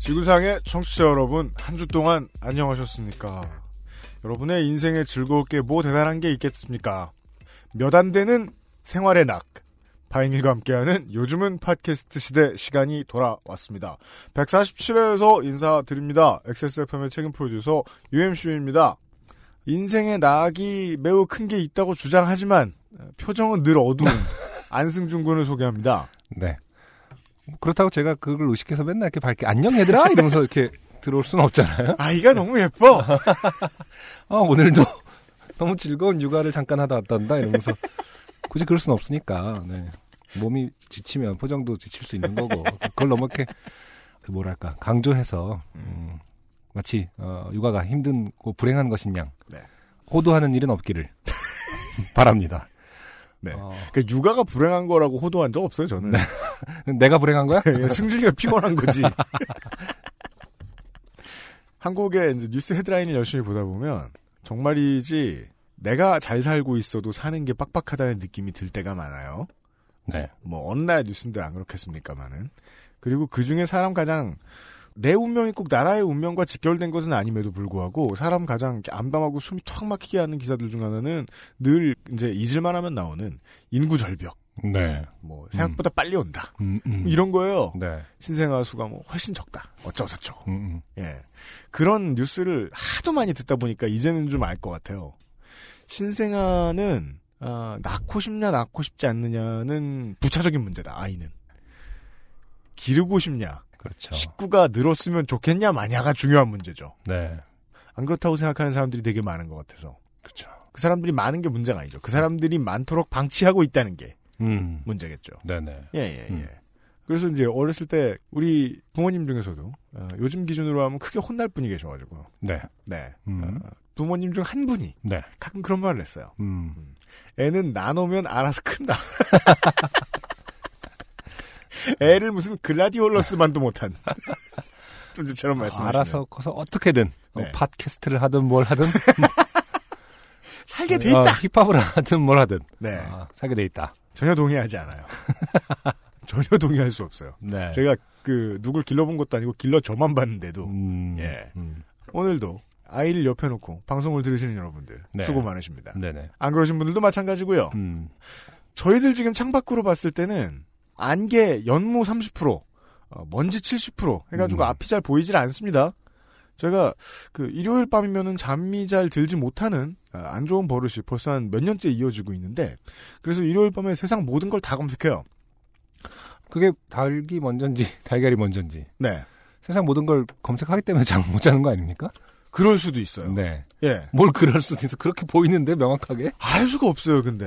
지구상의 청취자 여러분, 한 주 동안 안녕하셨습니까? 여러분의 인생에 즐거울게 뭐 대단한 게 있겠습니까? 몇 안 되는 생활의 낙. 바인일과 함께하는 요즘은 팟캐스트 시대 시간이 돌아왔습니다. 147회에서 인사드립니다. XSFM의 책임 프로듀서 UMCU입니다. 인생의 낙이 매우 큰 게 있다고 주장하지만 표정은 늘 어두운 안승준 군을 소개합니다. 네. 그렇다고 제가 그걸 의식해서 맨날 이렇게 밝게 안녕 얘들아 이러면서 이렇게 들어올 수는 없잖아요. 아이가 너무 예뻐. 아 오늘도 너무 즐거운 육아를 잠깐 하다 왔단다 이러면서 굳이 그럴 수는 없으니까. 네. 몸이 지치면 표정도 지칠 수 있는 거고 그걸 너무 이렇게 그 뭐랄까 강조해서 음, 마치 어, 육아가 힘든 고 불행한 것인 양 네. 호도하는 일은 없기를 바랍니다. 네. 어, 그러니까 육아가 불행한 거라고 호도한 적 없어요, 저는. 내가 불행한 거야? 승준이가 피곤한 거지. 한국의 이제 뉴스 헤드라인을 열심히 보다 보면 정말이지 내가 잘 살고 있어도 사는 게 빡빡하다는 느낌이 들 때가 많아요. 네. 뭐 어느 나라 뉴스인들 안 그렇겠습니까만은. 그리고 그 중에 사람 가장 내 운명이 꼭 나라의 운명과 직결된 것은 아님에도 불구하고 사람 가장 암담하고 숨이 턱 막히게 하는 기사들 중 하나는 늘 이제 잊을만 하면 나오는 인구 절벽. 네. 뭐 생각보다 빨리 온다. 음, 음. 이런 거예요. 네. 신생아 수가 뭐 훨씬 적다. 어쩌고저쩌고. 음, 음. 예. 그런 뉴스를 하도 많이 듣다 보니까 이제는 좀 알 것 같아요. 신생아는 아, 낳고 싶냐 낳고 싶지 않느냐는 부차적인 문제다. 아이는 기르고 싶냐 그렇죠. 식구가 늘었으면 좋겠냐 마냐가 중요한 문제죠. 네. 안 그렇다고 생각하는 사람들이 되게 많은 것 같아서 그렇죠. 그 사람들이 많은 게 문제가 아니죠. 그 사람들이 많도록 방치하고 있다는 게 음. 문제겠죠. 네네. 예, 예, 예. 음. 그래서 이제 어렸을 때 우리 부모님 중에서도 어, 요즘 기준으로 하면 크게 혼날 분이 계셔가지고 네. 네 음. 어, 부모님 중 한 분이 네. 가끔 그런 말을 했어요. 음. 애는 나누면 알아서 큰다. 애를 무슨 글라디올러스만도 못한 존재처럼 말씀하시네요. 알아서 커서 어떻게든 어, 네. 팟캐스트를 하든 뭘 하든 살게 돼 있다. 어, 힙합을 하든 뭘 하든 네 아, 살게 돼 있다. 전혀 동의하지 않아요. 전혀 동의할 수 없어요. 네. 제가 그 누굴 길러본 것도 아니고 길러 저만 봤는데도 음. 예. 음. 오늘도 아이를 옆에 놓고 방송을 들으시는 여러분들 네. 수고 많으십니다. 네네. 안 그러신 분들도 마찬가지고요. 음. 저희들 지금 창밖으로 봤을 때는 안개 연무 30%, 어, 먼지 70% 해가지고 음. 앞이 잘 보이질 않습니다. 제가 그 일요일 밤이면은 잠이 잘 들지 못하는 아, 안 좋은 버릇이 벌써 한 몇 년째 이어지고 있는데 그래서 일요일 밤에 세상 모든 걸 다 검색해요. 그게 닭이 먼저인지 달걀이 먼저인지 네, 세상 모든 걸 검색하기 때문에 잠 못 자는 거 아닙니까? 그럴 수도 있어요. 네. 예, 뭘 그럴 수도 있어. 그렇게 보이는데 명확하게. 알 수가 없어요. 근데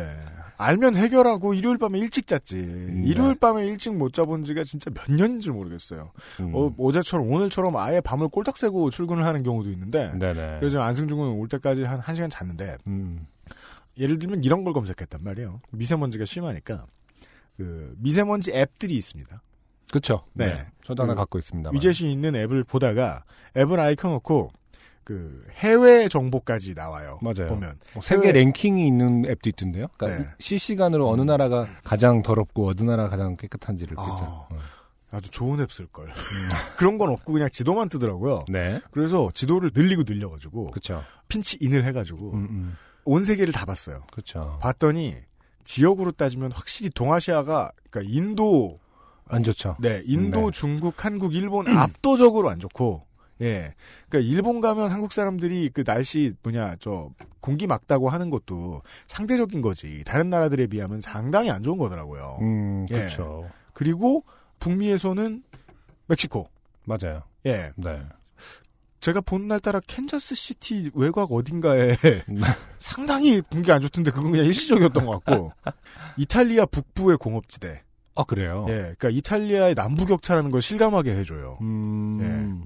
알면 해결하고 일요일 밤에 일찍 잤지. 네. 일요일 밤에 일찍 못 자본 지가 진짜 몇 년인지 모르겠어요. 음. 어, 어제처럼 오늘처럼 아예 밤을 꼴딱 새고 출근을 하는 경우도 있는데 네네. 그래서 안승준 군은 올 때까지 한 1시간 잤는데 음. 예를 들면 이런 걸 검색했단 말이에요. 미세먼지가 심하니까 그 미세먼지 앱들이 있습니다. 그렇죠. 네. 네. 저도 하나 그 갖고 있습니다. 위젯이 있는 앱을 보다가 앱을 아예 켜놓고 그 해외 정보까지 나와요. 맞아요. 보면 뭐 세계 해외- 랭킹이 있는 앱도 있던데요. 그러니까 네. 실시간으로 어느 나라가 가장 더럽고 어느 나라가 가장 깨끗한지를 아. 그죠. 어. 나도 좋은 앱 쓸 걸. 그런 건 없고 그냥 지도만 뜨더라고요. 네. 그래서 지도를 늘리고 늘려가지고 그렇죠. pinch 인을 해가지고 음, 음. 온 세계를 다 봤어요. 그렇죠. 봤더니 지역으로 따지면 확실히 동아시아가 그러니까 인도 안 좋죠. 네 인도 네. 중국 한국 일본 압도적으로 안 좋고 예 그러니까 일본 가면 한국 사람들이 그 날씨 뭐냐 저 공기 막다고 하는 것도 상대적인 거지 다른 나라들에 비하면 상당히 안 좋은 거더라고요. 음, 예. 그렇죠. 그리고 북미에서는 멕시코 맞아요. 예 네. 제가 본 날 따라 캔자스 시티 외곽 어딘가에 네. 상당히 공기 안 좋던데 그건 그냥 일시적이었던 것 같고 이탈리아 북부의 공업지대 아, 그래요? 예, 그러니까 이탈리아의 남북 격차라는 걸 실감하게 해줘요. 음.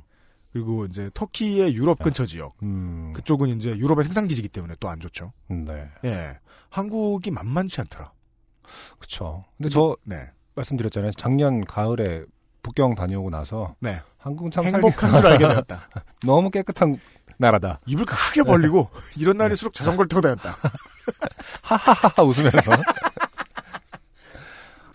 그리고 이제 터키의 유럽 근처 지역. 음. 그쪽은 이제 유럽의 생산 기지이기 때문에 또 안 좋죠. 네. 예. 한국이 만만치 않더라. 그쵸. 근데 저 네. 말씀드렸잖아요. 작년 가을에 북경 다녀오고 나서 네. 한국은 참 행복한 줄 알게 되었다. 너무 깨끗한 나라다. 입을 크게 벌리고 이런 날일수록 자전거를 타고 다녔다. 하하하하 웃으면서.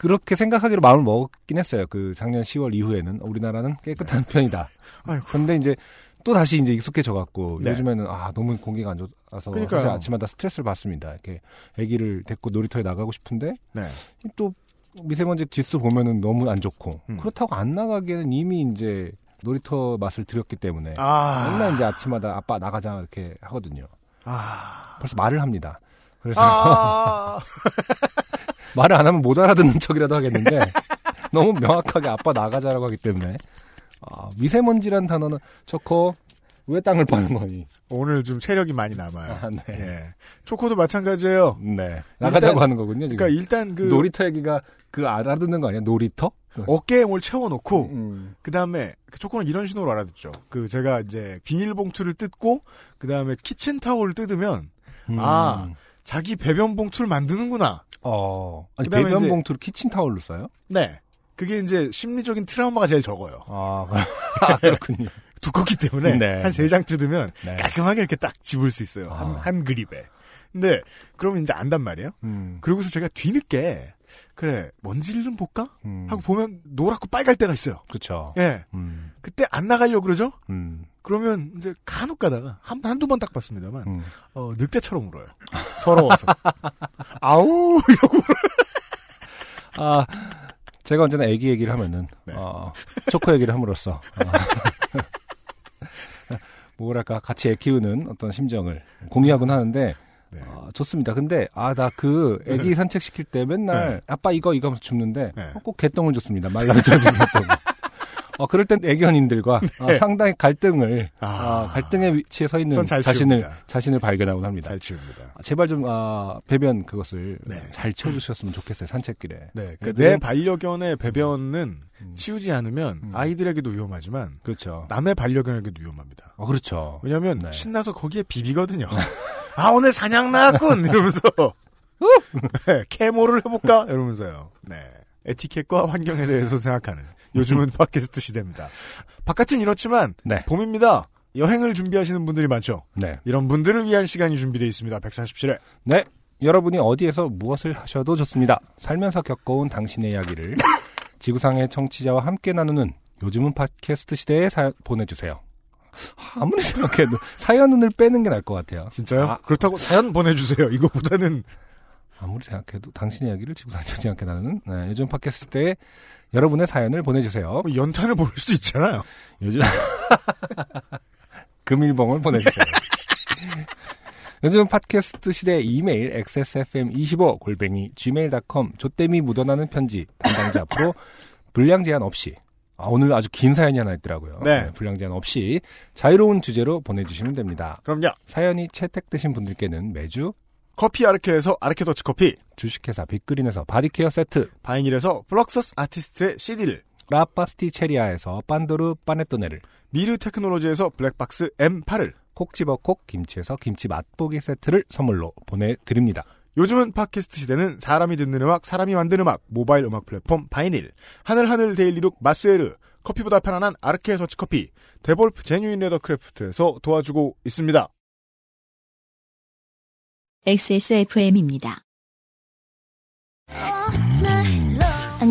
그렇게 생각하기로 마음을 먹긴 했어요. 그 작년 10월 이후에는 우리나라는 깨끗한 편이다. 아이고. 근데 이제 또 다시 이제 익숙해져 갖고 네. 요즘에는 아 너무 공기가 안 좋아서 그러니까요. 사실 아침마다 스트레스를 받습니다. 이렇게 아기를 데리고 놀이터에 나가고 싶은데 네. 또 미세먼지 지수 보면은 너무 안 좋고 음. 그렇다고 안 나가기에는 이미 이제 놀이터 맛을 들였기 때문에 아. 맨날 이제 아침마다 아빠 나가자 이렇게 하거든요. 아. 벌써 말을 합니다. 그래서 아. 말을 안 하면 못 알아듣는 척이라도 하겠는데 너무 명확하게 아빠 나가자라고 하기 때문에 아, 미세먼지란 단어는 초코 왜 땅을 파는 거니? 오늘 좀 체력이 많이 남아요. 아, 네. 예. 초코도 마찬가지예요. 네. 나가자고 일단- 하는 거군요, 지금. 그러니까 일단 그 놀이터 얘기가 그 알아듣는 거 아니야? 놀이터? 어깨에 뭘 채워놓고 음. 그 다음에 초코는 이런 신호로 알아듣죠. 그 제가 이제 비닐봉투를 뜯고 그 다음에 키친타올을 뜯으면 아. 자기 배변 봉투를 만드는구나. 어. 아니, 그다음에 배변 이제- 봉투를 키친타올로 써요? 네. 그게 이제 심리적인 트라우마가 제일 적어요. 아, 아, 그렇군요. 두껍기 때문에 네. 한세 장 뜯으면 네. 깔끔하게 이렇게 딱 집을 수 있어요. 한, 아. 한 그립에. 근데 그러면 이제 안단 말이에요. 음. 그러고서 제가 뒤늦게 그래 먼지를 좀 볼까 음. 하고 보면 노랗고 빨갈 때가 있어요. 그쵸. 예. 음. 그때 안 나가려 고 그러죠? 음. 그러면 이제 간혹 가다가 한, 한두 번 딱 봤습니다만, 음. 어, 늑대처럼 울어요. 서러워서. 아우! 이러고. 아, 제가 언제나 애기 얘기를 하면은, 네. 어, 초코 얘기를 함으로써, 어, 뭐랄까, 같이 애 키우는 어떤 심정을 공유하곤 하는데, 네. 어, 좋습니다. 근데, 아, 나 그 애기 산책 시킬 때 맨날, 네. 아빠 이거, 이거 하면서 죽는데, 네. 어, 꼭 개똥을 줬습니다. 말라붙어진 개똥. 어, 그럴 땐 애견인들과 어, 네. 상당히 갈등을, 아. 어, 갈등의 위치에 서 있는 자신을, 치웁니다. 자신을 발견하곤 합니다. 잘 치웁니다. 아, 제발 좀, 아, 배변 그것을 네. 잘 치워주셨으면 좋겠어요, 산책길에. 네. 그 애들은- 내 반려견의 배변은 음. 치우지 않으면 음. 아이들에게도 위험하지만, 그렇죠. 남의 반려견에게도 위험합니다. 어, 그렇죠. 왜냐면, 네. 신나서 거기에 비비거든요. 아, 오늘 사냥 나왔군! 이러면서. 네, 캐모를 해볼까? 이러면서요. 네. 에티켓과 환경에 대해서 생각하는. 요즘은 팟캐스트 시대입니다. 바깥은 이렇지만, 네. 봄입니다. 여행을 준비하시는 분들이 많죠. 네. 이런 분들을 위한 시간이 준비되어 있습니다. 147회. 네. 여러분이 어디에서 무엇을 하셔도 좋습니다. 살면서 겪어온 당신의 이야기를 지구상의 청취자와 함께 나누는 요즘은 팟캐스트 시대에 사연 보내주세요. 아무리 생각해도 사연을 빼는 게 나을 것 같아요. 진짜요? 아. 그렇다고 사연 보내주세요. 이거보다는 아무리 생각해도 당신의 이야기를 지구상의 청취자와 함께 나누는 네, 요즘 팟캐스트 시대에 여러분의 사연을 보내주세요. 뭐 연탄을 보낼 수도 있잖아요. 요즘 금일봉을 보내주세요. 요즘 팟캐스트 시대 이메일 xsfm25 골뱅이 gmail.com 조땜이 묻어나는 편지 담당자 앞으로 분량 제한 없이 아, 오늘 아주 긴 사연이 하나 있더라고요. 네. 분량 제한 없이 자유로운 주제로 보내주시면 됩니다. 그럼요. 사연이 채택되신 분들께는 매주 커피 아르케에서 아르케 더치 커피, 주식회사 빅그린에서 body care 세트, 바이닐에서 블럭서스 아티스트의 CD를, 라파스티 체리아에서 빤도르 빠네토네를 미르 테크놀로지에서 블랙박스 M8을, 콕 집어 콕 김치에서 김치 맛보기 세트를 선물로 보내드립니다. 요즘은 팟캐스트 시대는 사람이 듣는 음악, 사람이 만든 음악, 모바일 음악 플랫폼 바이닐, 하늘하늘 daily look 마스에르, 커피보다 편안한 아르케 더치 커피, 데볼프 genuine leather craft에서 도와주고 있습니다. XSFM입니다.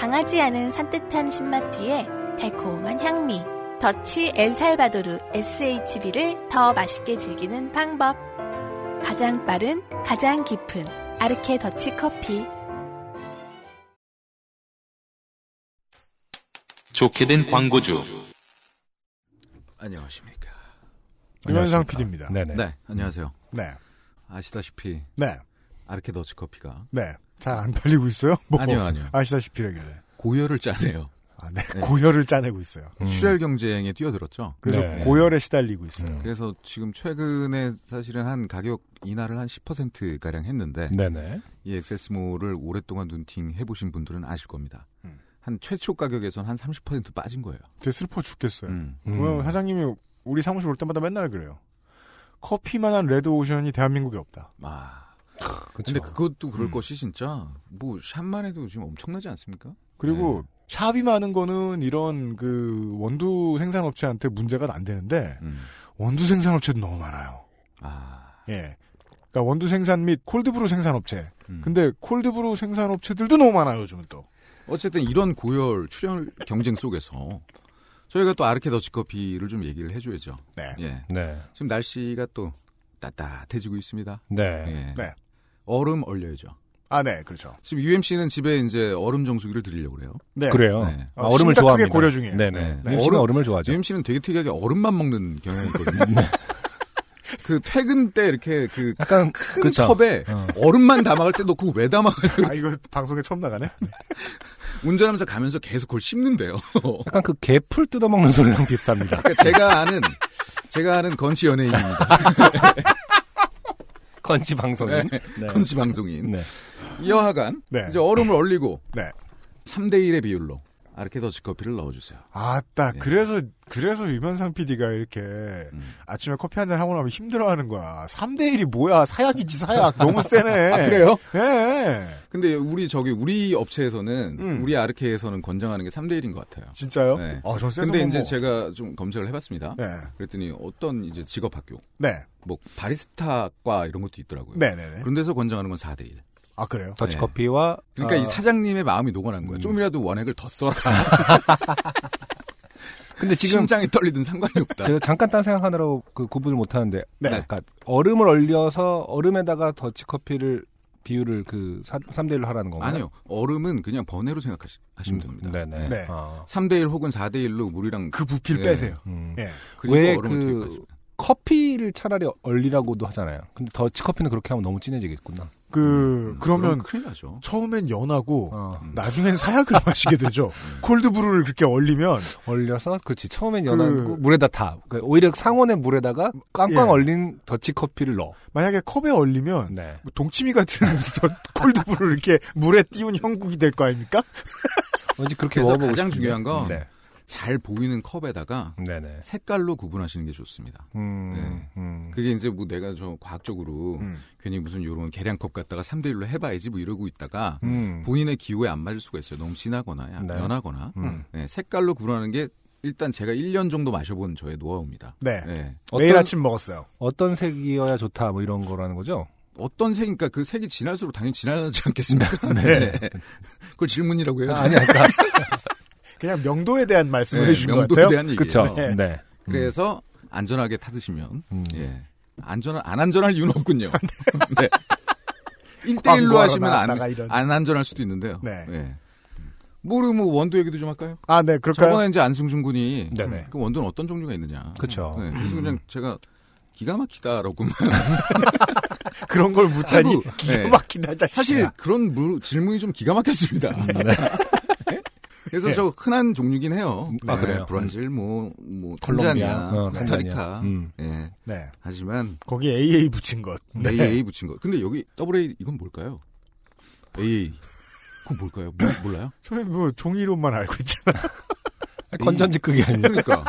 강하지 않은 산뜻한 신맛 뒤에 달콤한 향미. 더치 엘살바도르 SHB를 더 맛있게 즐기는 방법. 가장 빠른, 가장 깊은 아르케 더치 커피. 좋게 된 광고주. 안녕하십니까. 유현상 PD입니다. 네네. 네, 안녕하세요. 네. 아시다시피 네. 아르케 더치 커피가 네. 잘 안 팔리고 있어요? 뭐 아니요, 아니요. 아시다시피라길래. 고열을 짜네요. 아, 네. 네. 고열을 짜내고 있어요. 음. 출혈 경쟁에 뛰어들었죠. 그래서 네. 고열에 시달리고 있어요. 음. 그래서 지금 최근에 사실은 한 가격 인하를 한 10% 가량 했는데 네네. 이 액세스몰을 오랫동안 눈팅 해보신 분들은 아실 겁니다. 음. 한 최초 가격에선 한 30% 빠진 거예요. 되게 슬퍼 죽겠어요. 음. 음. 보면 사장님이 우리 사무실 올 때마다 맨날 그래요. 커피만한 레드 오션이 대한민국에 없다. 아. 근데 그것도 그럴 음. 것이 진짜 뭐 샵만 해도 지금 엄청나지 않습니까? 그리고 네. 샵이 많은 거는 이런 그 원두 생산업체한테 문제가 안 되는데 음. 원두 생산업체도 너무 많아요. 아. 예. 그러니까 원두 생산 및 콜드브루 생산업체. 음. 근데 콜드브루 생산업체들도 너무 많아요, 요즘은 또. 어쨌든 이런 고열 출혈 경쟁 속에서 저희가 또 아르케 더치커피를 좀 얘기를 해줘야죠. 네. 예. 네. 지금 날씨가 또 따뜻해지고 있습니다. 네. 예. 네. 얼음 얼려야죠. 아, 네, 그렇죠. 지금 UMC는 집에 이제 얼음 정수기를 드리려고 그래요. 네. 그래요. 네. 아, 어, 얼음을 좋아합니다. 고려 중이에요. 네네. 네. 네. 얼음- 얼음, 얼음을 좋아하죠. UMC는 되게 특이하게 얼음만 먹는 경향이 있거든요. 그 퇴근 때 이렇게 그 약간 큰 그쵸. 컵에 어. 얼음만 담아갈 때 놓고 왜 담아가요? 아, 이거 방송에 처음 나가네? 운전하면서 가면서 계속 그걸 씹는데요. 약간 그 개풀 뜯어먹는 소리랑 비슷합니다. 그러니까 제가 아는 제가 아는 건치 연예인입니다. 건치 방송인. 네. 건치 방송인. 네. 여하간 네. 이제 얼음을 얼리고 네. 3대 1의 비율로 아르케 더치 커피를 넣어주세요. 아따, 네. 그래서, 그래서 유면상 PD가 이렇게 음. 아침에 커피 한 잔 하고 나면 힘들어 하는 거야. 3대 1이 뭐야? 사약이지, 사약. 너무 세네. 아 그래요? 예. 근데 우리 저기 우리 업체에서는 음. 우리 아르케에서는 권장하는 게 3대 1인 것 같아요. 진짜요? 네. 아, 전 근데 뭐 이제 뭐. 제가 좀 검색을 해봤습니다. 네. 그랬더니 어떤 이제 직업 학교, 네. 뭐 바리스타과 이런 것도 있더라고요. 네네네. 그런 데서 권장하는 건 4대 1. 아, 그래요? 더치커피와 그러니까 아, 이 사장님의 마음이 녹아난 거예요. 음. 좀이라도 원액을 더 써라. 근데 지금 심장이 떨리든 상관이 없다. 제가 잠깐 딴 생각하느라고 그 구분을 못 하는데, 네. 그러니까 얼음을 얼려서 얼음에다가 더치커피를 비율을 그 3대 1로 하라는 건가요? 아니요. 얼음은 그냥 번외로 생각하시면 됩니다. 음, 네네. 네. 아, 3대 1 혹은 4대 1로 물이랑 그 부피를 예. 빼세요. 음. 예. 그리고 왜 얼음을 그- 투입하시면. 커피를 차라리 얼리라고도 하잖아요. 근데 더치커피는 그렇게 하면 너무 진해지겠구나. 그, 음, 그러면 그럼 큰일 나죠. 처음엔 연하고, 어, 음. 나중엔 사약을 마시게 되죠. 콜드브루를 그렇게 얼리면, 얼려서 그렇지 처음엔 그- 연하고 물에다 타. 그러니까 오히려 상온의 물에다가 꽝꽝 예. 얼린 더치 커피를 넣어. 만약에 컵에 얼리면, 네. 뭐 동치미 같은 더 콜드브루를 이렇게 물에 띄운 형국이 될 거 아닙니까? 왠지 그렇게 먹어보고 가장 싶은데. 중요한 건 네. 잘 보이는 컵에다가 네네. 색깔로 구분하시는 게 좋습니다. 음, 네. 음. 그게 이제 뭐 내가 저 과학적으로 음. 괜히 무슨 요런 계량컵 갖다가 3대 1로 해봐야지 뭐 이러고 있다가 음. 본인의 기호에 안 맞을 수가 있어요. 너무 진하거나 약- 네. 연하거나 음. 네, 색깔로 구분하는 게 일단 제가 1년 정도 마셔본 저의 노하우입니다. 네. 네. 매일 어떤- 아침 먹었어요. 어떤 색이어야 좋다 뭐 이런 거라는 거죠? 어떤 색이니까 그 색이 진할수록 당연히 진하지 않겠습니까? 네. 그걸 질문이라고 해요. 아, 아니 아까 그냥 명도에 대한 말씀을 네, 해주신 것 명도에 같아요. 대한 얘기예요. 그쵸. 네. 네. 그래서 안전하게 타드시면 음. 예. 안전한 안 안전할 이유는 없군요. 네. 1대1로 광고하러 하시면 안. 안 안전할 수도 있는데요. 네. 예. 뭐, 뭐 원두 얘기도 좀 할까요? 아, 네, 그럴까요? 저번에 이제 안승준 군이 네네. 그 원두는 어떤 종류가 있느냐. 그쵸. 네, 그래서 그냥 제가 기가 막히다라고만 그런 걸 하고, 기가 네. 막히다, 자식아. 사실 그런 물- 질문이 좀 기가 막혔습니다. 네? 그래서 네. 저 흔한 종류긴 해요. 아, 그래요? 브라질, 뭐, 뭐, 콜롬비아, 어, 코스타리카. 탄자니아. 음. 예. 네. 하지만 거기 AA 붙인 것. 네. AA 붙인 거. 근데 여기 AA 이건 뭘까요? AA. 그건 뭘까요? 뭐- 몰라요? 저희 뭐 종이로만 알고 있잖아. 건전지 끄기 아니에요? 그러니까.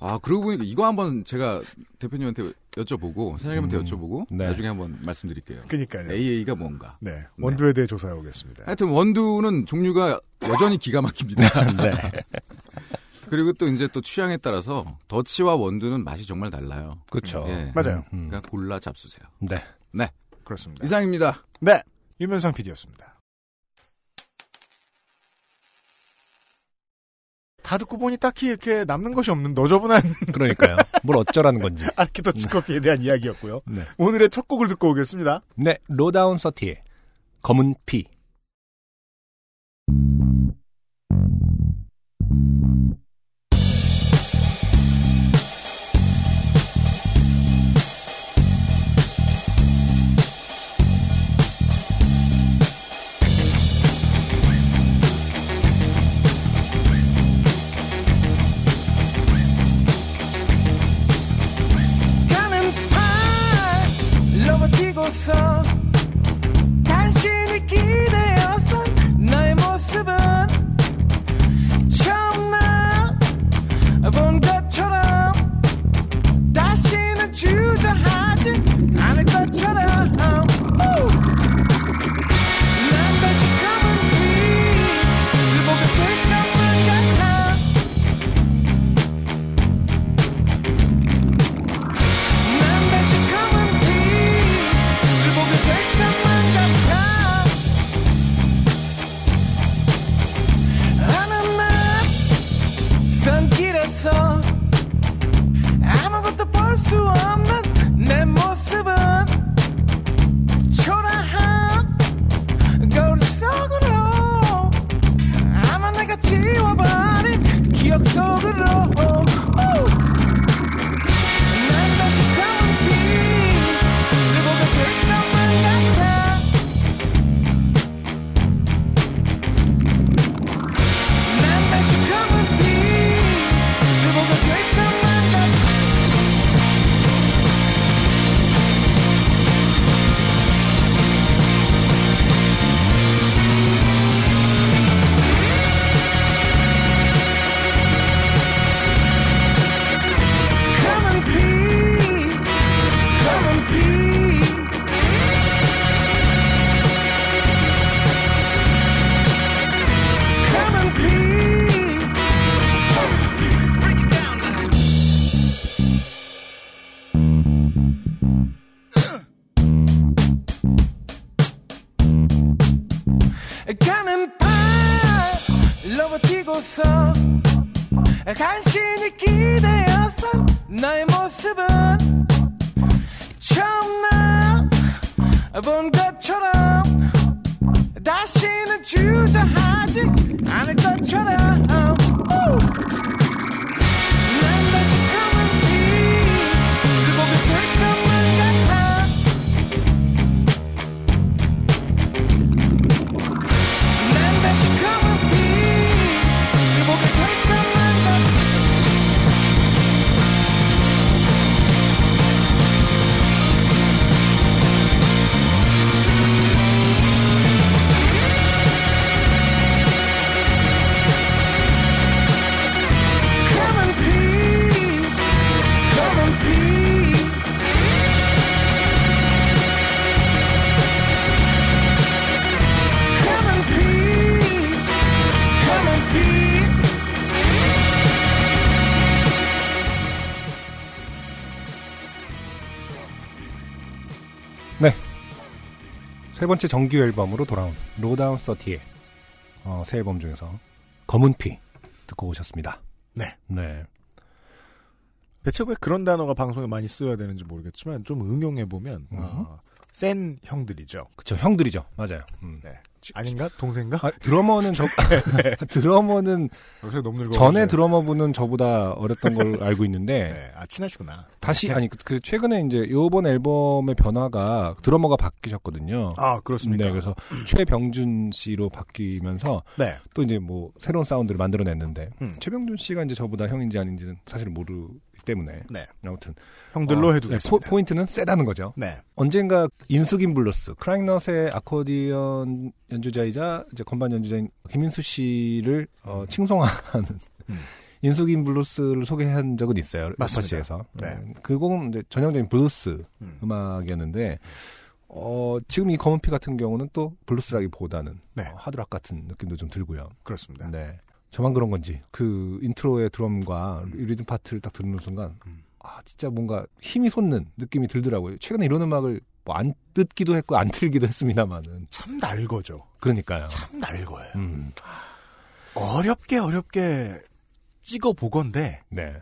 아, 그러고 보니까 이거 한번 제가 대표님한테 여쭤보고, 사장님한테 음, 여쭤보고, 네. 나중에 한번 말씀드릴게요. 그니까요. AA가 뭔가. 네. 원두에 대해 조사해 오겠습니다. 하여튼 원두는 종류가 여전히 기가 막힙니다. 네. 그리고 또 이제 또 취향에 따라서 더치와 원두는 맛이 정말 달라요. 그렇죠. 예. 맞아요. 음, 그러니까 골라 잡수세요. 네. 그렇습니다. 이상입니다. 네. 유면상 PD였습니다. 다 듣고 보니 딱히 이렇게 남는 것이 없는 너저분한 그러니까요. 뭘 어쩌라는 건지. 아르키더치 커피에 대한 이야기였고요. 네. 오늘의 첫 곡을 듣고 오겠습니다. 네, 로다운 서티의 검은 피. 다 세 번째 정규 앨범으로 돌아온 로다운 서티의 어, 새 앨범 중에서 검은 피 듣고 오셨습니다. 네. 네. 대체 왜 그런 단어가 방송에 많이 쓰여야 되는지 모르겠지만 좀 응용해 보면 음. 어, 센 형들이죠. 그쵸, 형들이죠. 맞아요. 음. 네. 아닌가? 동생가? 아, 드러머는 저, 드러머는 요새 너무 늙어. 전에 드러머분은 저보다 어렸던 걸 알고 있는데, 네. 아 친하시구나. 다시, 아니, 그, 그 최근에 이제 요번 앨범의 변화가 드러머가 바뀌셨거든요. 아 그렇습니까? 네, 그래서 최병준 씨로 바뀌면서 네. 또 이제 뭐 새로운 사운드를 만들어냈는데 음. 최병준 씨가 이제 저보다 형인지 아닌지는 사실 모르기 때문에 네. 아무튼 형들로 어, 해두겠습니다. 네, 포, 인트는 세다는 거죠. 네. 언젠가 인숙인 블루스 크라잉넛의 아코디언 연주자이자 이제 건반 연주자인 김인수 씨를 어, 칭송하는 음. 인숙인 블루스를 소개한 적은 있어요. 맞습니다. 레퍼시에서. 네. 그 곡은 이제 전형적인 블루스 음. 음악이었는데 어, 지금 이 검은피 같은 경우는 또 블루스라기보다는 네. 어, 하드락 같은 느낌도 좀 들고요. 그렇습니다. 네. 저만 그런 건지 그 인트로의 드럼과 이 리듬 파트를 딱 듣는 순간 음. 아 진짜 뭔가 힘이 솟는 느낌이 들더라고요. 최근에 이런 음악을 뭐 안 듣기도 했고 안 틀기도 했습니다만은 참 날거죠. 그러니까요. 참 날거예요. 음, 어렵게 어렵게 찍어 보건데 네.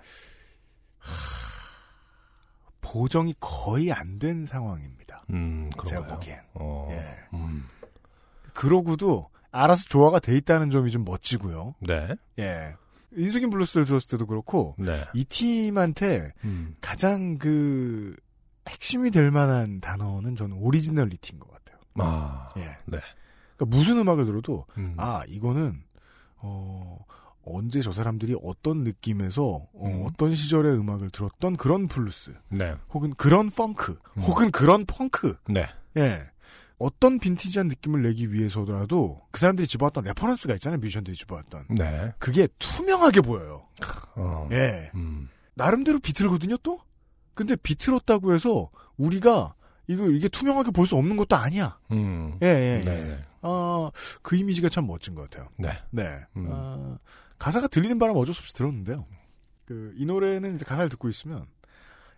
보정이 거의 안 된 상황입니다. 음, 제가? 보기엔. 어, 예. 음, 그러고도 알아서 조화가 돼 있다는 점이 좀 멋지고요. 네, 예. 인숙인 블루스를 들었을 때도 그렇고 네. 이 팀한테 음, 가장 그 핵심이 될 만한 단어는 저는 originality인 것 같아요. 아, 예. 네. 그러니까 무슨 음악을 들어도 음, 아 이거는 어 언제 저 사람들이 어떤 느낌에서 어, 음. 어 떤 시절의 음악을 들었던 그런 블루스 네, 혹은 그런 펑크 음. 혹은 그런 펑크 네, 예 어떤 빈티지한 느낌을 내기 위해서더라도 그 사람들이 집어왔던 reference가 있잖아요 뮤지션들이 집어왔던 네. 그게 투명하게 보여요 어, 예 음, 나름대로 비틀거든요 또 근데 비틀었다고 해서 우리가 이거 이게 투명하게 볼 수 없는 것도 아니야 음, 예, 예, 네, 예. 네, 아, 그 이미지가 참 멋진 것 같아요. 네. 네. 음. 아, 가사가 들리는 바람 어쩔 수 없이 들었는데요. 그, 이 노래는 이제 가사를 듣고 있으면,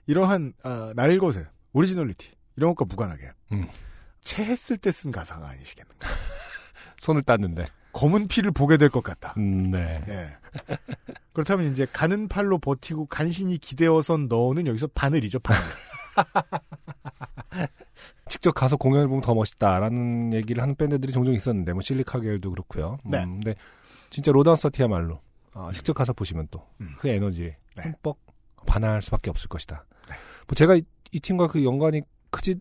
이러한, 아, 날것의, originality, 이런 것과 무관하게, 음. 체했을 때 쓴 가사가 아니시겠는가. 손을 땄는데, 검은 피를 보게 될 것 같다. 음, 네, 예. 그렇다면 이제 가는 팔로 버티고 간신히 기대어선 너는 여기서 바늘이죠, 바늘. 직접 가서 공연을 보면 더 멋있다라는 얘기를 하는 밴드들이 종종 있었는데 뭐 실리카겔도 그렇고요. 네. 음, 근데 진짜 로다운서티야말로 아, 직접 가서 보시면 또그 음. 에너지에 네. 흠뻑 반할 수밖에 없을 것이다. 뭐 제가 이, 이 팀과 그 연관이 크지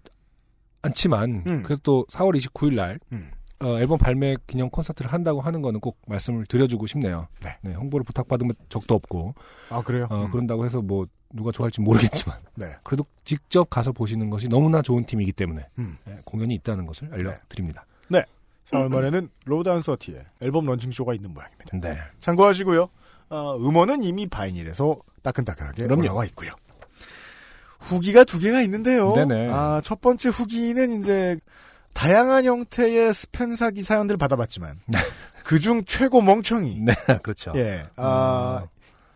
않지만 음. 그래도 또 4월 29일 날 음. 어, 앨범 발매 기념 콘서트를 한다고 하는 거는 꼭 말씀을 드려주고 싶네요. 네. 홍보를 부탁받은 적도 없고 아, 그래요? 어, 음. 그런다고 해서 뭐 누가 좋아할지 모르겠지만 네. 그래도 직접 가서 보시는 것이 너무나 좋은 팀이기 때문에 음. 예, 공연이 있다는 것을 알려드립니다. 4월 말에는 로드 서티의 앨범 런칭쇼가 있는 모양입니다. 네. 참고하시고요. 어, 음원은 이미 바이닐에서 따끈따끈하게 그럼요. 올라와 있고요. 후기가 두 개가 있는데요. 네네. 아, 첫 번째 후기는 이제 다양한 형태의 스팸 사기 사연들을 받아봤지만 그중 최고 멍청이. 네, 그렇죠. 예. 아, 음.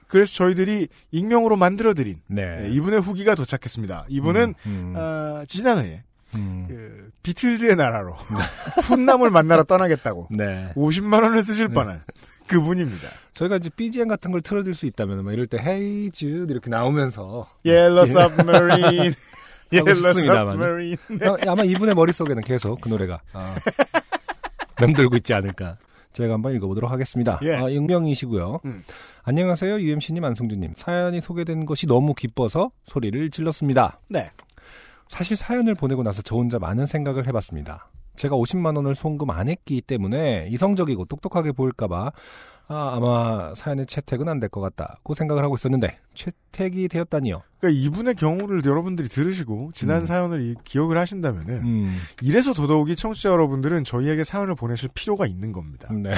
그래서 저희들이 익명으로 만들어드린 네. 예, 이분의 후기가 도착했습니다. 이분은 음, 음, 아, 지난해에 음. 그 비틀즈의 나라로 훗남을 만나러 떠나겠다고 네. 50만 원을 쓰실 뻔한 그분입니다. 저희가 이제 BGM 같은 걸 틀어줄 수 있다면, 막 이럴 때, 헤이 즈 이렇게 나오면서. Yellow Submarine. 하고 Yellow 싶습니다만. Submarine. 아, 아마 이분의 머릿속에는 계속 그 노래가, 아, 맴돌고 있지 않을까. 제가 한번 읽어보도록 하겠습니다. 예. 아, 익명이시고요. 음. 안녕하세요, UMC님, 안승준님. 사연이 소개된 것이 너무 기뻐서 소리를 질렀습니다. 네. 사실 사연을 보내고 나서 저 혼자 많은 생각을 해봤습니다. 제가 50만 원을 송금 안 했기 때문에 이성적이고 똑똑하게 보일까봐 아, 아마 사연의 채택은 안 될 것 같다고 생각을 하고 있었는데 채택이 되었다니요. 그러니까 이분의 경우를 여러분들이 들으시고 지난 음. 사연을 이- 기억을 하신다면은 음, 이래서 더더욱이 청취자 여러분들은 저희에게 사연을 보내실 필요가 있는 겁니다. 네,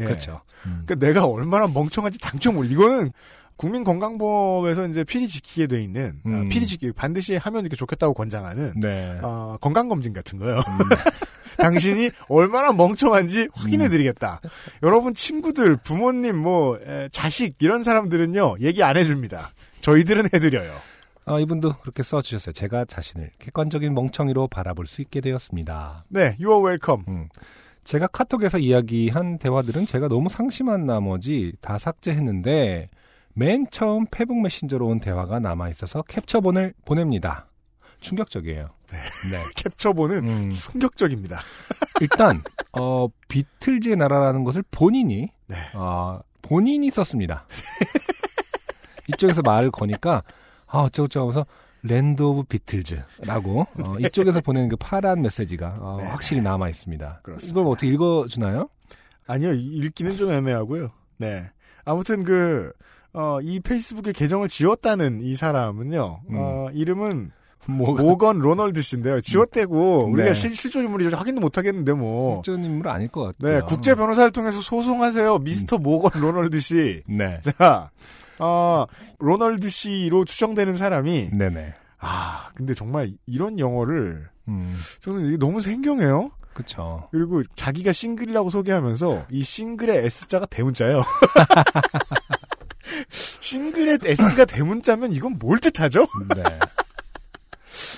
예. 그렇죠. 음. 그러니까 내가 얼마나 멍청한지 당첨 모르. 이거는 국민건강법에서 이제 필히 지키게 돼 있는 아, 음. 필히 지키 반드시 하면 이렇게 좋겠다고 권장하는 네. 어, 건강검진 같은 거요. 음, 당신이 얼마나 멍청한지 확인해드리겠다. 여러분 친구들, 부모님, 뭐 에, 자식 이런 사람들은요 얘기 안 해줍니다. 저희들은 해드려요. 아, 이분도 그렇게 써주셨어요. 제가 자신을 객관적인 멍청이로 바라볼 수 있게 되었습니다. 네, you are welcome. 음. 제가 카톡에서 이야기한 대화들은 제가 너무 상심한 나머지 다 삭제했는데 맨 처음 페북 메신저로 온 대화가 남아 있어서 캡처본을 보냅니다. 충격적이에요. 네. 캡처본은 음, 충격적입니다. 일단 어 비틀즈의 나라라는 것을 본인이 네. 어, 본인이 썼습니다. 이쪽에서 말을 거니까 아 어쩌고저쩌고 하면서 land of Beatles라고 어, 이쪽에서 보내는 그 파란 메시지가 어, 네. 확실히 남아 있습니다. 그렇습니다. 이걸 어떻게 읽어주나요? 아니요, 이- 읽기는 좀 애매하고요. 네. 아무튼 그, 어, 이 페이스북에 계정을 지었다는 이 사람은요, 음. 어, 이름은 뭐가 모건 로널드 씨인데요. 지웠대고 음. 우리가 네. 실, 실존 인물이 확인도 못 하겠는데 뭐. 실존 인물 아닐 것 같아요. 네, 국제 변호사를 통해서 소송하세요. 미스터 모건 로널드 씨. 네. 자, 어, 로널드 씨로 추정되는 사람이 네네. 아, 근데 정말 이런 영어를 음, 저는 이게 너무 생경해요. 그쵸. 그리고 자기가 싱글이라고 소개하면서 이 싱글의 S자가 대문자예요. 싱글의 S가 대문자면 이건 뭘 뜻하죠? 네.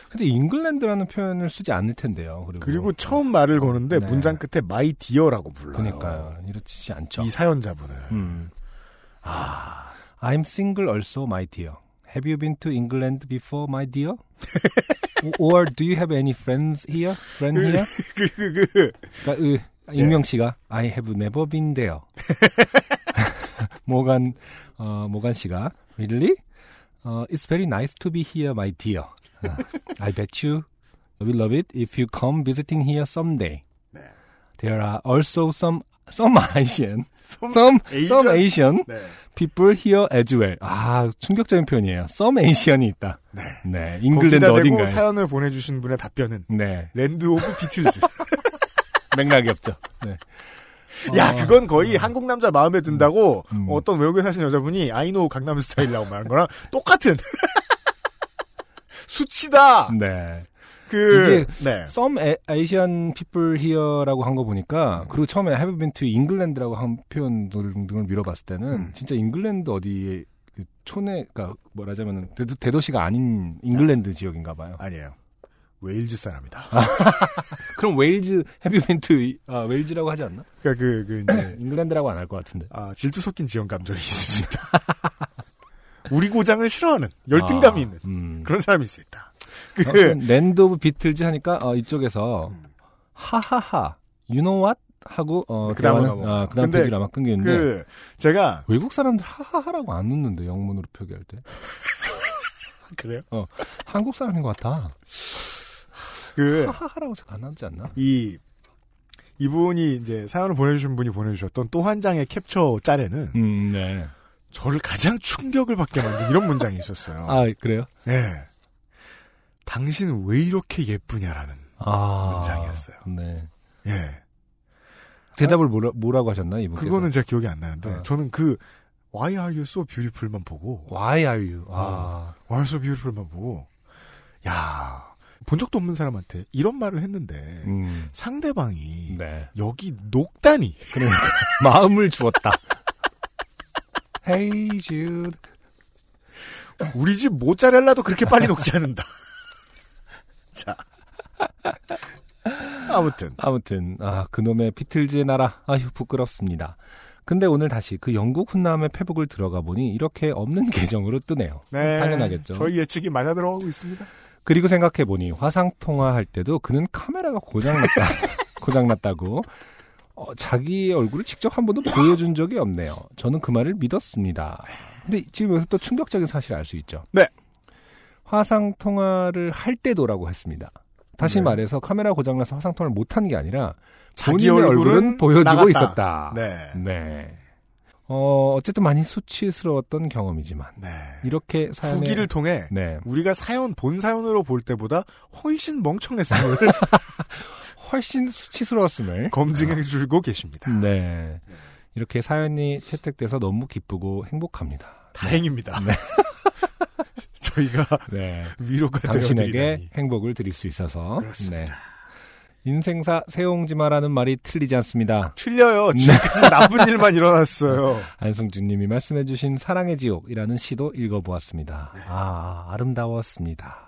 근데 잉글랜드라는 표현을 쓰지 않을 텐데요. 그리고, 그리고 처음 말을 거는데 네. 문장 끝에 my dear라고 불러요. 그러니까요. 이렇지 않죠. 이 사연자분은. 음. I'm single also, my dear. Have you been to England before, my dear? Or do you have any friends here? Friend here? 그, 그, 그, 그러니까 으, 익명 씨가 I have never been there. 모간 어, 모간 씨가 Really? Uh, it's very nice to be here, my dear. Uh, I bet you will love it if you come visiting here someday. 네. There are also some some Asian, some some Asian? some Asian 네. people here as well. 아 충격적인 표현이에요. Some Asian이 있다. 네. 네, 잉글랜드 어딘가에. 사연을 보내주신 분의 답변은 네, land of Beatles. 맥락이 없죠. 네. 야, 어, 그건 거의 한국 남자 마음에 든다고 음. 어떤 외국에 사신 여자분이 I know 강남 스타일이라고 말한 거랑 똑같은. 수치다! 네. 그, 이게 네. Some Asian people here라고 한 거 보니까 그리고 처음에 have been to England라고 한 표현 등을 밀어봤을 때는 음. 진짜 잉글랜드 어디에 그 촌에 그러니까 뭐라자면 대도, 대도시가 아닌 잉글랜드 지역인가 봐요. 아니에요. 웨일즈 사람이다. 그럼 웨일즈 to 아, 웨일즈라고 하지 않나? 그니까 그, 그, 이제, 잉글랜드라고 안 할 것 같은데. 아, 질투 섞인 지원 감정이 있습니다. 우리 고장을 싫어하는, 열등감이 아, 있는 음. 그런 사람일 수 있다. 그, 아무튼 Land of 비틀즈 하니까 어, 이쪽에서 음. 하하하 you know what 하고 어그 다음은 대화는- 넘어가. 아, 그다음 페이지를 아마 끊겼는데 그, 제가, 외국 사람들 하하하라고 안 웃는데 영문으로 표기할 때 그래요? 한국 사람인 것 같아 그, 하하하라고 잘안 하지 않나? 이, 이분이 이제 사연을 보내주신 분이 보내주셨던 또 한 장의 캡처 짤에는 음, 네. 저를 가장 충격을 받게 만든 이런 문장이 있었어요. 아 그래요? 네. 당신 왜 이렇게 예쁘냐라는 아 문장이었어요. 네. 예. 대답을 뭐라, 뭐라고 하셨나 이분께서? 그거는 제가 기억이 안 나는데 어. 저는 그 Why are you so beautiful만 보고 Why are you? 아, Why are you so beautiful만 보고 야, 본 적도 없는 사람한테 이런 말을 했는데 음, 상대방이 네. 여기 녹다니 그러니까 마음을 주었다. Hey Jude. 우리 집 모짜렐라도 그렇게 빨리 녹지 않는다. 자. 아무튼 아무튼 아 그놈의 비틀즈의 나라 아휴 부끄럽습니다. 근데 오늘 다시 그 영국 훈남의 페북을 들어가 보니 이렇게 없는 계정으로 뜨네요. 네, 당연하겠죠. 저희 예측이 맞아 들어가고 있습니다. 그리고 생각해 보니 화상 통화할 때도 그는 카메라가 고장났다 고장났다고 어, 자기 얼굴을 직접 한 번도 보여준 적이 없네요. 저는 그 말을 믿었습니다. 근데 지금 여기서 또 충격적인 사실을 알 수 있죠. 네. 화상 통화를 할 때도라고 했습니다. 다시 네. 말해서 카메라 고장나서 화상 통화를 못한 게 아니라 자기 본인의 얼굴은 얼굴은 보여주고 나갔다. 있었다. 네. 네. 어, 어쨌든 많이 수치스러웠던 경험이지만 네. 이렇게 사연에 후기를 통해 네. 우리가 사연 본 사연으로 볼 때보다 훨씬 멍청했음을 훨씬 수치스러웠음을 검증해 주고 계십니다. 네. 이렇게 사연이 채택돼서 너무 기쁘고 행복합니다. 다행입니다. 저희가 네. 위로가 당신에게 되어드리다니. 행복을 드릴 수 있어서. 그렇습니다. 네. 인생사 새옹지마라는 말이 틀리지 않습니다. 틀려요. 지금까지 나쁜 일만 일어났어요. 안승준님이 말씀해주신 사랑의 지옥이라는 시도 읽어보았습니다. 아, 아름다웠습니다.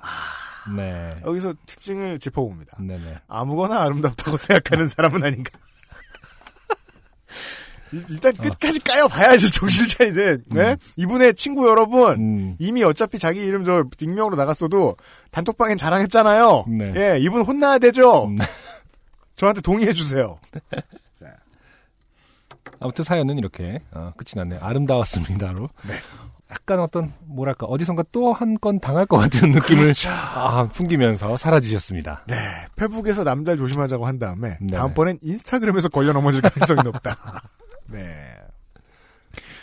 네. 여기서 특징을 짚어봅니다. 네네. 아무거나 아름답다고 생각하는 사람은 아닌가. 일- 일단 끝까지 까여봐야지 정신을 차리든. 네? 이분의 친구 여러분 음, 이미 어차피 자기 이름 저 익명으로 나갔어도 단톡방엔 자랑했잖아요. 네. 예, 이분 혼나야 되죠. 음. 저한테 동의해 주세요. 아무튼 사연은 이렇게 어, 끝이 났네요. 아름다웠습니다로. 약간 어떤 뭐랄까 어디선가 또 한 건 당할 것 같은 느낌을 그렇죠. 아, 풍기면서 사라지셨습니다. 네, 페북에서 남들 조심하자고 한 다음에 네. 다음번엔 인스타그램에서 걸려 넘어질 가능성이 높다. 네.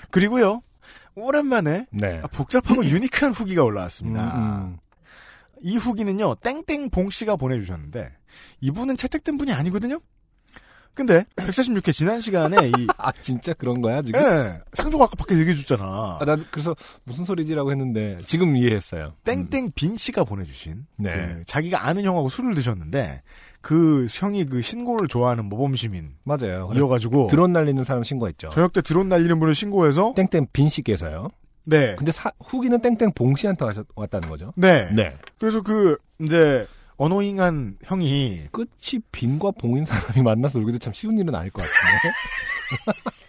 그리고요, 오랜만에 네. 복잡하고 유니크한 후기가 올라왔습니다. 음, 음. 이 후기는요, 땡땡봉 씨가 보내주셨는데, 이분은 채택된 분이 아니거든요? 근데, 146회 지난 시간에 이, 아 진짜 그런 거야 지금? 예, 상조가 아까 밖에 얘기해 줬잖아. 아, 나도 그래서 무슨 소리지라고 했는데 지금 이해했어요. 땡땡 빈 씨가 보내주신, 네. 그 자기가 아는 형하고 술을 드셨는데, 그 형이 그 신고를 좋아하는 모범 시민, 맞아요. 그래, 이어가지고, 드론 날리는 사람 신고했죠. 저녁 때 드론 날리는 분을 신고해서, 땡땡 빈 씨께서요. 네. 근데 사- 후기는 땡땡 봉 씨한테 왔다는 거죠. 네. 네. 그래서 그, 이제, 어노잉한 형이, 끝이 빈과 봉인 사람이 만나서 놀기도 참 쉬운 일은 아닐 것 같은데.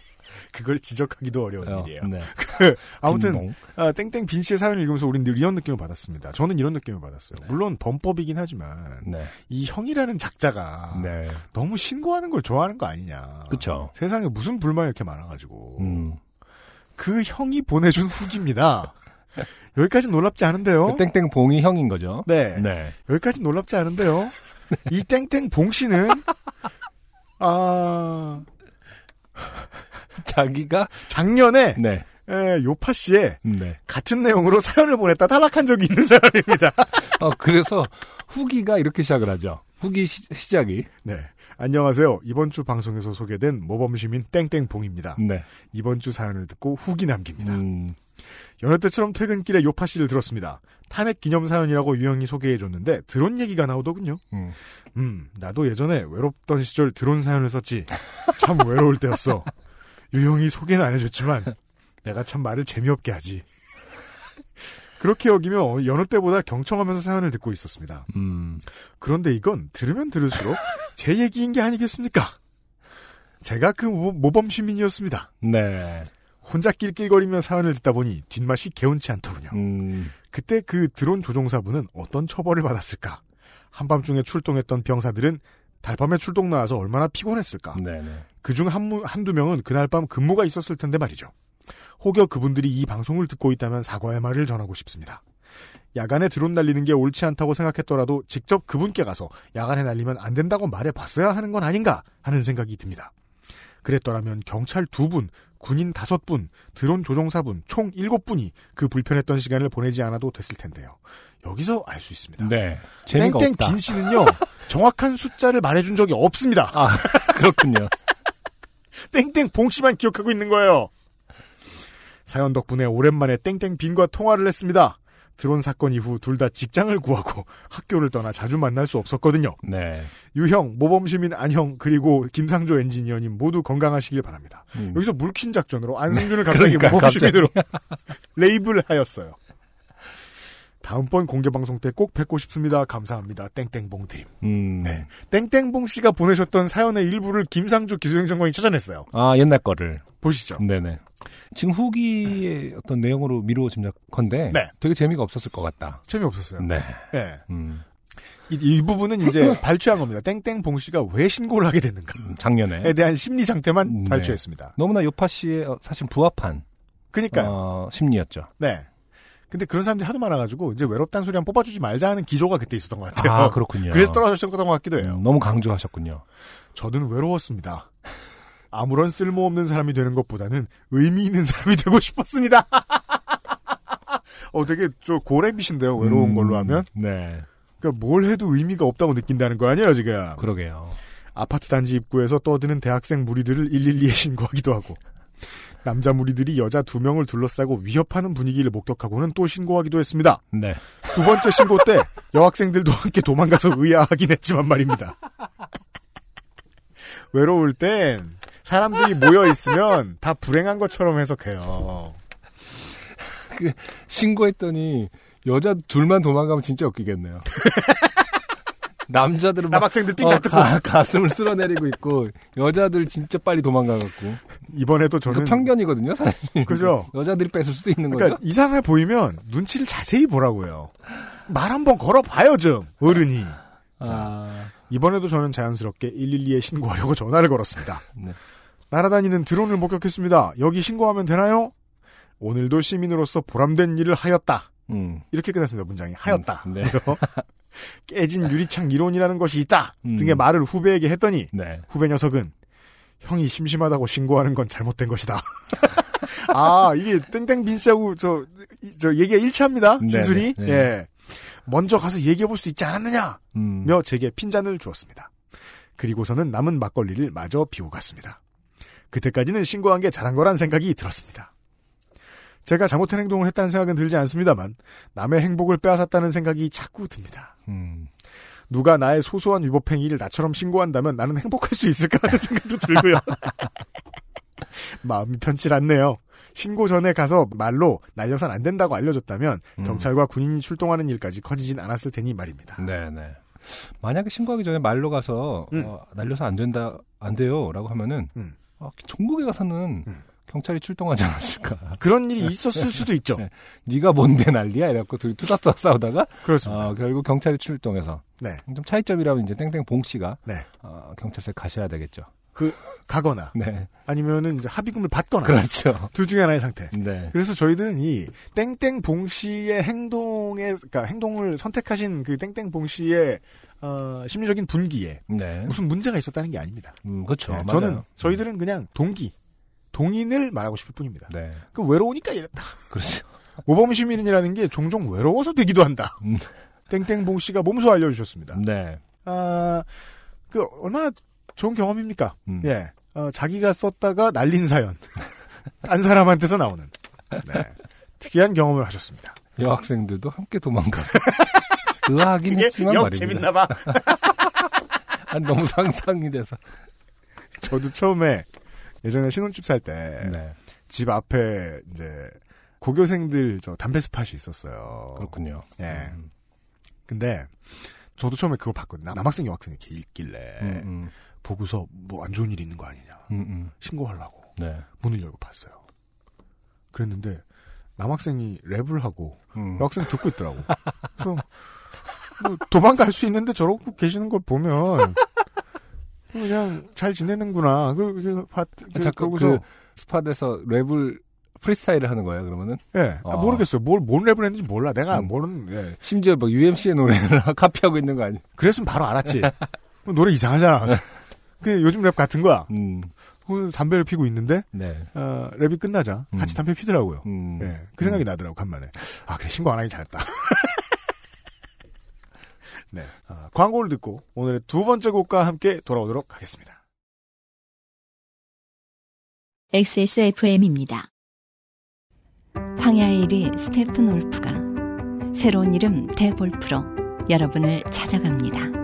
그걸 지적하기도 어려운 어, 일이에요. 네. 아무튼, 빈봉. 아, 땡땡 빈 씨의 사연을 읽으면서 우린 늘 이런 느낌을 받았습니다. 저는 이런 느낌을 받았어요. 물론 범법이긴 하지만 네. 이 형이라는 작자가 네. 너무 신고하는 걸 좋아하는 거 아니냐. 그쵸. 세상에 무슨 불만이 이렇게 많아가지고 음. 그 형이 보내준 후기입니다. 여기까지 놀랍지 않은데요. 그 땡땡 봉이 형인 거죠. 네. 네. 여기까지 놀랍지 않은데요. 이 땡땡 봉 씨는 아 자기가 작년에 네. 에, 요파 씨의 네. 같은 내용으로 사연을 보냈다 탈락한 적이 있는 사람입니다. 어 그래서 후기가 이렇게 시작을 하죠. 후기 시, 시작이. 네. 안녕하세요. 이번 주 방송에서 소개된 모범시민 땡땡봉입니다. 네. 이번 주 사연을 듣고 후기 남깁니다. 음. 여느 때처럼 퇴근길에 요파 씨를 들었습니다. 탄핵 기념 사연이라고 유형이 소개해줬는데 드론 얘기가 나오더군요. 음. 음, 나도 예전에 외롭던 시절 드론 사연을 썼지. 참 외로울 때였어. 유형이 소개는 안 해줬지만 내가 참 말을 재미없게 하지. 그렇게 여기며 여느 때보다 경청하면서 사연을 듣고 있었습니다. 음. 그런데 이건 들으면 들을수록 제 얘기인 게 아니겠습니까? 제가 그 모- 모범 시민이었습니다. 네. 혼자 낄낄거리며 사연을 듣다 보니 뒷맛이 개운치 않더군요. 음. 그때 그 드론 조종사분은 어떤 처벌을 받았을까? 한밤중에 출동했던 병사들은 달밤에 출동 나와서 얼마나 피곤했을까? 네네. 그중 한, 한두 명은 그날 밤 근무가 있었을 텐데 말이죠. 혹여 그분들이 이 방송을 듣고 있다면 사과의 말을 전하고 싶습니다. 야간에 드론 날리는 게 옳지 않다고 생각했더라도 직접 그분께 가서 야간에 날리면 안 된다고 말해봤어야 하는 건 아닌가 하는 생각이 듭니다. 그랬더라면 경찰 두 분, 군인 다섯 분, 드론 조종사분 총 일곱 분이 그 불편했던 시간을 보내지 않아도 됐을 텐데요. 여기서 알 수 있습니다. 네. 땡땡. 빈 씨는요 정확한 숫자를 말해준 적이 없습니다. 아, 그렇군요. 땡땡 봉 씨만 기억하고 있는 거예요. 사연 덕분에 오랜만에 땡땡 빈과 통화를 했습니다. 드론 사건 이후 둘 다 직장을 구하고 학교를 떠나 자주 만날 수 없었거든요. 네. 유형, 모범시민 안형, 그리고 김상조 엔지니어님 모두 건강하시길 바랍니다. 음. 여기서 물킨 작전으로 안승준을 갑자기 그러니까, 모범시민으로 레이블 하였어요. 다음번 공개 방송 때 꼭 뵙고 싶습니다. 감사합니다. 땡땡봉 드림. 음. 네. 땡땡봉 씨가 보내셨던 사연의 일부를 김상조 기술행정관이 찾아냈어요. 아, 옛날 거를. 보시죠. 네네. 지금 후기의 어떤 내용으로 미루어 짐작컨대 네. 되게 재미가 없었을 것 같다. 재미없었어요. 네. 네. 음. 이, 이 부분은 이제 발췌한 겁니다. 땡땡 봉 씨가 왜 신고를 하게 됐는가에 작년에 대한 심리 상태만 네. 발췌했습니다. 너무나 요파 씨의 어, 사실 부합한 그니까요. 어, 심리였죠. 네. 근데 그런 사람들이 하도 많아가지고 이제 외롭다는 소리 한 뽑아주지 말자 하는 기조가 그때 있었던 것 같아요. 아 그렇군요. 그래서 떨어졌던 것 같기도 해요. 음, 너무 강조하셨군요. 저는 외로웠습니다. 아무런 쓸모없는 사람이 되는 것보다는 의미 있는 사람이 되고 싶었습니다. 어, 되게 저 고래빛인데요. 외로운 음, 걸로 하면. 네. 그러니까 뭘 해도 의미가 없다고 느낀다는 거 아니에요, 지금. 그러게요. 아파트 단지 입구에서 떠드는 대학생 무리들을 112에 신고하기도 하고 남자 무리들이 여자 두 명을 둘러싸고 위협하는 분위기를 목격하고는 또 신고하기도 했습니다. 네. 두 번째 신고 때 여학생들도 함께 도망가서 의아하긴 했지만 말입니다. 외로울 땐 사람들이 모여 있으면 다 불행한 것처럼 해석해요. 신고했더니 여자 둘만 도망가면 진짜 웃기겠네요. 남자들은 막 남학생들 삥 어, 가, 가슴을 쓸어내리고 있고 여자들 진짜 빨리 도망가갖고 이번에도 그 저는 편견이거든요 사실 그죠? 여자들이 뺏을 수도 있는 그러니까 거죠 이상해 보이면 눈치를 자세히 보라고요. 말 한번 걸어봐요 좀 어른이. 아, 이번에도 저는 자연스럽게 112에 신고하려고 전화를 걸었습니다. 네. 날아다니는 드론을 목격했습니다. 여기 신고하면 되나요? 오늘도 시민으로서 보람된 일을 하였다. 음, 이렇게 끝났습니다. 문장이 하였다. 음, 네. 깨진 유리창 이론이라는 것이 있다. 음. 등의 말을 후배에게 했더니 네. 후배 녀석은 형이 심심하다고 신고하는 건 잘못된 것이다. 아 이게 땡땡 빈 씨하고 저, 이- 저 얘기가 일치합니다. 네네. 진술이. 네. 예. 먼저 가서 얘기해 볼 수도 있지 않았느냐? 음. 며 제게 핀잔을 주었습니다. 그리고서는 남은 막걸리를 마저 비우 갔습니다. 그때까지는 신고한 게 잘한 거란 생각이 들었습니다. 제가 잘못한 행동을 했다는 생각은 들지 않습니다만 남의 행복을 빼앗았다는 생각이 자꾸 듭니다. 음. 누가 나의 소소한 위법 행위를 나처럼 신고한다면 나는 행복할 수 있을까 하는 생각도 들고요. 마음이 편치 않네요. 신고 전에 가서 말로 날려선 안 된다고 알려줬다면 음. 경찰과 군인이 출동하는 일까지 커지진 않았을 테니 말입니다. 네네. 만약에 신고하기 전에 말로 가서 음. 어, 날려서 안 된다 안 돼요라고 하면은 음. 어, 전국에 가서는 음. 경찰이 출동하지 않았을까. 그런 일이 있었을 수도 있죠. 네. 네가 뭔데 난리야 이래갖고 둘이 투닥투닥 싸우다가 그렇습니다. 어, 결국 경찰이 출동해서 네. 좀 차이점이라면 이제 땡땡 봉 씨가 네. 어, 경찰서에 가셔야 되겠죠. 가거나 네, 아니면은 이제 합의금을 받거나 그렇죠. 둘 중에 하나의 상태. 네, 그래서 저희들은 이 땡땡 봉 씨의 행동에 그러니까 행동을 선택하신 그 땡땡 봉 씨의 어, 심리적인 분기에 네, 무슨 문제가 있었다는 게 아닙니다. 음, 그렇죠. 네. 저는 저희들은 그냥 동기, 동인을 말하고 싶을 뿐입니다. 네, 그 외로우니까 이랬다. 그렇죠. 모범 시민이라는 게 종종 외로워서 되기도 한다. 음. 땡땡봉 씨가 몸소 알려주셨습니다. 네, 아, 그 얼마나 좋은 경험입니까? 음. 예, 어, 자기가 썼다가 날린 사연, 딴 사람한테서 나오는 네, 특이한 경험을 하셨습니다. 여학생들도 함께 도망가서 의아하긴 했지만 역 말입니다. 재밌나봐. 아, 너무 상상이 돼서. 저도 처음에 예전에 신혼집 살 때집 네, 앞에 이제 고교생들 저 담배 스팟이 있었어요. 그렇군요. 예. 음, 근데 저도 처음에 그걸 봤거든요. 남- 남학생 여학생이 이렇게 읽길래 음, 음, 보고서 뭐 안 좋은 일 있는 거 아니냐 음, 음. 신고하려고 네. 문을 열고 봤어요. 그랬는데 남학생이 랩을 하고 음. 여학생 듣고 있더라고. 그래서 뭐 도망갈 수 있는데 저러고 계시는 걸 보면 그냥 잘 지내는구나. 그, 그, 봤, 그, 자꾸 그 spot에서 랩을 프리스타일을 하는 거예요. 그러면은 예, 아, 어. 모르겠어요. 뭘, 뭔 랩을 했는지 몰라. 내가 음. 모르는, 예. 심지어 뭐 UMC의 노래를 카피하고 있는 거 아니에요? 그랬으면 바로 알았지. 노래 이상하잖아. 그 요즘 랩 같은 거야. 음, 그 담배를 피고 있는데, 네. 어, 랩이 끝나자 같이 음. 담배 피더라고요. 음. 예, 그 생각이 나더라고, 간만에. 아, 그래, 신고 안 하기 잘했다. 네. 아, 광고를 듣고 오늘의 두 번째 곡과 함께 돌아오도록 하겠습니다. XSFM입니다. 황야의 이리 스테픈울프가 새로운 이름 데볼프로 여러분을 찾아갑니다.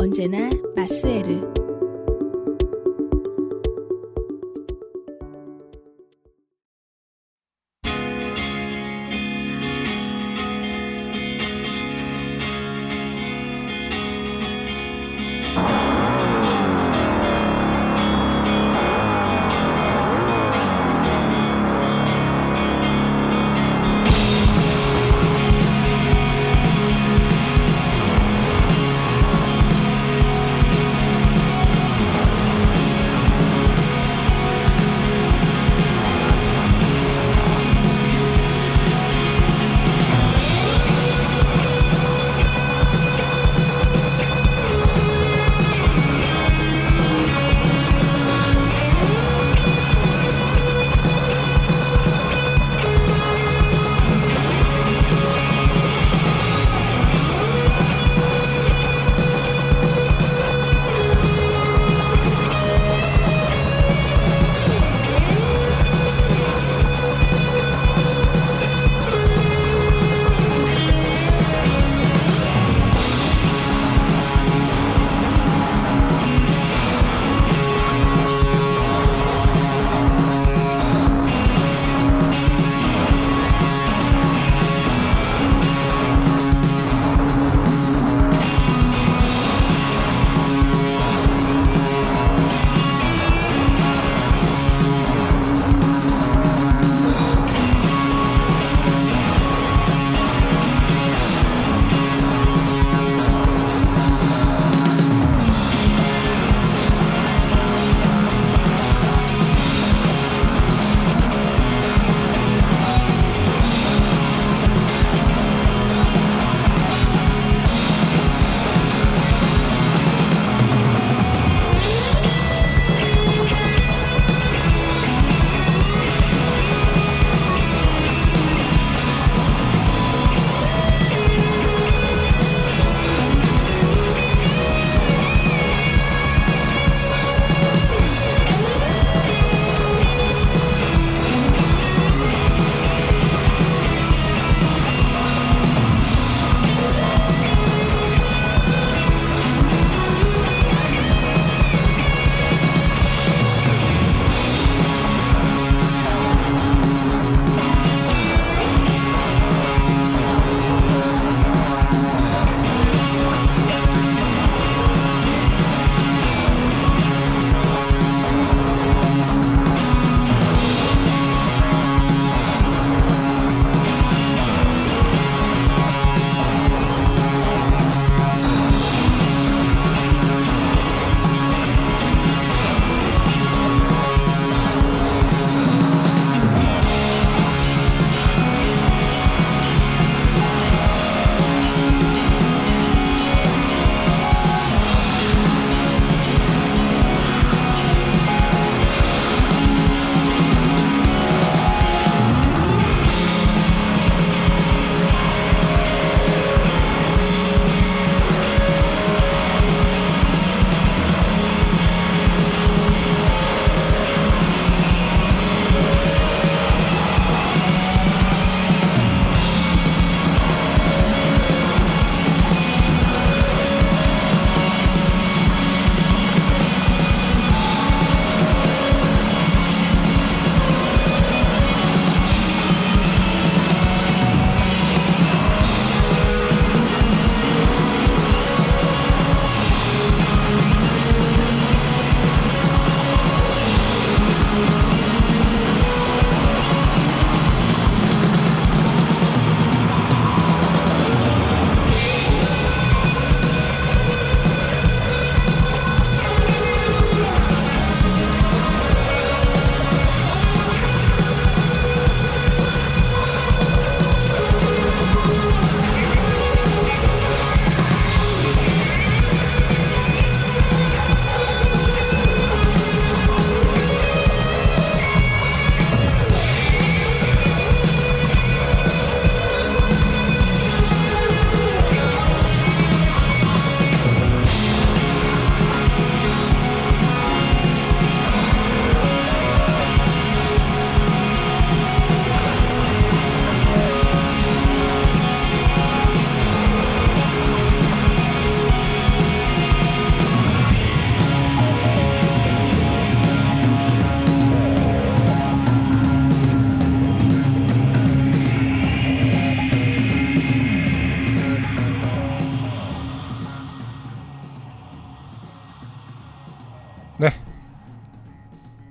언제나 마스에르.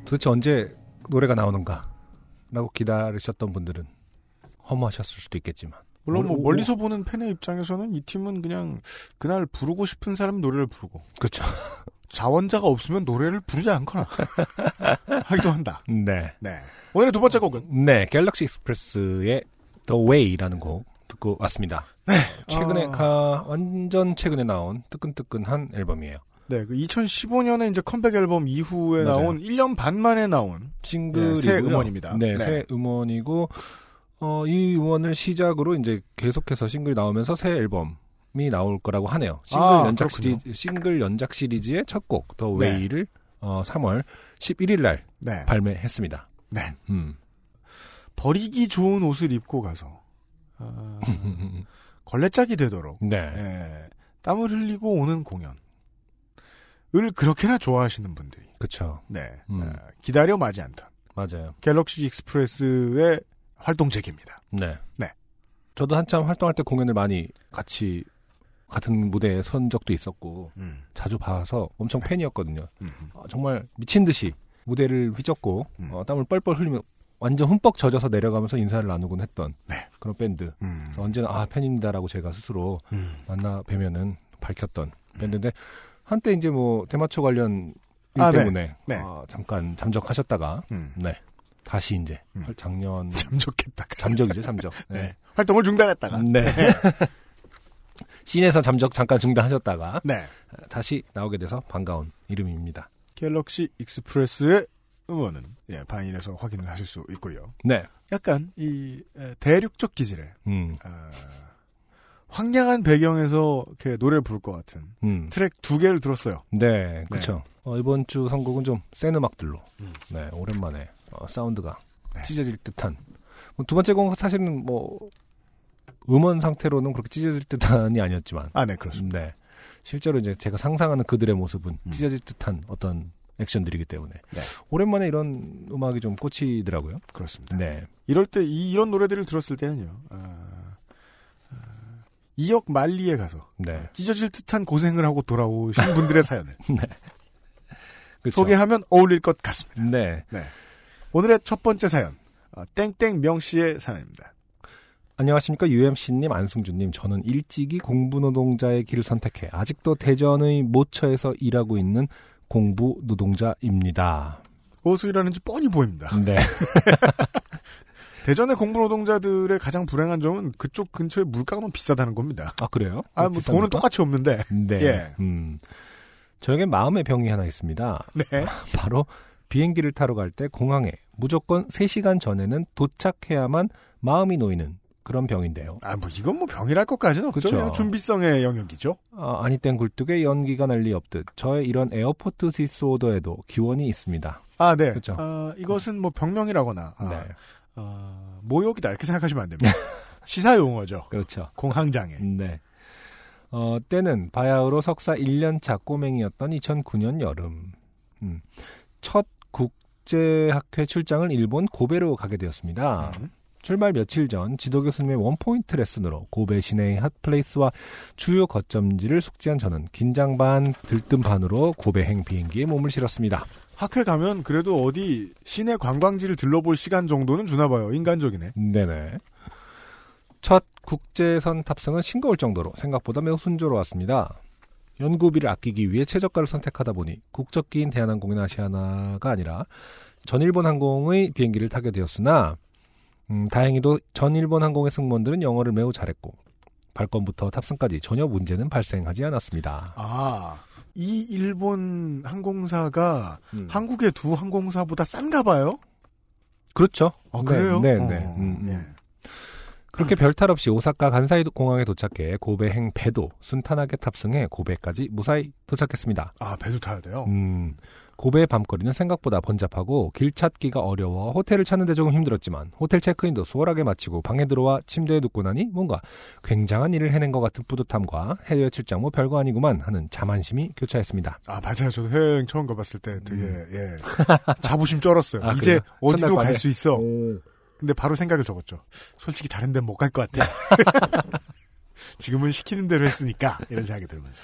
도대체 언제 노래가 나오는가? 라고 기다리셨던 분들은 허무하셨을 수도 있겠지만. 물론 뭐 멀리서 보는 팬의 입장에서는 이 팀은 그냥 그날 부르고 싶은 사람 노래를 부르고 그렇죠. 자원자가 없으면 노래를 부르지 않거나 하기도 한다. 네. 네. 오늘의 두 번째 곡은 네, 갤럭시 익스프레스의 The Way라는 곡 듣고 왔습니다. 네. 최근에 아. 가 완전 최근에 나온 뜨끈뜨끈한 앨범이에요. 네, 그 2015년에 이제 컴백 앨범 이후에 맞아요. 나온 1년 반 만에 나온 싱글이고요. 네, 새 음원입니다. 네, 네. 새 음원이고 어, 이 음원을 시작으로 이제 계속해서 싱글 나오면서 새 앨범이 나올 거라고 하네요. 싱글 아, 연작 그렇군요. 시리즈 싱글 연작 시리즈의 첫 곡 The 네. Way를 어, 3월 11일 날 네. 발매했습니다. 네. 음. 버리기 좋은 옷을 입고 가서 어, 걸레짝이 되도록 네. 예, 땀을 흘리고 오는 공연 을 그렇게나 좋아하시는 분들이 그렇죠. 네, 음. 어, 기다려 마지 않던 맞아요. 갤럭시 익스프레스의 활동 재개입니다. 네. 네. 저도 한참 활동할 때 공연을 많이 같이 같은 무대에 선 적도 있었고 음. 자주 봐서 엄청 팬이었거든요. 음. 어, 정말 미친 듯이 무대를 휘젓고 음. 어, 땀을 뻘뻘 흘리며 완전 흠뻑 젖어서 내려가면서 인사를 나누곤 했던 네. 그런 밴드. 음. 언제나 아 팬입니다라고 제가 스스로 음. 만나 뵈면은 밝혔던 밴드인데 한때 이제 뭐 대마초 관련 일 아, 네. 때문에 네. 어, 잠깐 잠적하셨다가 음. 네 다시 이제 음. 작년 잠적했다가 잠적이죠 잠적. 네. 네. 활동을 중단했다가 네. scene에서 잠적 잠깐 중단하셨다가 네. 다시 나오게 돼서 반가운 이름입니다. 갤럭시 익스프레스의 음원은 예, 바인에서 확인을 하실 수 있고요. 네. 약간 이 에, 대륙적 기질의 음. 아, 황량한 배경에서 이렇게 노래를 부를 것 같은 음. 트랙 두 개를 들었어요. 네, 그렇죠. 이번 주 선곡은 좀 센 음악들로, 음. 네, 오랜만에 어, 사운드가 네. 찢어질 듯한. 뭐 두 번째 곡은 사실은 뭐 음원 상태로는 그렇게 찢어질 듯한이 아니었지만, 아, 네, 그렇습니다. 네, 실제로 이제 제가 상상하는 그들의 모습은 음. 찢어질 듯한 어떤 액션들이기 때문에 네. 오랜만에 이런 음악이 좀 꽂히더라고요. 그렇습니다. 네, 이럴 때 이, 런 노래들을 들었을 때는요. 아, 아, 2억 말리에 가서 네, 찢어질 듯한 고생을 하고 돌아오신 분들의 사연을 그렇죠. 소개하면 어울릴 것 같습니다. 네, 오늘의 첫 번째 사연 어, 땡땡 명 씨의 사연입니다. 안녕하십니까 UMC님, 안승준님. 저는 일찍이 공부 노동자의 길을 선택해 아직도 대전의 모처에서 일하고 있는 공부 노동자입니다. 어디서 일하는지 뻔히 보입니다. 네, 대전의 공부 노동자들의 가장 불행한 점은 그쪽 근처에 물가가 너무 비싸다는 겁니다. 아 그래요? 아, 뭐? 돈은 똑같이 없는데. 네. 예. 음. 저에게 마음의 병이 하나 있습니다. 네. 바로 비행기를 타러 갈 때 공항에 무조건 3시간 전에는 도착해야만 마음이 놓이는 그런 병인데요. 아, 뭐 이건 뭐 병이랄 것까지는 없죠. 그냥 준비성의 영역이죠. 아, 아니 땐 굴뚝에 연기가 날리 없듯 저의 이런 에어포트 디스오더에도 기원이 있습니다. 아, 네. 그쵸. 아, 이것은 뭐 병명이라거나 아, 네, 어, 모욕이다 이렇게 생각하시면 안 됩니다. 시사 용어죠. 그렇죠. 공항장애. 네. 어, 때는 바야흐로 석사 1년차 꼬맹이였던 2009년 여름. 음. 첫 국제학회 출장을 일본 고베로 가게 되었습니다. 음. 출발 며칠 전 지도 교수님의 원포인트 레슨으로 고베 시내의 핫플레이스와 주요 거점지를 숙지한 저는 긴장 반 들뜸 반으로 고베행 비행기에 몸을 실었습니다. 학회 가면 그래도 어디 시내 관광지를 들러볼 시간 정도는 주나 봐요. 인간적이네. 네네. 첫 국제선 탑승은 싱거울 정도로 생각보다 매우 순조로웠습니다. 연구비를 아끼기 위해 최저가를 선택하다 보니 국적기인 대한항공이나 아시아나가 아니라 전일본 항공의 비행기를 타게 되었으나 음, 다행히도 전 일본 항공의 승무원들은 영어를 매우 잘했고 발권부터 탑승까지 전혀 문제는 발생하지 않았습니다. 아, 이 일본 항공사가 음. 한국의 두 항공사보다 싼가 봐요? 그렇죠. 아, 네, 그래요? 네, 어, 네. 음, 음. 예. 그렇게 별탈 없이 오사카 간사이 공항에 도착해 고베행 배도 순탄하게 탑승해 고베까지 무사히 도착했습니다. 아, 배도 타야 돼요? 음, 고베의 밤거리는 생각보다 번잡하고 길 찾기가 어려워 호텔을 찾는데 조금 힘들었지만 호텔 체크인도 수월하게 마치고 방에 들어와 침대에 눕고 나니 뭔가 굉장한 일을 해낸 것 같은 뿌듯함과 해외 출장 뭐 별거 아니구만 하는 자만심이 교차했습니다. 아, 맞아요. 저도 해외여행 처음 가봤을 때 되게, 예. 자부심 쩔었어요. 음. 아, 이제? 어디도 갈? 수 있어. 근데 바로 생각을 적었죠. 솔직히 다른 데는 못 갈 것 같아. 지금은 시키는 대로 했으니까. 이런 생각이 들면서.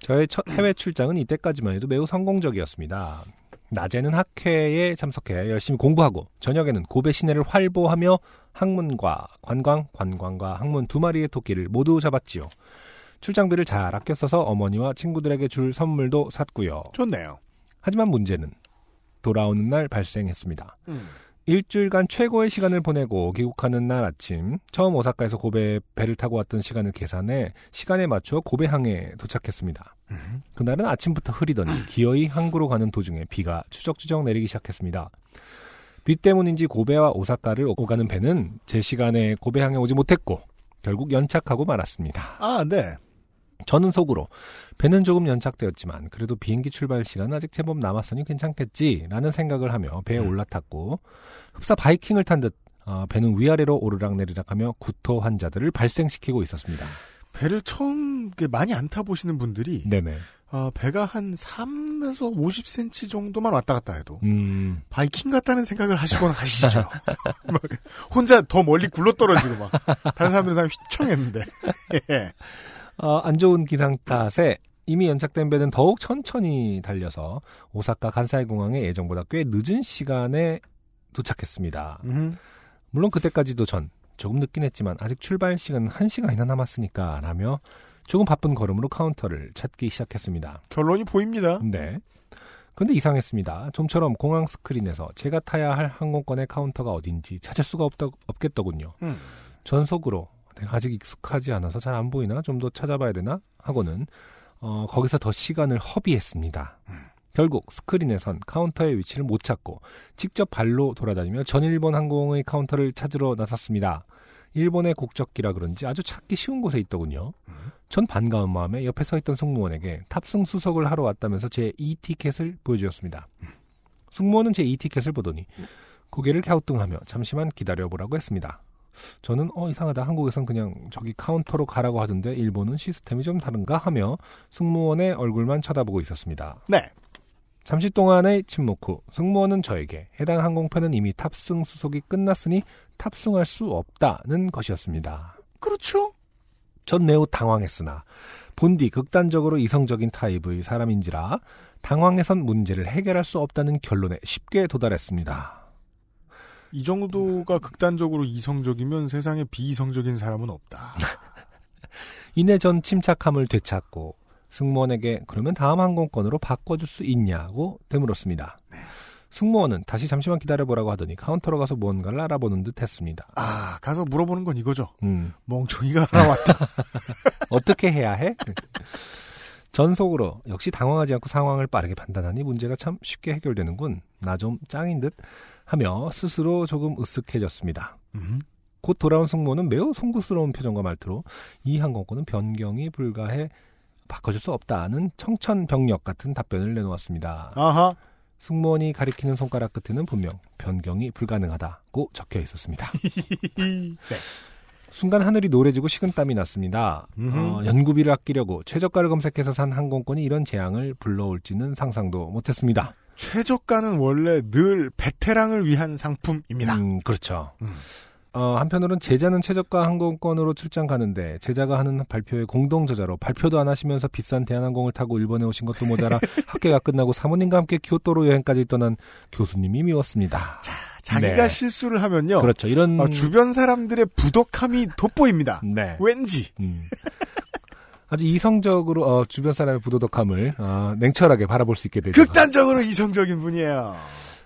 저의 첫 해외 출장은 이때까지만 해도 매우 성공적이었습니다. 낮에는 학회에 참석해 열심히 공부하고 저녁에는 고베 시내를 활보하며 학문과 관광, 관광과 학문 두 마리의 토끼를 모두 잡았지요. 출장비를 잘 아껴 써서 어머니와 친구들에게 줄 선물도 샀고요. 좋네요. 하지만 문제는 돌아오는 날 발생했습니다. 음. 일주일간 최고의 시간을 보내고 귀국하는 날 아침 처음 오사카에서 고베에 배를 타고 왔던 시간을 계산해 시간에 맞춰 고베항에 도착했습니다. 그날은 아침부터 흐리더니 기어이 항구로 가는 도중에 비가 추적추적 내리기 시작했습니다. 비 때문인지 고베와 오사카를 오가는 배는 제 시간에 고베항에 오지 못했고 결국 연착하고 말았습니다. 아, 네. 저는 속으로 배는 조금 연착되었지만 그래도 비행기 출발 시간은 아직 제법 남았으니 괜찮겠지라는 생각을 하며 배에 올라탔고 흡사 바이킹을 탄듯 어, 배는 위아래로 오르락내리락하며 구토 환자들을 발생시키고 있었습니다. 배를 처음 많이 안 타보시는 분들이 네네. 어, 배가 한 3에서 50cm 정도만 왔다 갔다 해도 음, 바이킹 같다는 생각을 하시곤 하시죠. 막 혼자 더 멀리 굴러 떨어지고 막 다른 사람들 사람 휘청했는데. 예. 어, 안 좋은 기상 탓에 이미 연착된 배는 더욱 천천히 달려서 오사카 간사이 공항에 예정보다 꽤 늦은 시간에 도착했습니다. 음. 물론 그때까지도 전 조금 늦긴 했지만 아직 출발 시간은 1시간이나 남았으니까 라며 조금 바쁜 걸음으로 카운터를 찾기 시작했습니다. 결론이 보입니다. 네. 근데 이상했습니다. 좀처럼 공항 스크린에서 제가 타야 할 항공권의 카운터가 어딘지 찾을 수가 없다, 없겠더군요. 음. 전 속으로 내가 아직 익숙하지 않아서 잘 안 보이나 좀 더 찾아봐야 되나 하고는 어, 거기서 더 시간을 허비했습니다. 결국 스크린에선 카운터의 위치를 못 찾고 직접 발로 돌아다니며 전일본 항공의 카운터를 찾으러 나섰습니다. 일본의 국적기라 그런지 아주 찾기 쉬운 곳에 있더군요. 전 반가운 마음에 옆에 서 있던 승무원에게 탑승 수속을 하러 왔다면서 제 E-티켓을 보여주었습니다. 승무원은 제 E-티켓을 보더니 고개를 갸우뚱하며 잠시만 기다려보라고 했습니다. 저는 어 이상하다 한국에선 그냥 저기 카운터로 가라고 하던데 일본은 시스템이 좀 다른가 하며 승무원의 얼굴만 쳐다보고 있었습니다. 네. 잠시 동안의 침묵 후 승무원은 저에게 해당 항공편은 이미 탑승 수속이 끝났으니 탑승할 수 없다는 것이었습니다. 그렇죠. 전 매우 당황했으나 본디 극단적으로 이성적인 타입의 사람인지라 당황해선 문제를 해결할 수 없다는 결론에 쉽게 도달했습니다. 이 정도가 극단적으로 이성적이면 세상에 비이성적인 사람은 없다. 이내 전 침착함을 되찾고 승무원에게 그러면 다음 항공권으로 바꿔줄 수 있냐고 되물었습니다. 승무원은 다시 잠시만 기다려보라고 하더니 카운터로 가서 무언가를 알아보는 듯 했습니다. 아, 가서 물어보는 건 이거죠. 음, 멍청이가 하나 왔다. 어떻게 해야 해? 전속으로 역시 당황하지 않고 상황을 빠르게 판단하니 문제가 참 쉽게 해결되는군. 나 좀 짱인 듯 하며 스스로 조금 으쓱해졌습니다. 음. 곧 돌아온 승무원은 매우 송구스러운 표정과 말투로 이 항공권은 변경이 불가해 바꿔줄 수 없다는 청천벽력 같은 답변을 내놓았습니다. 아하. 승무원이 가리키는 손가락 끝에는 분명 변경이 불가능하다고 적혀 있었습니다. 네. 순간 하늘이 노래지고 식은땀이 났습니다. 어, 연구비를 아끼려고 최저가를 검색해서 산 항공권이 이런 재앙을 불러올지는 상상도 못했습니다. 최저가는 원래 늘 베테랑을 위한 상품입니다. 음, 그렇죠. 음. 어, 한편으로는 제자는 최저가 항공권으로 출장 가는데 제자가 하는 발표의 공동 저자로 발표도 안 하시면서 비싼 대한항공을 타고 일본에 오신 것도 모자라 학회가 끝나고 사모님과 함께 교토로 여행까지 떠난 교수님이 미웠습니다. 자기가 네. 실수를 하면요. 그렇죠. 이런 어, 주변 사람들의 부덕함이 돋보입니다. 네. 왠지. 음. 아주 이성적으로 어, 주변 사람의 부도덕함을 어, 냉철하게 바라볼 수 있게 되죠. 극단적으로 이성적인 분이에요.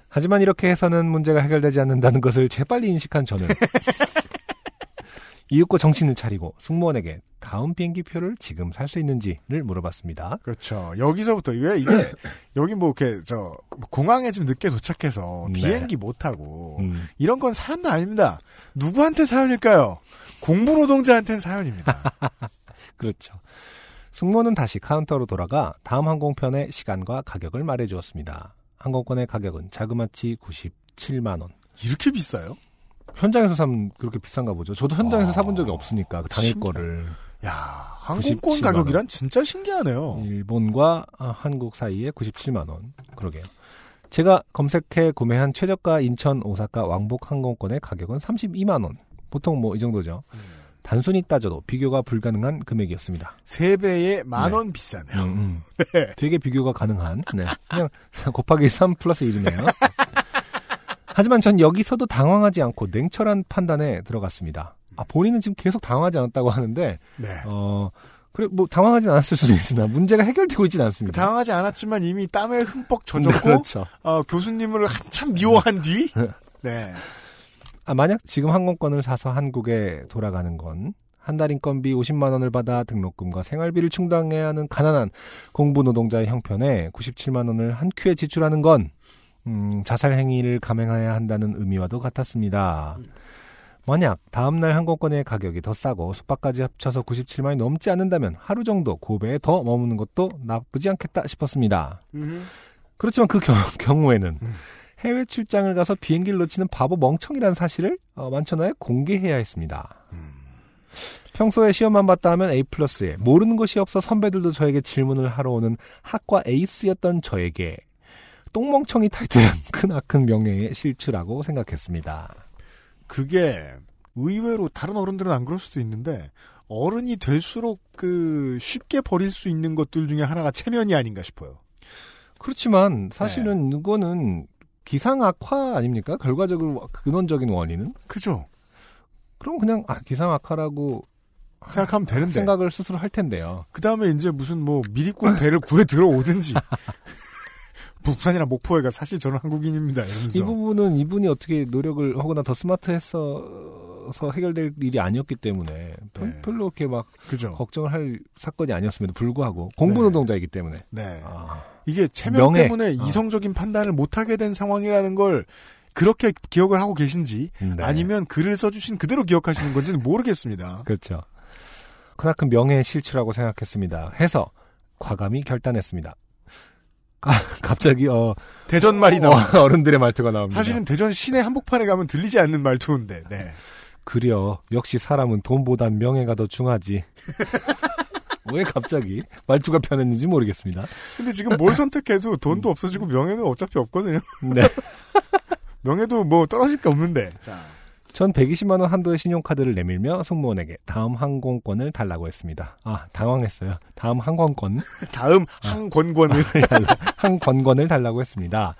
하지만 이렇게 해서는 문제가 해결되지 않는다는 것을 재빨리 인식한 저는 이윽고 정신을 차리고 승무원에게 다음 비행기 표를 지금 살 수 있는지를 물어봤습니다. 그렇죠. 여기서부터 왜 이게 여기 뭐 이렇게 저 공항에 좀 늦게 도착해서 네. 비행기 못 타고 음, 이런 건 사연도 아닙니다. 누구한테 사연일까요? 공부 노동자한테는 사연입니다. 그렇죠. 승무원은 다시 카운터로 돌아가 다음 항공편의 시간과 가격을 말해 주었습니다. 항공권의 가격은 자그마치 97만 원. 이렇게 비싸요? 현장에서 사면 그렇게 비싼가 보죠. 저도 현장에서 와, 사본 적이 없으니까 그 당일 신기하다. 거를 야, 항공권 97만 가격이란 진짜 신기하네요. 일본과 아, 한국 사이에 97만 원. 그러게요. 제가 검색해 구매한 최저가 인천 오사카 왕복 항공권의 가격은 32만 원. 보통 뭐 이 정도죠. 단순히 따져도 비교가 불가능한 금액이었습니다. 세 배에 만원 비싸네요. 음, 음. 네. 되게 비교가 가능한. 네. 그냥 곱하기 3 플러스 1이네요. 하지만 전 여기서도 당황하지 않고 냉철한 판단에 들어갔습니다. 아, 본인은 지금 계속 당황하지 않았다고 하는데, 네. 어, 그래, 뭐, 당황하진 않았을 수도 있으나, 문제가 해결되고 있지는 않습니다. 당황하지 않았지만 이미 땀에 흠뻑 젖었고 네, 그렇죠. 어, 교수님을 한참 미워한 뒤 네. 네. 아, 만약 지금 항공권을 사서 한국에 돌아가는 건, 한 달 인건비 50만 원을 받아 등록금과 생활비를 충당해야 하는 가난한 공부 노동자의 형편에 97만 원을 한 큐에 지출하는 건, 음, 자살 행위를 감행해야 한다는 의미와도 같았습니다. 만약 다음날 항공권의 가격이 더 싸고 숙박까지 합쳐서 97만이 넘지 않는다면 하루 정도 고베에 더 머무는 것도 나쁘지 않겠다 싶었습니다. 그렇지만 그 경, 경우에는 해외 출장을 가서 비행기를 놓치는 바보 멍청이라는 사실을 어, 만천하에 공개해야 했습니다. 평소에 시험만 봤다 하면 A 플러스에 모르는 것이 없어 선배들도 저에게 질문을 하러 오는 학과 에이스였던 저에게 똥멍청이 타이틀은 크나큰 명예의 실추라고 생각했습니다. 그게 의외로 다른 어른들은 안 그럴 수도 있는데 어른이 될수록 그 쉽게 버릴 수 있는 것들 중에 하나가 체면이 아닌가 싶어요. 그렇지만 사실은 이거는 기상 악화 아닙니까? 결과적으로 근원적인 원인은 그죠? 그럼 그냥 아 기상 악화라고 생각하면 되는데. 생각을 스스로 할 텐데요. 그 다음에 이제 무슨 뭐 미리꾼 배를 구해 들어오든지. 부산이나 목포에가 사실 저는 한국인입니다. 이러면서. 이 부분은 이분이 어떻게 노력을 하거나 더 스마트해서 해결될 일이 아니었기 때문에 별- 네. 별로 이렇게 막 그죠? 걱정을 할 사건이 아니었음에도 불구하고 공부 네. 노동자이기 때문에 네. 아, 이게 체면 명예. 때문에 어. 이성적인 판단을 못하게 된 상황이라는 걸 그렇게 기억을 하고 계신지 네. 아니면 글을 써주신 그대로 기억하시는 건지는 모르겠습니다. 그렇죠. 크나큰 명예의 실추라고 생각했습니다. 해서 과감히 결단했습니다. 아, 갑자기 어, 대전 말이 나와. 어, 어른들의 말투가 나옵니다. 사실은 대전 시내 한복판에 가면 들리지 않는 말투인데. 네. 그려 역시 사람은 돈보단 명예가 더 중하지. 왜 갑자기 말투가 변했는지 모르겠습니다. 근데 지금 뭘 선택해도 돈도 없어지고 명예는 어차피 없거든요. 네. 명예도 뭐 떨어질 게 없는데. 자. 전 120만 원 한도의 신용카드를 내밀며 승무원에게 다음 항공권을 달라고 했습니다. 아 당황했어요. 다음 항공권 다음 항권권을 항권권을 달라고 했습니다.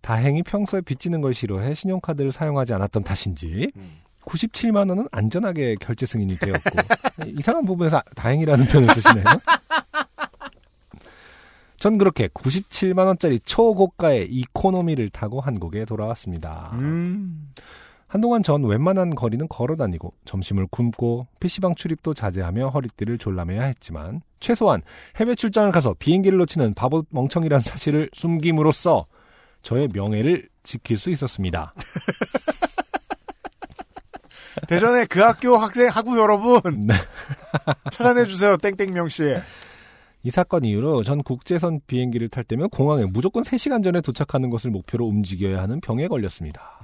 다행히 평소에 빚지는 걸 싫어해 신용카드를 사용하지 않았던 탓인지 97만 원은 안전하게 결제 승인이 되었고 이상한 부분에서 다행이라는 표현을 쓰시네요. 전 그렇게 97만 원짜리 초고가의 이코노미를 타고 한국에 돌아왔습니다. 음. 한동안 전 웬만한 거리는 걸어 다니고 점심을 굶고 PC방 출입도 자제하며 허리띠를 졸라매야 했지만 최소한 해외 출장을 가서 비행기를 놓치는 바보 멍청이라는 사실을 숨김으로써 저의 명예를 지킬 수 있었습니다. 대전의 그 학교 학생 학우 여러분 네. 찾아내 주세요. 땡땡명 씨. 이 사건 이후로 전 국제선 비행기를 탈 때면 공항에 무조건 3시간 전에 도착하는 것을 목표로 움직여야 하는 병에 걸렸습니다.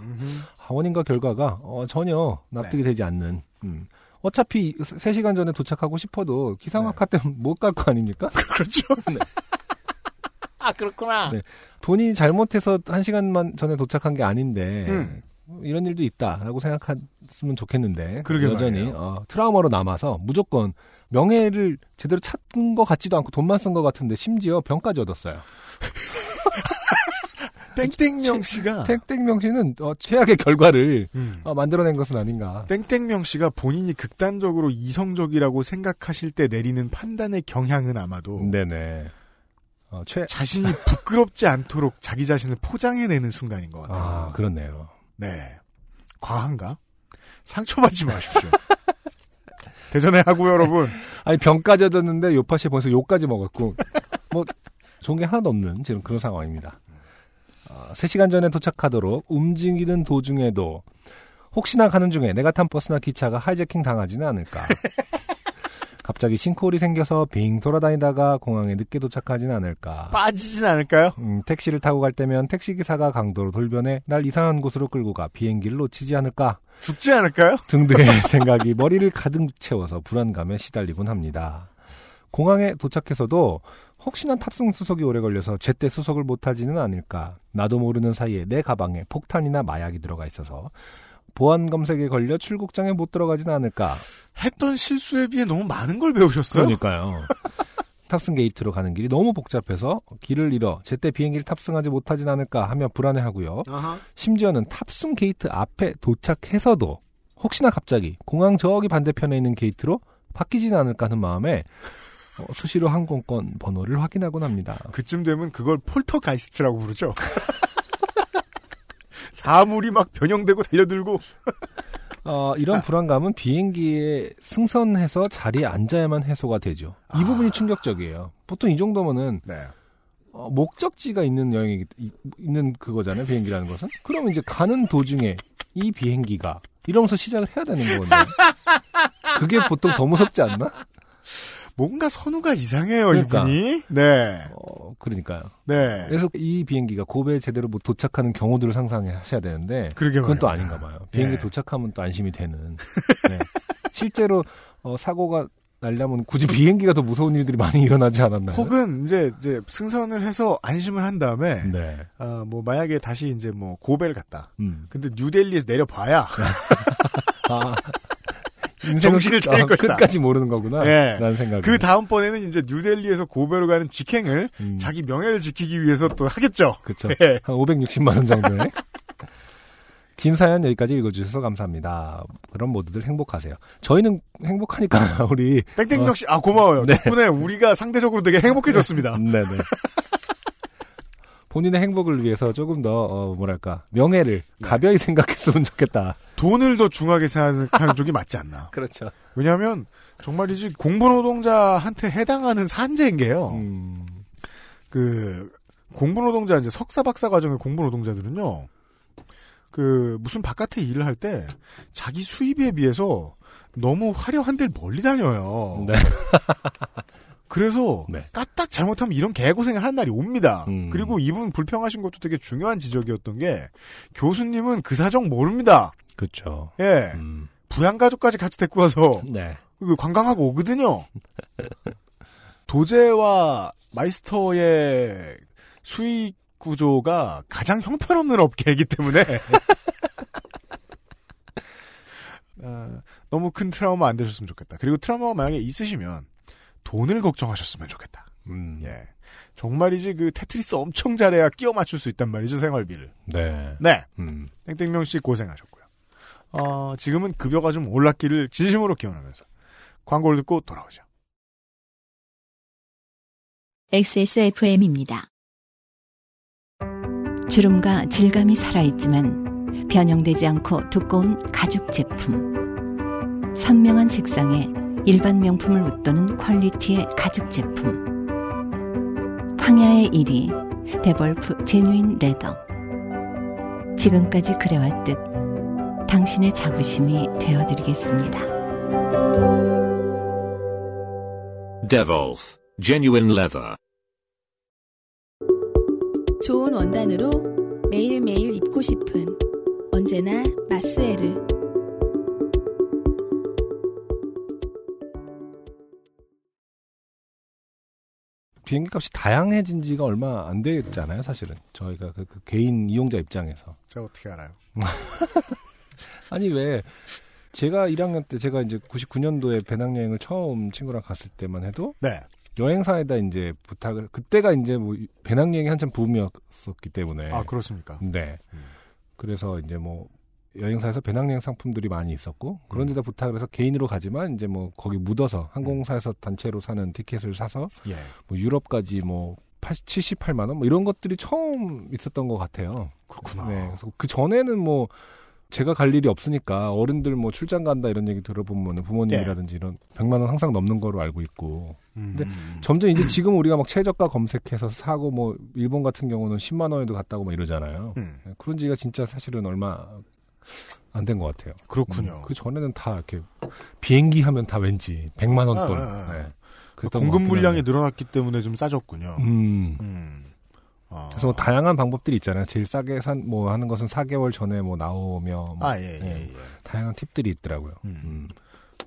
하원인과 결과가 어, 전혀 납득이 되지 않는 음. 어차피 3시간 전에 도착하고 싶어도 기상악화 때문에 못 갈 거 아닙니까? 그렇죠. 아, 그렇구나. 네. 본인이 잘못해서 1시간만 전에 도착한 게 아닌데 음. 이런 일도 있다라고 생각했으면 좋겠는데 그러게 여전히. 어, 트라우마로 남아서 무조건 명예를 제대로 찾은 것 같지도 않고 돈만 쓴 것 같은데 심지어 병까지 얻었어요. 땡땡명 씨가 택땡명 씨는 어, 최악의 결과를 음. 어, 만들어낸 것은 아닌가. 땡땡명 씨가 본인이 극단적으로 이성적이라고 생각하실 때 내리는 판단의 경향은 아마도 네네. 어, 최 자신이 부끄럽지 않도록 자기 자신을 포장해내는 순간인 것 같아요. 아, 그렇네요. 네. 과한가? 상처받지 마십시오. 대전의 하고 여러분. 아니 병까지 얻었는데 요파시 보면서 욕까지 먹었고 뭐 좋은 게 하나도 없는 지금 그런 상황입니다. 어, 3시간 전에 도착하도록 움직이는 도중에도 혹시나 가는 중에 내가 탄 버스나 기차가 하이제킹 당하지는 않을까. 갑자기 싱크홀이 생겨서 빙 돌아다니다가 공항에 늦게 도착하지는 않을까. 빠지진 않을까요? 음, 택시를 타고 갈 때면 택시기사가 강도로 돌변해 날 이상한 곳으로 끌고 가 비행기를 놓치지 않을까. 죽지 않을까요? 등등의 생각이 머리를 가득 채워서 불안감에 시달리곤 합니다. 공항에 도착해서도 혹시나 탑승 수속이 오래 걸려서 제때 수속을 못하지는 않을까. 나도 모르는 사이에 내 가방에 폭탄이나 마약이 들어가 있어서 보안 검색에 걸려 출국장에 못 들어가진 않을까. 했던 실수에 비해 너무 많은 걸 배우셨어요. 그러니까요. 탑승 게이트로 가는 길이 너무 복잡해서 길을 잃어 제때 비행기를 탑승하지 못하진 않을까 하며 불안해하고요. 아하. 심지어는 탑승 게이트 앞에 도착해서도 혹시나 갑자기 공항 저기 반대편에 있는 게이트로 바뀌진 않을까 하는 마음에 어, 수시로 항공권 번호를 확인하곤 합니다. 그쯤 되면 그걸 폴터가이스트라고 부르죠. 사물이 막 변형되고 달려들고 어, 이런 불안감은 비행기에 승선해서 자리에 앉아야만 해소가 되죠. 이 아. 부분이 충격적이에요. 보통 이 정도면은 네. 어, 목적지가 있는 여행이 이- 있는 그거잖아요. 비행기라는 것은. 그러면 이제 가는 도중에 이 비행기가 이러면서 시작을 해야 되는 건데. 그게 보통 더 무섭지 않나? 뭔가 선우가 이상해요 그러니까. 이분이. 네. 어, 그러니까요. 네. 그래서 이 비행기가 고베에 제대로 못 도착하는 경우들을 상상하셔야 되는데 그러게 그건 또 말입니다. 아닌가 봐요. 비행기 예. 도착하면 또 안심이 되는. 네. 실제로 어, 사고가 날려면 굳이 비행기가 더 무서운 일들이 많이 일어나지 않았나요? 혹은 이제 이제 승선을 해서 안심을 한 다음에 네. 어, 뭐 만약에 다시 이제 뭐 고베를 갔다. 음. 근데 뉴델리에서 내려봐야 아. 정신을 차릴 아, 것이다. 끝까지 모르는 거구나. 예. 라는 생각이. 그 다음번에는 이제 뉴델리에서 고베로 가는 직행을 음. 자기 명예를 지키기 위해서 또 하겠죠. 그쵸. 예. 한 560만 원 정도에. 긴 사연 여기까지 읽어주셔서 감사합니다. 그럼 모두들 행복하세요. 저희는 행복하니까 우리 땡땡명 씨, 아 고마워요. 네. 덕분에 우리가 상대적으로 되게 행복해졌습니다. 네네. 본인의 행복을 위해서 조금 더 어, 뭐랄까 명예를 네. 가벼이 생각했으면 좋겠다. 돈을 더 중하게 생각하는 쪽이 맞지 않나. 그렇죠. 왜냐하면 정말이지 공부 노동자한테 해당하는 산재인 게요. 음, 그 공부 노동자 이제 석사 박사 과정의 공부 노동자들은요. 그 무슨 바깥에 일을 할 때 자기 수입에 비해서 너무 화려한 데를 멀리 다녀요. 네. 그래서 네. 까딱 잘못하면 이런 개고생을 하는 날이 옵니다. 음. 그리고 이분 불평하신 것도 되게 중요한 지적이었던 게 교수님은 그 사정 모릅니다. 그렇죠. 예. 음, 부양가족까지 같이 데리고 와서 네. 그 관광하고 오거든요. 도제와 마이스터의 수익 구조가 가장 형편없는 업계이기 때문에 어, 너무 큰 트라우마 안 되셨으면 좋겠다. 그리고 트라우마가 만약에 있으시면 돈을 걱정하셨으면 좋겠다. 음, 예. 정말이지 그 테트리스 엄청 잘해야 끼워 맞출 수 있단 말이죠 생활비를. 네. 네. 음, 땡땡명 씨 고생하셨고요. 어, 지금은 급여가 좀 올랐기를 진심으로 기원하면서 광고를 듣고 돌아오죠. XSFM입니다. 주름과 질감이 살아있지만 변형되지 않고 두꺼운 가죽 제품. 선명한 색상에 일반 명품을 웃도는 퀄리티의 가죽 제품. 황야의 1위 데볼프 genuine leather. 지금까지 그래왔듯 당신의 자부심이 되어드리겠습니다. Devolf Genuine Leather. 좋은 원단으로 매일매일 입고 싶은 언제나 마스에르. 비행기 값이 다양해진 지가 얼마 안 됐잖아요, 사실은. 저희가 그, 그 개인 이용자 입장에서. 제가 어떻게 알아요? 아니, 왜, 제가 1학년 때, 제가 이제 99년도에 배낭여행을 처음 친구랑 갔을 때만 해도, 네. 여행사에다 이제 부탁을, 그때가 이제 뭐, 배낭여행이 한참 붐이었었기 때문에. 아 그렇습니까? 네. 음. 그래서 이제 뭐, 여행사에서 배낭여행 상품들이 많이 있었고, 그런 음. 데다 부탁을 해서 개인으로 가지만, 이제 뭐, 거기 묻어서, 항공사에서 단체로 사는 티켓을 사서, 예. 뭐 유럽까지 뭐 80, 78만 원 뭐 이런 것들이 처음 있었던 것 같아요. 그렇구나. 네, 그래서 그 전에는 뭐 제가 갈 일이 없으니까 어른들 뭐 출장 간다 이런 얘기 들어보면 부모님이라든지 이런 100만 원 항상 넘는 거로 알고 있고 음. 근데 점점 이제 지금 우리가 막 최저가 검색해서 사고 뭐 일본 같은 경우는 10만 원에도 갔다고 막 이러잖아요. 음. 네, 그런 지가 진짜 사실은 얼마 안 된 것 같아요. 그렇군요. 음, 그 전에는 다 이렇게 비행기 하면 다 왠지 100만 원 돈. 아, 아, 아. 네. 그것 공급 물량이. 늘어났기 때문에 좀 싸졌군요. 음. 음. 아. 그래서 뭐 다양한 방법들이 있잖아요. 제일 싸게 산 뭐 하는 것은 4개월 전에 뭐 나오며 뭐 아, 예, 예, 네. 예. 다양한 팁들이 있더라고요. 음. 음.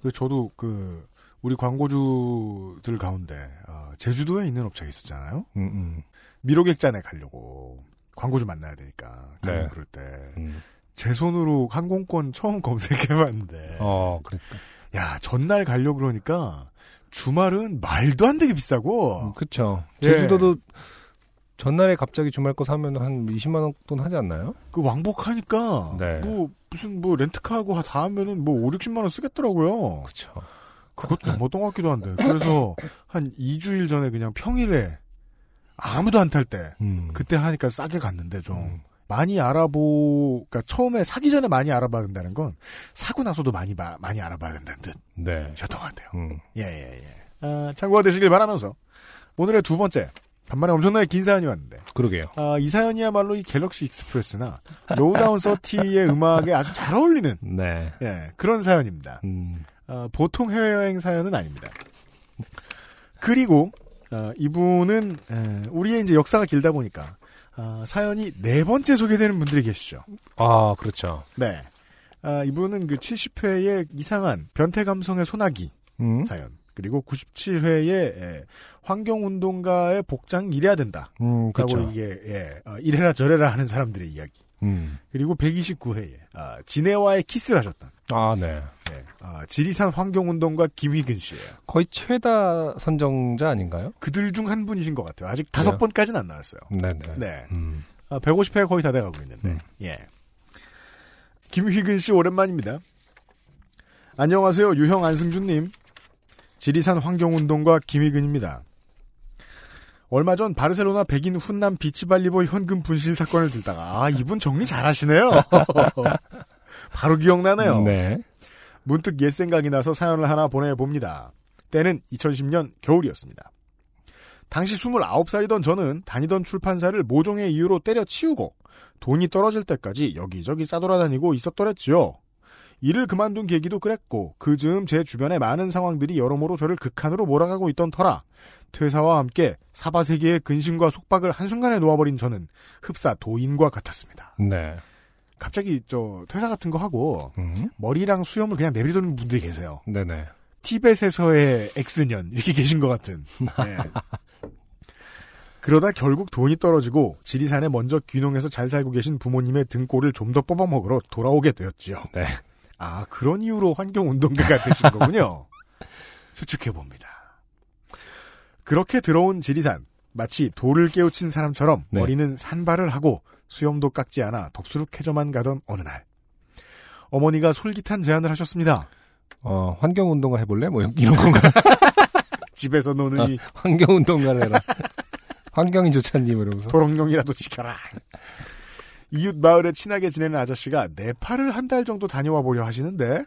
그 저도 그 우리 광고주들 가운데 어, 제주도에 있는 업체가 있었잖아요. 음, 음, 미로객잔에 가려고 광고주 만나야 되니까 가면 네. 그럴 때 음. 제 손으로 항공권 처음 검색해봤는데 어, 그러니까. 야 전날 가려고 그러니까 주말은 말도 안 되게 비싸고 음, 그쵸. 예. 제주도도 전날에 갑자기 주말 거 사면 한 20만 원 돈 하지 않나요? 그 왕복하니까 네. 뭐 무슨 뭐 렌트카하고 다 하면은 뭐 5, 60만 원 쓰겠더라고요. 그쵸. 그것도 뭐던 것 같기도 한데. 그래서 한 2주일 전에 그냥 평일에 아무도 안 탈때 음. 그때 하니까 싸게 갔는데 좀 음. 많이 알아보 그러니까 처음에 사기 전에 많이 알아봐야 된다는 건 사고 나서도 많이 봐- 많이 알아봐야 된다는 네. 뜻이었던 것 같아요. 음. 예, 예, 예. 아, 참고가 되시길 바라면서 오늘의 두 번째 간만에 엄청나게 긴 사연이 왔는데 그러게요. 아, 이 사연이야말로 이 Galaxy Express나 Lowdown 30의 음악에 아주 잘 어울리는 네. 예, 그런 사연입니다. 음. 아, 보통 해외여행 사연은 아닙니다. 그리고 아, 이분은 에, 우리의 이제 역사가 길다 보니까 아, 사연이 네 번째 소개되는 분들이 계시죠. 아, 그렇죠. 네. 아, 이분은 그 70회의 이상한 변태 감성의 소나기 음. 사연 그리고 97회의 환경운동가의 복장 이래야 된다. 음, 라고 그렇죠. 이게 예, 어, 이래라 저래라 하는 사람들의 이야기. 음. 그리고 129회에 아, 진해와의 키스를 하셨던 아, 네. 네, 아, 지리산 환경운동가 김희근 씨예요. 거의 최다 선정자 아닌가요? 그들 중 한 분이신 것 같아요. 아직 다섯? 번까지는 안 나왔어요. 네네. 네. 음. 아, 150회가 거의 다 돼가고 있는데. 음. 예. 김희근 씨 오랜만입니다. 안녕하세요. 유형 안승준님. 지리산 환경운동가 김희근입니다. 얼마 전 바르셀로나 백인 훈남 비치발리보 현금 분실 사건을 들다가 아 이분 정리 잘하시네요. 바로 기억나네요. 네. 문득 옛 생각이 나서 사연을 하나 보내봅니다. 때는 2010년 겨울이었습니다. 당시 29살이던 저는 다니던 출판사를 모종의 이유로 때려치우고 돈이 떨어질 때까지 여기저기 싸돌아다니고 있었더랬지요. 일을 그만둔 계기도 그랬고 그 즈음 제 주변의 많은 상황들이 여러모로 저를 극한으로 몰아가고 있던 터라 퇴사와 함께 사바 세계의 근심과 속박을 한순간에 놓아버린 저는 흡사 도인과 같았습니다. 네. 갑자기 저 퇴사 같은 거 하고 음. 머리랑 수염을 그냥 내버려두는 분들이 계세요. 네네. 티벳에서의 엑스년 이렇게 계신 것 같은. 예. 그러다 결국 돈이 떨어지고 지리산에 먼저 귀농해서 잘 살고 계신 부모님의 등골을 좀 더 뽑아먹으러 돌아오게 되었지요. 네. 아 그런 이유로 환경운동가가 되신 거군요. 추측해봅니다. 그렇게 들어온 지리산 마치 돌을 깨우친 사람처럼 네. 머리는 산발을 하고 수염도 깎지 않아 덥수룩해져만 가던 어느 날 어머니가 솔깃한 제안을 하셨습니다. 어, 환경 운동가 해볼래? 뭐, 이런 건가? 집에서 노느니 환경 운동가를 해라. 환경이 좋잖니, 뭐 이러면서. 도롱뇽이라도 지켜라. 이웃 마을에 친하게 지내는 아저씨가 네팔을 한 달 정도 다녀와 보려 하시는데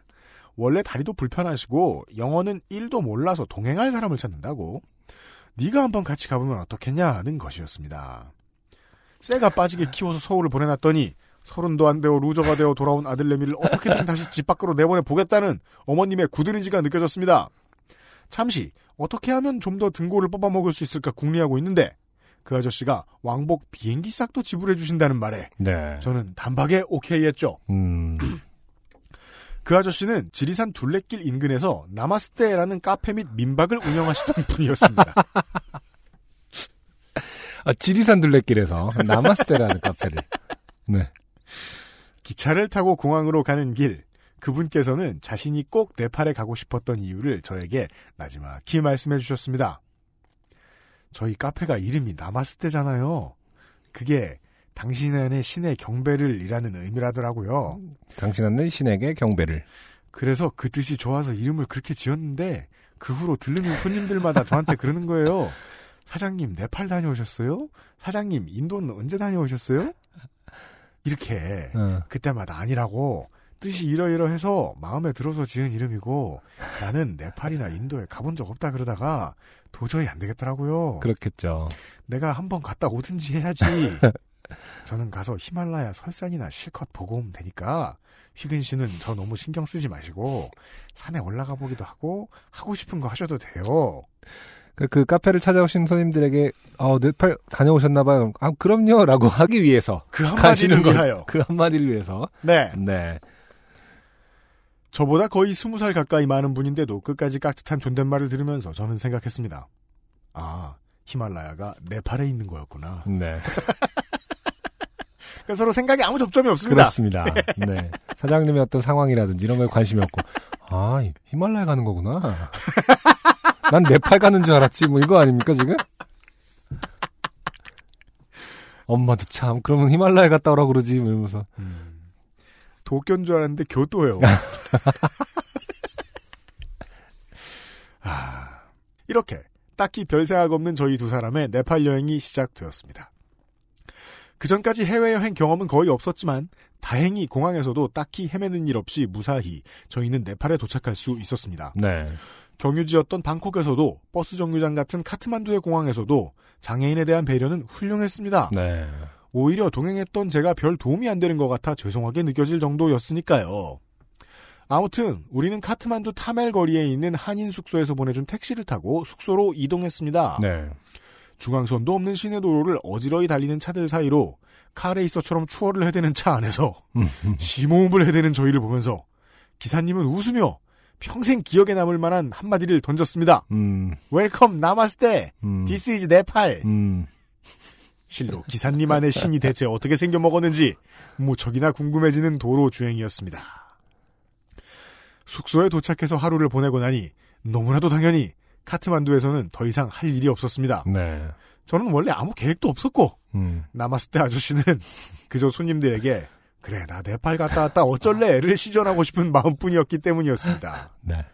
원래 다리도 불편하시고 영어는 1도 몰라서 동행할 사람을 찾는다고 네가 한번 같이 가보면 어떻겠냐는 것이었습니다. 쎄가 빠지게 키워서 서울을 보내놨더니 서른도 안 되어 루저가 되어 돌아온 아들내미를 어떻게든 다시 집 밖으로 내보내 보겠다는 어머님의 굳은 의지가 느껴졌습니다. 잠시 어떻게 하면 좀 더 등골을 뽑아먹을 수 있을까 궁리하고 있는데 그 아저씨가 왕복 비행기 삯도 지불해 주신다는 말에 네. 저는 단박에 오케이 했죠. 음. 그 아저씨는 지리산 둘레길 인근에서 나마스테라는 카페 및 민박을 운영하시던 분이었습니다. 아, 지리산 둘레길에서 나마스테라는 카페를. 네. 기차를 타고 공항으로 가는 길 그분께서는 자신이 꼭 네팔에 가고 싶었던 이유를 저에게 나지막히 말씀해 주셨습니다. 저희 카페가 이름이 나마스테잖아요. 그게 당신 안에 신의 경배를 이라는 의미라더라고요. 당신은 신에게 경배를. 그래서 그 뜻이 좋아서 이름을 그렇게 지었는데 그 후로 들르는 손님들마다 저한테 그러는 거예요. 사장님 네팔 다녀오셨어요? 사장님 인도는 언제 다녀오셨어요? 이렇게 어. 그때마다 아니라고 뜻이 이러이러해서 마음에 들어서 지은 이름이고 나는 네팔이나 인도에 가본 적 없다 그러다가 도저히 안 되겠더라고요. 그렇겠죠. 내가 한번 갔다 오든지 해야지. 저는 가서 히말라야 설산이나 실컷 보고 오면 되니까 휘근 씨는 저 너무 신경 쓰지 마시고 산에 올라가 보기도 하고 하고 싶은 거 하셔도 돼요. 그, 그 카페를 찾아오신 손님들에게, 어, 네팔 다녀오셨나봐요. 아, 그럼요. 라고 하기 위해서. 그 한마디를 거. 위하여. 그 한마디를 위해서. 네. 네. 저보다 거의 스무 살 가까이 많은 분인데도 끝까지 깍듯한 존댓말을 들으면서 저는 생각했습니다. 아, 히말라야가 네팔에 있는 거였구나. 네. 그러니까 서로 생각에 아무 접점이 없습니다. 그렇습니다. 네. 사장님의 어떤 상황이라든지 이런 거에 관심이 없고, 아, 히말라야 가는 거구나. 난 네팔 가는 줄 알았지. 뭐 이거 아닙니까, 지금? 엄마도 참, 그러면 히말라야 갔다 오라고 그러지. 뭐 이러면서. 도쿄인 줄 알았는데 교토예요. 아, 이렇게 딱히 별 생각 없는 저희 두 사람의 네팔 여행이 시작되었습니다. 그 전까지 해외 여행 경험은 거의 없었지만 다행히 공항에서도 딱히 헤매는 일 없이 무사히 저희는 네팔에 도착할 수 있었습니다. 네. 경유지였던 방콕에서도 버스 정류장 같은 카트만두의 공항에서도 장애인에 대한 배려는 훌륭했습니다. 네. 오히려 동행했던 제가 별 도움이 안 되는 것 같아 죄송하게 느껴질 정도였으니까요. 아무튼 우리는 카트만두 타멜 거리에 있는 한인 숙소에서 보내준 택시를 타고 숙소로 이동했습니다. 네. 중앙선도 없는 시내 도로를 어지러이 달리는 차들 사이로 카레이서처럼 추월을 해대는 차 안에서 심호흡을 해대는 저희를 보면서 기사님은 웃으며 평생 기억에 남을 만한 한마디를 던졌습니다. 음, Welcome namaste. 음, This is Nepal. 음, 실로 기사님 안의 신이 대체 어떻게 생겨 먹었는지 무척이나 궁금해지는 도로 주행이었습니다. 숙소에 도착해서 하루를 보내고 나니 너무나도 당연히 카트만두에서는 더 이상 할 일이 없었습니다. 네. 저는 원래 아무 계획도 없었고 음, 남았을 때 아저씨는 그저 손님들에게 그래 나 네팔 갔다 왔다 어쩔래를 시전하고 싶은 마음뿐이었기 때문이었습니다. 네.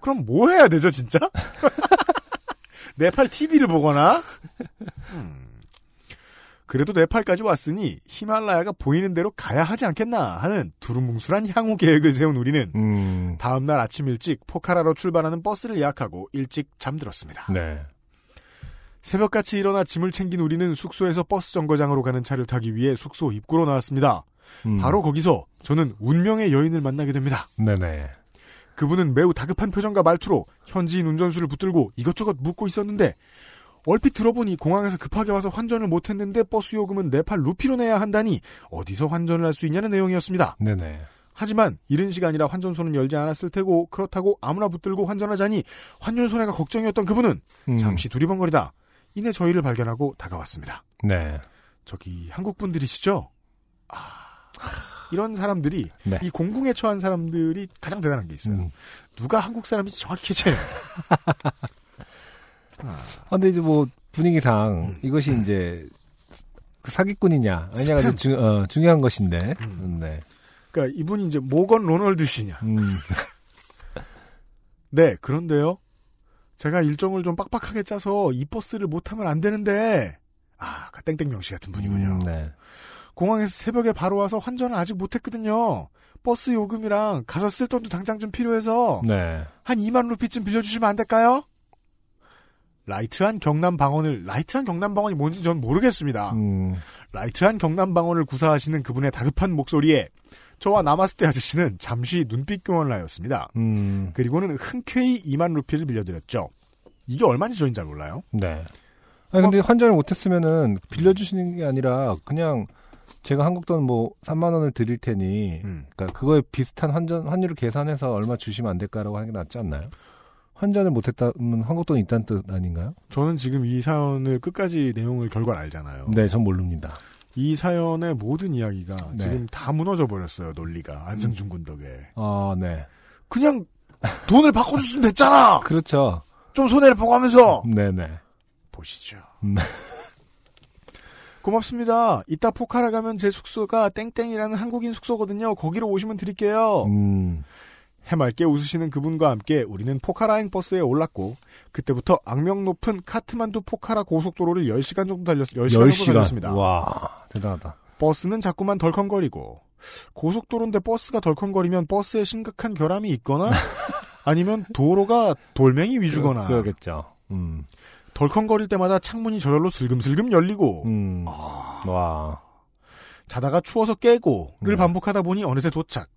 그럼 뭐 해야 되죠 진짜? 네팔 TV를 보거나 음. 그래도 네팔까지 왔으니 히말라야가 보이는 대로 가야 하지 않겠나 하는 두루뭉술한 향후 계획을 세운 우리는 음, 다음날 아침 일찍 포카라로 출발하는 버스를 예약하고 일찍 잠들었습니다. 네. 새벽같이 일어나 짐을 챙긴 우리는 숙소에서 버스 정거장으로 가는 차를 타기 위해 숙소 입구로 나왔습니다. 음, 바로 거기서 저는 운명의 여인을 만나게 됩니다. 네네. 그분은 매우 다급한 표정과 말투로 현지인 운전수를 붙들고 이것저것 묻고 있었는데 얼핏 들어보니 공항에서 급하게 와서 환전을 못했는데 버스 요금은 네팔 루피로 내야 한다니 어디서 환전을 할 수 있냐는 내용이었습니다. 네네. 하지만 이른 시간이라 환전소는 열지 않았을 테고 그렇다고 아무나 붙들고 환전하자니 환율 손해가 걱정이었던 그분은 음, 잠시 두리번거리다 이내 저희를 발견하고 다가왔습니다. 네. 저기 한국 분들이시죠? 아, 이런 사람들이 네. 이 공궁에 처한 사람들이 가장 대단한 게 있어요. 음. 누가 한국 사람인지 정확히 캐쳐요. 아, 근데 이제 뭐 분위기상 음. 이것이 이제 그 사기꾼이냐 아니냐가. 좀 중, 어, 중요한 것인데. 음. 네. 그러니까 이분이 이제 모건 로널드시냐. 음, 네, 그런데요. 제가 일정을 좀 빡빡하게 짜서 이 버스를 못 타면 안 되는데 아, 그 땡땡명 씨 같은 분이군요. 음, 네. 공항에서 새벽에 바로 와서 환전을 아직 못 했거든요. 버스 요금이랑 가서 쓸 돈도 당장 좀 필요해서 네. 한 2만 루피쯤 빌려주시면 안 될까요? light한 경남 방언을 light한 경남 방언이 뭔지 전 모르겠습니다. 음, light한 경남 방언을 구사하시는 그분의 다급한 목소리에 저와 남았을 때 아저씨는 잠시 눈빛 교환을 하였습니다. 음, 그리고는 흔쾌히 2만 루피를 빌려드렸죠. 이게 얼마인지 저는 잘 몰라요. 네. 아니 근데 환전을 못했으면은 빌려주시는 게 아니라 그냥 제가 한국 돈 뭐 3만 원을 드릴 테니 음. 그러니까 그거에 비슷한 환전 환율을 계산해서 얼마 주시면 안 될까라고 하는 게 낫지 않나요? 환전을 못했다면 한국 돈이 있다는 뜻 아닌가요? 저는 지금 이 사연을 끝까지 내용을 결과를 알잖아요. 네, 전 모릅니다. 이 사연의 모든 이야기가 네. 지금 다 무너져 버렸어요. 논리가 안승준 군 덕에. 아, 네. 그냥 돈을 바꿔줬으면 됐잖아. 그렇죠. 좀 손해를 보고 하면서 네, 네. 보시죠. 음. 고맙습니다. 이따 포카라 가면 제 숙소가 땡땡이라는 한국인 숙소거든요. 거기로 오시면 드릴게요. 음, 해맑게 웃으시는 그분과 함께 우리는 포카라행 버스에 올랐고 그때부터 악명 높은 카트만두 포카라 고속도로를 10시간 정도 달렸 10시간, 정도 10시간. 달렸습니다. 와, 대단하다. 버스는 자꾸만 덜컹거리고 고속도로인데 버스가 덜컹거리면 버스에 심각한 결함이 있거나 아니면 도로가 돌멩이 위주거나 그, 그러겠죠. 음, 덜컹거릴 때마다 창문이 저절로 슬금슬금 열리고 음, 아. 와, 자다가 추워서 깨고를 네. 반복하다 보니 어느새 도착.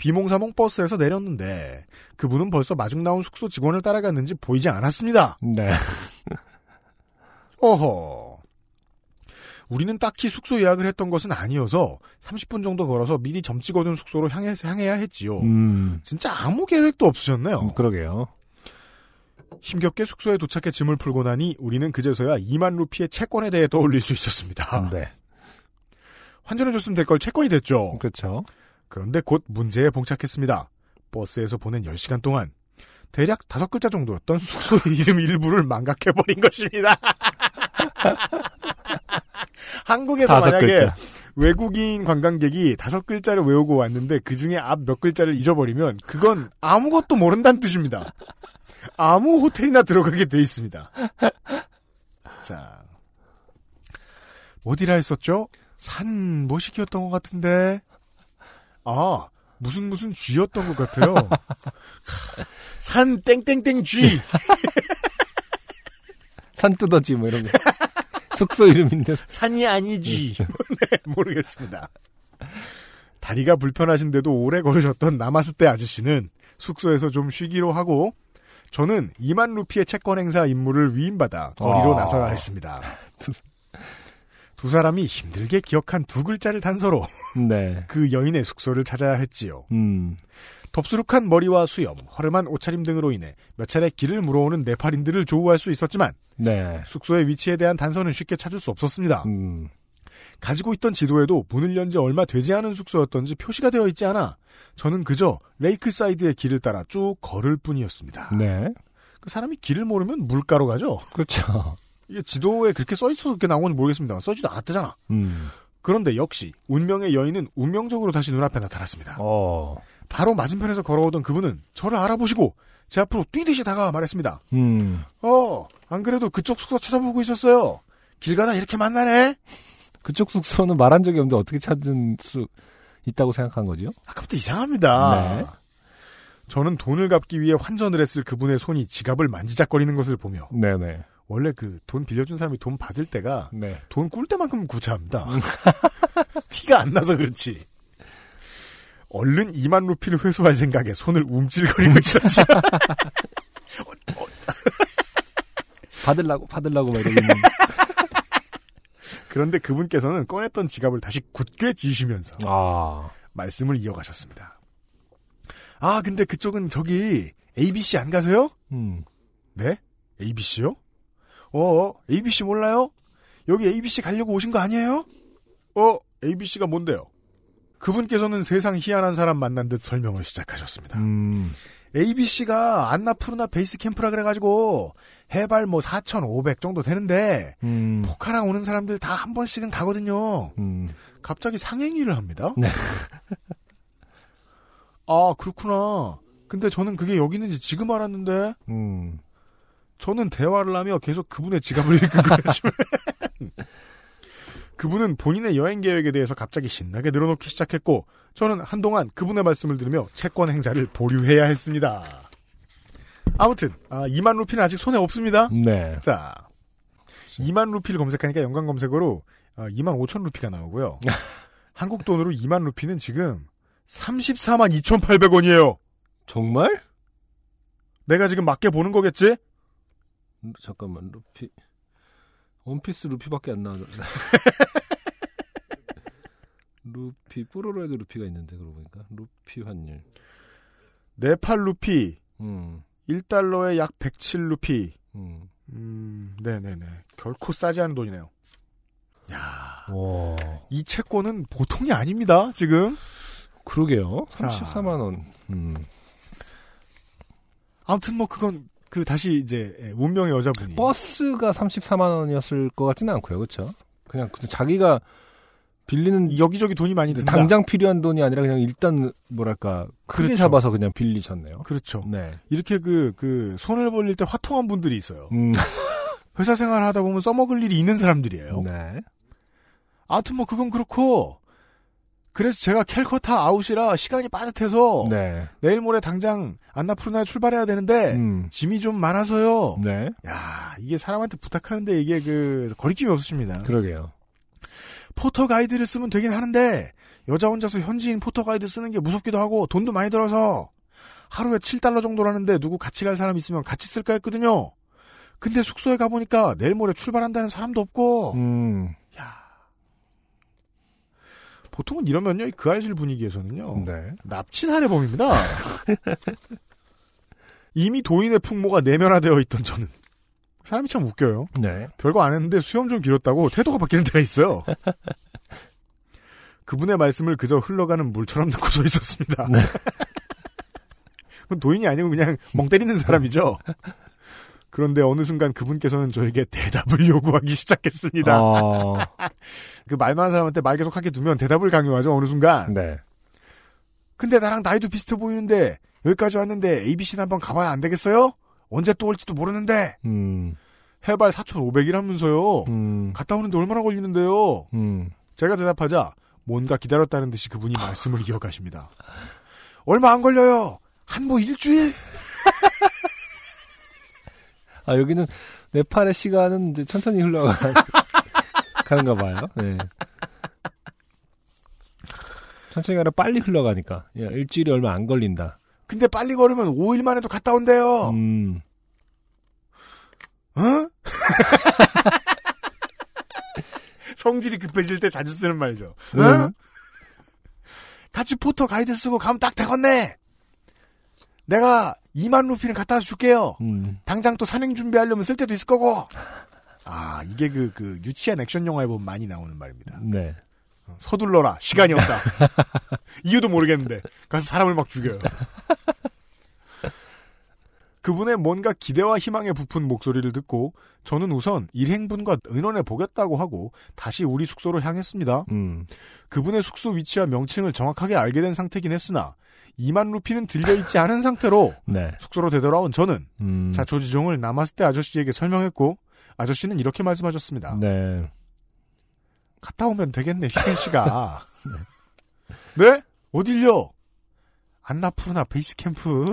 비몽사몽 버스에서 내렸는데 그분은 벌써 마중 나온 숙소 직원을 따라갔는지 보이지 않았습니다. 네. 어허. 우리는 딱히 숙소 예약을 했던 것은 아니어서 30분 정도 걸어서 미리 점 찍 어둔 숙소로 향해, 향해야 했지요. 음, 진짜 아무 계획도 없으셨네요. 음, 그러게요. 힘겹게 숙소에 도착해 짐을 풀고 나니 우리는 그제서야 2만 루피의 채권에 대해 떠올릴 수 있었습니다. 네. 환전해줬으면 될 걸 채권이 됐죠. 그렇죠. 그런데 곧 문제에 봉착했습니다. 버스에서 보낸 10시간 동안 대략 다섯 글자 정도였던 숙소의 이름 일부를 망각해버린 것입니다. 한국에서 만약에 글자. 외국인 관광객이 다섯 글자를 외우고 왔는데 그 중에 앞 몇 글자를 잊어버리면 그건 아무것도 모른다는 뜻입니다. 아무 호텔이나 들어가게 돼 있습니다. 자, 어디라 했었죠? 산 뭐시기였던 것 같은데. 아, 무슨 무슨 쥐였던 것 같아요. 산 땡땡땡 쥐. 산뚜더지 뭐 이런 거. 숙소 이름인데. 산이 아니지. 네, 모르겠습니다. 다리가 불편하신데도 오래 걸으셨던 나마스테 아저씨는 숙소에서 좀 쉬기로 하고 저는 2만 루피의 채권 행사 임무를 위임받아 거리로 아. 나서야 했습니다. 두 사람이 힘들게 기억한 두 글자를 단서로 네. 그 여인의 숙소를 찾아야 했지요. 음. 덥수룩한 머리와 수염, 허름한 옷차림 등으로 인해 몇 차례 길을 물어오는 네팔인들을 조우할 수 있었지만 네. 숙소의 위치에 대한 단서는 쉽게 찾을 수 없었습니다. 음. 가지고 있던 지도에도 문을 연 지 얼마 되지 않은 숙소였던지 표시가 되어 있지 않아 저는 그저 Lakeside의 길을 따라 쭉 걸을 뿐이었습니다. 네. 그 사람이 길을 모르면 물가로 가죠. 그렇죠. 이게 지도에 그렇게 써 있어서 그렇게 나온 건지 모르겠습니다만 써지도 않았대잖아. 음. 그런데 역시 운명의 여인은 운명적으로 다시 눈앞에 나타났습니다. 어. 바로 맞은편에서 걸어오던 그분은 저를 알아보시고 제 앞으로 뛰듯이 다가와 말했습니다. 음. 어, 안 그래도 그쪽 숙소 찾아보고 있었어요. 길 가다 이렇게 만나네? 그쪽 숙소는 말한 적이 없는데 어떻게 찾은 수 있다고 생각한 거지요? 아까부터 이상합니다. 네. 저는 돈을 갚기 위해 환전을 했을 그분의 손이 지갑을 만지작거리는 것을 보며 네네. 원래 그 돈 빌려준 사람이 돈 받을 때가 네. 돈꿀 때만큼 구차합니다. 티가 안 나서 그렇지. 얼른 2만 루피를 회수할 생각에 손을 움찔거리고 있었죠. 받으려고, 받으려고 막 이러고 있는. 그런데 그분께서는 꺼냈던 지갑을 다시 굳게 쥐시면서 아. 말씀을 이어가셨습니다. 아, 근데 그쪽은 저기 ABC 안 가세요? 음. 네? ABC요? 어, ABC 몰라요? 여기 ABC 가려고 오신 거 아니에요? 어, ABC가 뭔데요? 그분께서는 세상 희한한 사람 만난 듯 설명을 시작하셨습니다. 음. ABC가 안나푸르나 베이스 캠프라 그래가지고 해발 뭐 4,500 정도 되는데 음. 포카랑 오는 사람들 다 한 번씩은 가거든요. 음. 갑자기 상행위를 합니다. 네. 아 그렇구나. 근데 저는 그게 여기 있는지 지금 알았는데 음. 저는 대화를 하며 계속 그분의 지갑을 읽은 거였지만 그분은 본인의 여행 계획에 대해서 갑자기 신나게 늘어놓기 시작했고 저는 한동안 그분의 말씀을 들으며 채권 행사를 보류해야 했습니다. 아무튼 아, 2만 루피는 아직 손에 없습니다. 네. 자 2만 루피를 검색하니까 연관 검색어로 아, 2만 5천 루피가 나오고요. 한국 돈으로 2만 루피는 지금 34만 2,800원이에요. 정말? 내가 지금 맞게 보는 거겠지? 음, 잠깐만, 루피. 원피스 루피밖에 안 나오죠. 루피, 뽀로로에도 루피가 있는데, 그러고 보니까. 루피 환율. 네팔 루피 음, 1달러에 약 107루피. 음. 음, 네네네. 결코 싸지 않은 돈이네요. 야, 와. 이 채권은 보통이 아닙니다, 지금. 그러게요. 자. 34만 원. 음. 아무튼 뭐 그건, 그, 다시 이제, 예, 운명의 여자분이. 버스가 34만 원이었을 것 같지는 않고요. 그렇죠 그냥, 자기가 빌리는 여기저기 돈이 많이 든다. 당장 필요한 돈이 아니라 그냥 일단 뭐랄까 크게 그렇죠. 잡아서 그냥 빌리셨네요. 그렇죠. 네. 이렇게 그, 그, 손을 벌릴 때 화통한 분들이 있어요. 음. 회사 생활 하다 보면 써먹을 일이 있는 사람들이에요. 네. 아무튼 뭐 그건 그렇고, 그래서 제가 캘커타 아웃이라 시간이 빠듯해서, 네. 내일 모레 당장 안나푸르나에 출발해야 되는데, 음. 짐이 좀 많아서요. 네. 야 이게 사람한테 부탁하는데 이게 그, 거리낌이 없으십니다. 그러게요. 포터 가이드를 쓰면 되긴 하는데, 여자 혼자서 현지인 포터 가이드 쓰는 게 무섭기도 하고, 돈도 많이 들어서, 하루에 7달러 정도라는데 누구 같이 갈 사람 있으면 같이 쓸까 했거든요. 근데 숙소에 가보니까 내일 모레 출발한다는 사람도 없고, 음. 보통은 이러면요, 이그 알실 분위기에서는요, 네. 납치 살해범입니다. 이미 도인의 풍모가 내면화되어 있던 저는. 사람이 참 웃겨요. 네. 별거 안 했는데 수염 좀 길었다고 태도가 바뀌는 때가 있어요. 그분의 말씀을 그저 흘러가는 물처럼 듣고 서 있었습니다. 그건 도인이 아니고 그냥 멍 때리는 사람이죠. 그런데 어느 순간 그분께서는 저에게 대답을 요구하기 시작했습니다. 어, 그 말 많은 사람한테 말 계속 하게 두면 대답을 강요하죠, 어느 순간. 네. 근데 나랑 나이도 비슷해 보이는데, 여기까지 왔는데 ABC는 한번 가봐야 안 되겠어요? 언제 또 올지도 모르는데, 음, 해발 4,500이라면서요. 음, 갔다 오는데 얼마나 걸리는데요? 음. 제가 대답하자, 뭔가 기다렸다는 듯이 그분이 말씀을 이어가십니다. 얼마 안 걸려요! 한 뭐 일주일? 아, 여기는 네팔의 시간은 이제 천천히 흘러가 는가 봐요. 네. 천천히 가라 빨리 흘러가니까. 야, 일주일이 얼마 안 걸린다. 근데 빨리 걸으면 5일 만에도 갔다 온대요. 음, 어? 성질이 급해질 때 자주 쓰는 말이죠. 어? 음. 같이 포터 가이드 쓰고 가면 딱 되겠네. 내가 2만 루피는 갖다 줄게요. 음. 당장 또 산행 준비하려면 쓸 때도 있을 거고. 아, 이게 그, 그, 유치한 액션 영화에 보면 많이 나오는 말입니다. 네. 서둘러라. 시간이 없다. 이유도 모르겠는데. 가서 사람을 막 죽여요. 그분의 뭔가 기대와 희망에 부푼 목소리를 듣고 저는 우선 일행분과 의논해 보겠다고 하고 다시 우리 숙소로 향했습니다. 음. 그분의 숙소 위치와 명칭을 정확하게 알게 된 상태긴 했으나 2만 루피는 들려있지 않은 상태로 네. 숙소로 되돌아온 저는 음. 자초지종을 남았을 아저씨에게 설명했고 아저씨는 이렇게 말씀하셨습니다. 네. 갔다 오면 되겠네, 희근 씨가. 네? 어딜요? 안나푸르나 베이스 캠프.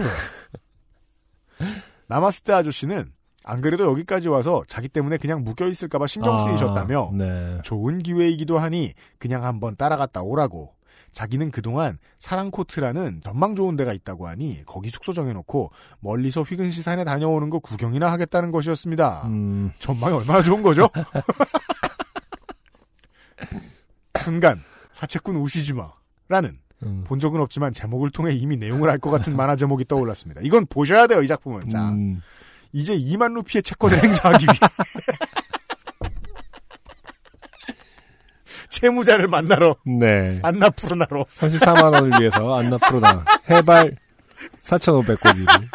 남았을 때 아저씨는 안 그래도 여기까지 와서 자기 때문에 그냥 묶여 있을까봐 신경 쓰이셨다며 아, 네. 좋은 기회이기도 하니 그냥 한번 따라갔다 오라고. 자기는 그동안 사랑코트라는 전망 좋은 데가 있다고 하니 거기 숙소 정해놓고 멀리서 휘근시 산에 다녀오는 거 구경이나 하겠다는 것이었습니다. 음. 전망이 얼마나 좋은 거죠? 순간 사채꾼 우시지마라는 음. 본 적은 없지만 제목을 통해 이미 내용을 알 것 같은 만화 제목이 떠올랐습니다. 이건 보셔야 돼요, 이 작품은. 자, 음. 이제 2만 루피의 채권을 행사하기 위해 채무자를 만나러 네. 안나푸르나로 34만 원을 위해서 안나프로나 해발 4,500고지를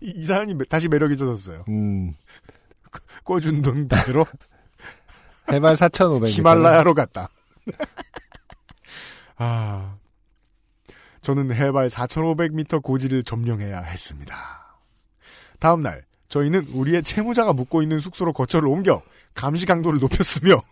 이, 이 사연이 매- 다시 매력이 젖었어요. 음. 꿔준 돈 받으러 해발 4,500. 히말라야로 갔다. 아, 저는 해발 4,500m 고지를 점령해야 했습니다. 다음 날 저희는 우리의 채무자가 묵고 있는 숙소로 거처를 옮겨 감시 강도를 높였으며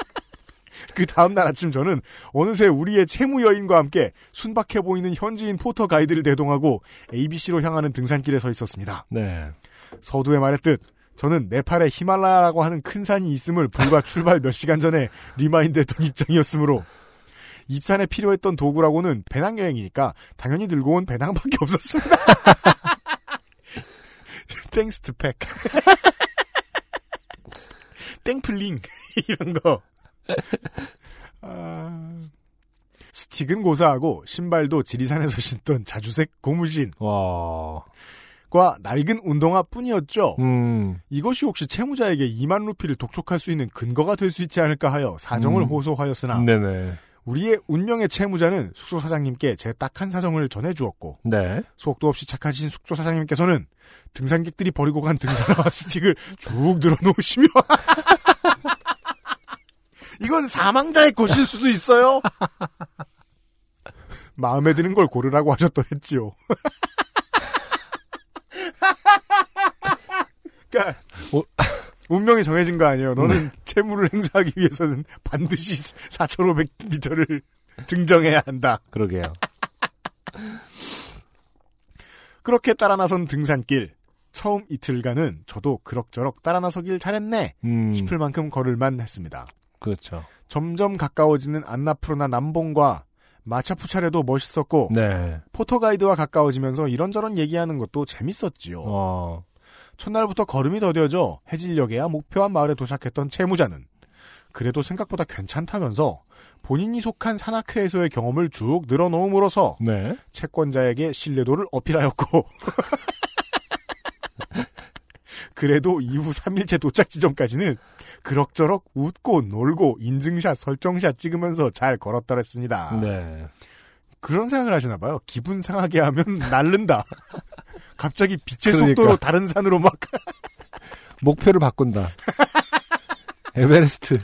그 다음 날 아침 저는 어느새 우리의 채무 여인과 함께 순박해 보이는 현지인 포터 가이드를 대동하고 ABC로 향하는 등산길에 서 있었습니다. 네. 서두에 말했듯 저는 네팔에 히말라야라고 하는 큰 산이 있음을 불과 출발 몇 시간 전에 remind했던 입장이었으므로 입산에 필요했던 도구라고는 배낭 여행이니까 당연히 들고 온 배낭밖에 없었습니다. 땡스트 팩. 땡플링 이런 거. 아, 스틱은 고사하고 신발도 지리산에서 신던 자주색 고무신. 와. 과 낡은 운동화 뿐이었죠. 음. 이것이 혹시 채무자에게 2만 루피를 독촉할 수 있는 근거가 될 수 있지 않을까 하여 사정을 음. 호소하였으나 네네. 우리의 운명의 채무자는 숙소 사장님께 제 딱한 사정을 전해주었고 네. 속도 없이 착하신 숙소 사장님께서는 등산객들이 버리고 간 등산화 스틱을 쭉 늘어놓으시며 이건 사망자의 것일 수도 있어요. 마음에 드는 걸 고르라고 하셨더랬지요. 그러니까 어? 운명이 정해진 거 아니에요. 너는 채무를 행사하기 위해서는 반드시 4,500m를 등정해야 한다. 그러게요. 그렇게 따라 나선 등산길. 처음 이틀간은 저도 그럭저럭 따라 나서길 잘했네 음. 싶을 만큼 걸을만 했습니다. 그렇죠. 점점 가까워지는 안나푸르나 남봉과 마차푸차레도 멋있었고 네. 포토가이드와 가까워지면서 이런저런 얘기하는 것도 재밌었지요. 어. 첫날부터 걸음이 더뎌져 해질녘에야 목표한 마을에 도착했던 채무자는 그래도 생각보다 괜찮다면서 본인이 속한 산악회에서의 경험을 쭉 늘어놓음으로써 네. 채권자에게 신뢰도를 어필하였고 그래도 이후 3일째 도착 지점까지는 그럭저럭 웃고 놀고 인증샷, 설정샷 찍으면서 잘 걸었더랬습니다. 네. 그런 생각을 하시나 봐요. 기분 상하게 하면 날른다. 갑자기 빛의 그러니까. 속도로 다른 산으로 막 목표를 바꾼다. 에베레스트.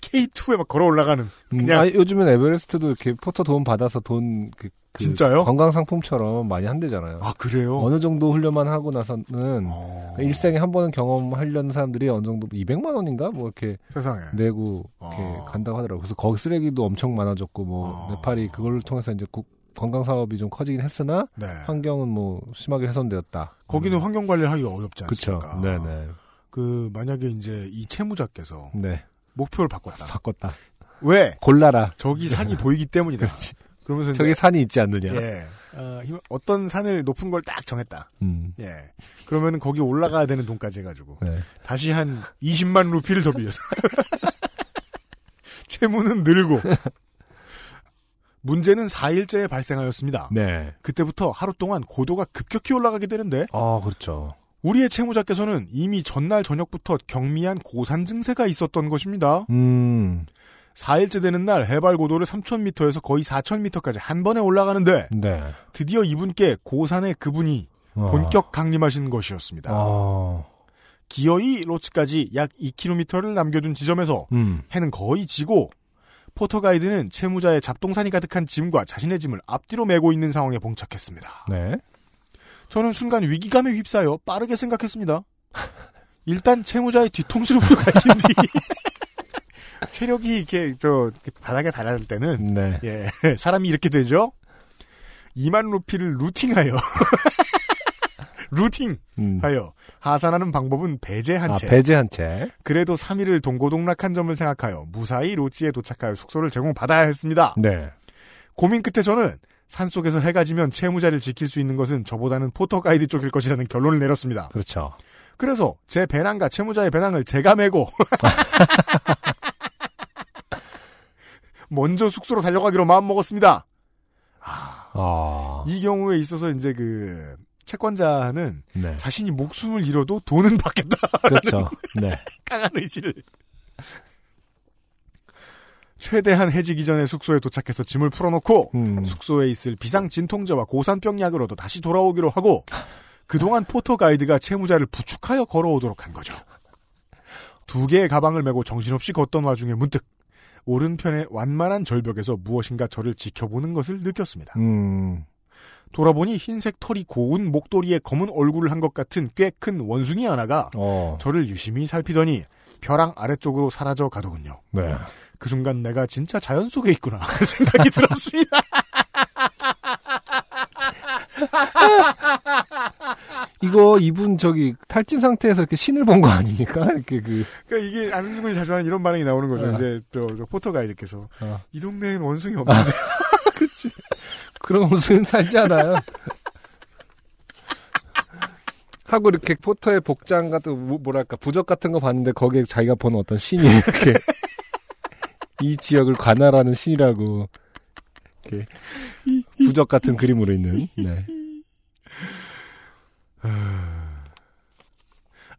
K2에 막 걸어 올라가는. 음, 그냥- 아니, 요즘엔 에베레스트도 이렇게 포터 도움 받아서 돈, 그, 그 진짜요? 관광 상품처럼 많이 한대잖아요. 아 그래요? 어느 정도 훈련만 하고 나서는 어, 일생에 한 번은 경험하려는 사람들이 어느 정도 200만 원인가 뭐 이렇게 세상에. 내고 이렇게 어. 간다고 하더라고요. 그래서 거기 쓰레기도 엄청 많아졌고 뭐 어. 네팔이 그걸 통해서 이제 국- 관광 사업이 좀 커지긴 했으나 네. 환경은 뭐 심하게 훼손되었다. 거기는 음. 환경 관리를 하기가 어렵지. 않습니까? 네네. 그 만약에 이제 이 채무자께서 네. 목표를 바꿨다. 바꿨다. 왜? 골라라. 저기 산이 보이기 때문이다. 그렇지. 그러면서 저기 산이 있지 않느냐. 예. 어, 힘- 어떤 산을 높은 걸 딱 정했다. 음. 예. 그러면 거기 올라가야 되는 돈까지 해가지고 네. 다시 한 20만 루피를 더 빌려서 채무는 늘고 문제는 4일째에 발생하였습니다. 네. 그때부터 하루 동안 고도가 급격히 올라가게 되는데 아, 그렇죠. 우리의 채무자께서는 이미 전날 저녁부터 경미한 고산 증세가 있었던 것입니다. 음. 4일째 되는 날 해발 고도를 3,000m에서 거의 4,000m까지 한 번에 올라가는데 네. 드디어 이분께 고산의 그분이 어. 본격 강림하신 것이었습니다. 어. 기어이 로츠까지 약 2km를 남겨둔 지점에서 음. 해는 거의 지고 포터 가이드는 채무자의 잡동산이 가득한 짐과 자신의 짐을 앞뒤로 메고 있는 상황에 봉착했습니다. 네. 저는 순간 위기감에 휩싸여 빠르게 생각했습니다. 일단 채무자의 뒤통수를 뒤 체력이 이렇게 저 바닥에 달하는 때는 네. 예 사람이 이렇게 되죠. 2만 루피를 루팅하여 루팅하여 음. 하산하는 방법은 배제한 아, 채 배제한 채. 그래도 3일을 동고동락한 점을 생각하여 무사히 로지에 도착하여 숙소를 제공받아야 했습니다. 네. 고민 끝에 저는 산속에서 해가 지면 채무자를 지킬 수 있는 것은 저보다는 포터 가이드 쪽일 것이라는 결론을 내렸습니다. 그렇죠. 그래서 제 배낭과 채무자의 배낭을 제가 메고 먼저 숙소로 달려가기로 마음먹었습니다. 아. 이 경우에 있어서 이제 그 채권자는 네. 자신이 목숨을 잃어도 돈은 받겠다. 그렇죠. 네. 강한 의지를. 최대한 해지기 전에 숙소에 도착해서 짐을 풀어놓고 음. 숙소에 있을 비상 진통제와 고산병 약으로도 다시 돌아오기로 하고 그동안 포터 가이드가 채무자를 부축하여 걸어오도록 한 거죠. 두 개의 가방을 메고 정신없이 걷던 와중에 문득 오른편의 완만한 절벽에서 무엇인가 저를 지켜보는 것을 느꼈습니다. 음. 돌아보니 흰색 털이 고운 목도리에 검은 얼굴을 한 것 같은 꽤 큰 원숭이 하나가 어. 저를 유심히 살피더니 벼랑 아래쪽으로 사라져 가더군요. 네. 그 순간 내가 진짜 자연 속에 있구나 생각이 들었습니다. 이거 이분 저기 탈진 상태에서 이렇게 신을 본 거 아닙니까? 이렇게 그 그러니까 이게 안승준 군이 자주 하는 이런 반응이 나오는 거죠. 어. 이제 저, 저 포터 가이드께서 어. 이 동네엔 원숭이 없는데 그런 옷은 살지 않아요. 하고 이렇게 포터의 복장 같은 뭐- 뭐랄까 부적 같은 거 봤는데 거기에 자기가 본 어떤 신이 이렇게 이 지역을 관할하는 신이라고 부적 같은 그림으로 있는. 네.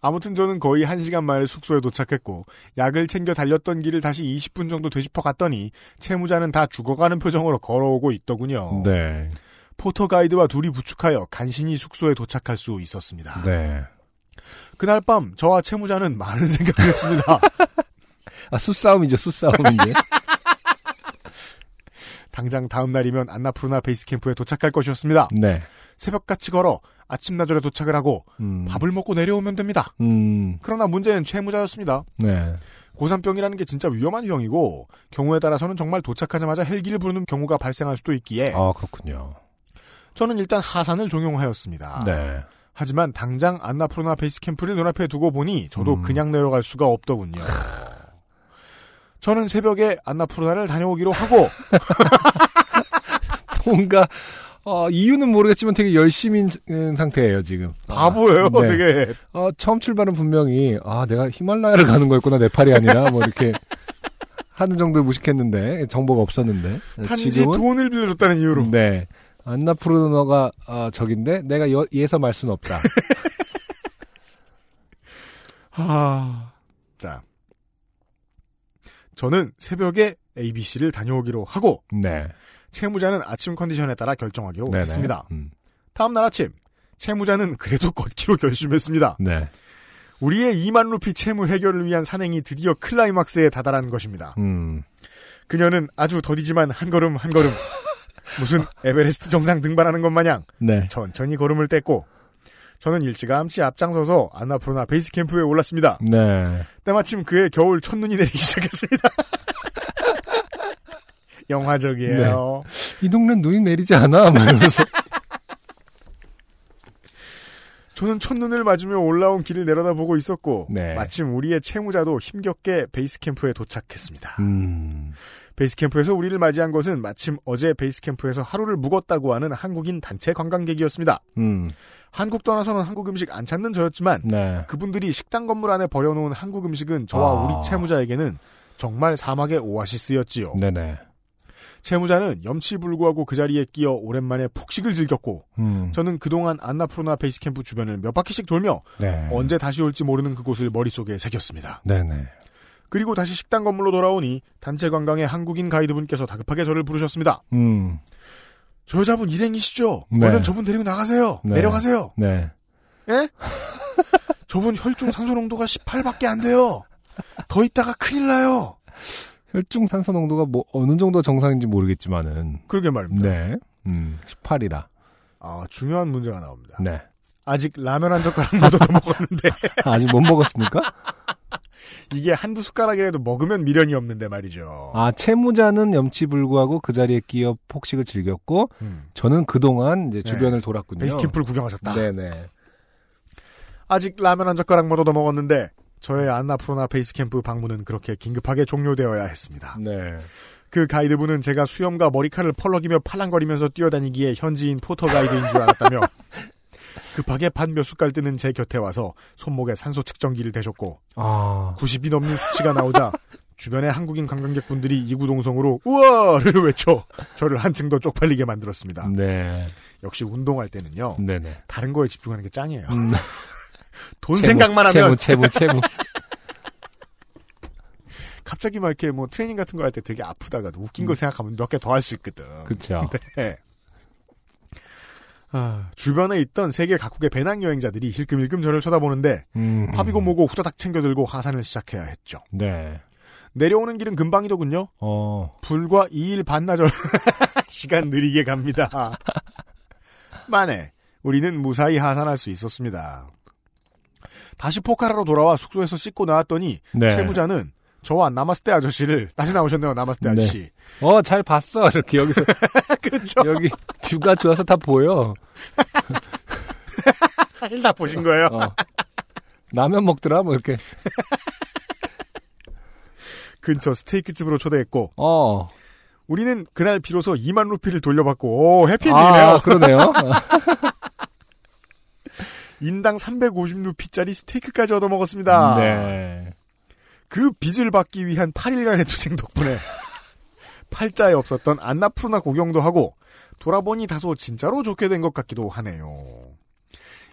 아무튼 저는 거의 1시간 만에 숙소에 도착했고 약을 챙겨 달렸던 길을 다시 20분 정도 되짚어 갔더니 채무자는 다 죽어가는 표정으로 걸어오고 있더군요. 네. 포터 가이드와 둘이 부축하여 간신히 숙소에 도착할 수 있었습니다. 네. 그날 밤 저와 채무자는 많은 생각을 했습니다. 아 수싸움이죠 수싸움 이제. 당장 다음 날이면 안나푸르나 베이스 캠프에 도착할 것이었습니다. 네. 새벽같이 걸어 아침 나절에 도착을 하고 음. 밥을 먹고 내려오면 됩니다. 음. 그러나 문제는 채무자였습니다. 네. 고산병이라는 게 진짜 위험한 병이고 경우에 따라서는 정말 도착하자마자 헬기를 부르는 경우가 발생할 수도 있기에 아 그렇군요. 저는 일단 하산을 종용하였습니다. 네. 하지만 당장 안나푸르나 베이스 캠프를 눈앞에 두고 보니 저도 음. 그냥 내려갈 수가 없더군요. 저는 새벽에 안나푸르나를 다녀오기로 하고 뭔가 어, 이유는 모르겠지만 되게 열심인 상태예요 지금. 바보예요, 네. 되게. 어, 처음 출발은 분명히 아 내가 히말라야를 가는 거였구나 네팔이 아니라 뭐 이렇게 하는 정도 무식했는데 정보가 없었는데 단지 지금은 돈을 빌려줬다는 이유로. 네 안나푸르너가 아, 적인데 내가 여, 얘에서 말 수는 없다. 아, 자. 저는 새벽에 ABC를 다녀오기로 하고 네. 채무자는 아침 컨디션에 따라 결정하기로 네네. 했습니다. 음. 다음 날 아침 채무자는 그래도 걷기로 결심했습니다. 네. 우리의 2만 루피 채무 해결을 위한 산행이 드디어 클라이막스에 다다른 것입니다. 음. 그녀는 아주 더디지만 한 걸음 한 걸음 무슨 에베레스트 정상 등반하는 것 마냥 네. 천천히 걸음을 뗐고 저는 일찌감치 앞장서서 안나푸르나 베이스 캠프에 올랐습니다. 네. 때마침 그의 겨울 첫눈이 내리기 시작했습니다. 영화적이에요. 이 동네는 눈이 내리지 않아. 막 이러면서. 저는 첫눈을 맞으며 올라온 길을 내려다보고 있었고 네. 마침 우리의 채무자도 힘겹게 베이스 캠프에 도착했습니다. 음. 베이스 캠프에서 우리를 맞이한 것은 마침 어제 베이스 캠프에서 하루를 묵었다고 하는 한국인 단체 관광객이었습니다. 음. 한국 떠나서는 한국 음식 안 찾는 저였지만 네. 그분들이 식당 건물 안에 버려놓은 한국 음식은 저와 아. 우리 채무자에게는 정말 사막의 오아시스였지요. 네네. 채무자는 염치 불구하고 그 자리에 끼어 오랜만에 폭식을 즐겼고 음. 저는 그동안 안나푸르나 베이스캠프 주변을 몇 바퀴씩 돌며 네. 언제 다시 올지 모르는 그곳을 머릿속에 새겼습니다. 네네. 그리고 다시 식당 건물로 돌아오니 단체 관광의 한국인 가이드분께서 다급하게 저를 부르셨습니다. 음. 저 여자분 일행이시죠? 네. 얼른 저분 데리고 나가세요. 네. 내려가세요. 네. 예? 저분 혈중 산소 농도가 18밖에 안 돼요. 더 있다가 큰일 나요. 혈중 산소 농도가 뭐 어느 정도 정상인지 모르겠지만은 그러게 말입니다. 네. 음. 18이라. 아, 중요한 문제가 나옵니다. 네. 아직 라면 한 젓가락 못 먹었는데 아직 못 먹었습니까? 이게 한두 숟가락이라도 먹으면 미련이 없는데 말이죠. 아, 채무자는 염치불구하고 그 자리에 끼어 폭식을 즐겼고 음. 저는 그동안 이제 네. 주변을 돌았군요. 베이스캠프를 구경하셨다. 네네. 아직 라면 한 젓가락 못 얻어 먹었는데 저의 안나푸르나 베이스캠프 방문은 그렇게 긴급하게 종료되어야 했습니다. 네. 그 가이드분은 제가 수염과 머리카락을 펄럭이며 팔랑거리면서 뛰어다니기에 현지인 포터 가이드인 줄 알았다며 급하게 반 몇 숟갈 뜨는 제 곁에 와서 손목에 산소 측정기를 대셨고 아. 90이 넘는 수치가 나오자 주변의 한국인 관광객분들이 이구동성으로 우와를 외쳐 저를 한층 더 쪽팔리게 만들었습니다. 네. 역시 운동할 때는요 네네. 다른 거에 집중하는 게 짱이에요. 음. 돈 채무, 생각만 하면 채무, 채무, 채무. 갑자기 막 이렇게 뭐 트레이닝 같은 거 할 때 되게 아프다가도 웃긴 거 생각하면 몇 개 더 할 수 있거든. 그쵸. 네. 아, 주변에 있던 세계 각국의 배낭 여행자들이 힐끔힐끔 저를 쳐다보는데 음. 합이고 뭐고 후다닥 챙겨들고 하산을 시작해야 했죠. 네. 내려오는 길은 금방이더군요. 어. 불과 2일 반나절 시간 느리게 갑니다. 만에 우리는 무사히 하산할 수 있었습니다. 다시 포카라로 돌아와 숙소에서 씻고 나왔더니 네. 채무자는 저와 나마스테 아저씨를 다시 나오셨네요. 나마스테 네. 아저씨. 어, 잘 봤어. 이렇게 여기서. 그렇죠. 여기 뷰가 좋아서 다 보여. 사실 다 보신 거예요. 어. 라면 먹더라, 뭐 이렇게. 근처 스테이크 집으로 초대했고 어. 우리는 그날 비로소 2만 루피를 돌려받고 오 해피엔딩이네요. 아, 그러네요. 인당 350루피짜리 스테이크까지 얻어먹었습니다. 네. 그 빚을 받기 위한 8일간의 투쟁 덕분에 팔자에 없었던 안나푸르나 구경도 하고 돌아보니 다소 진짜로 좋게 된 것 같기도 하네요.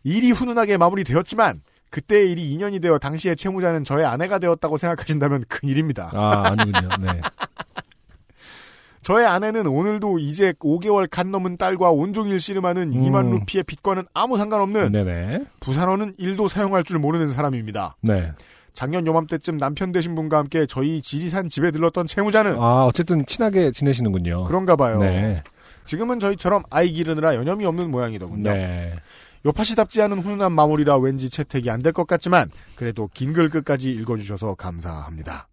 일이 훈훈하게 마무리되었지만 그때의 일이 인연이 되어 당시의 채무자는 저의 아내가 되었다고 생각하신다면 큰일입니다. 아, 아니군요. 네. 저의 아내는 오늘도 이제 5개월 간 넘은 딸과 온종일 씨름하는 음. 2만 루피의 빚과는 아무 상관없는 네네. 부산어는 1도 사용할 줄 모르는 사람입니다. 네. 작년 요맘때쯤 남편 되신 분과 함께 저희 지리산 집에 들렀던 채무자는 아, 어쨌든 친하게 지내시는군요. 그런가 봐요. 네. 지금은 저희처럼 아이 기르느라 여념이 없는 모양이더군요. 네. 요파시답지 않은 훈훈한 마무리라 왠지 채택이 안 될 것 같지만 그래도 긴 글 끝까지 읽어주셔서 감사합니다.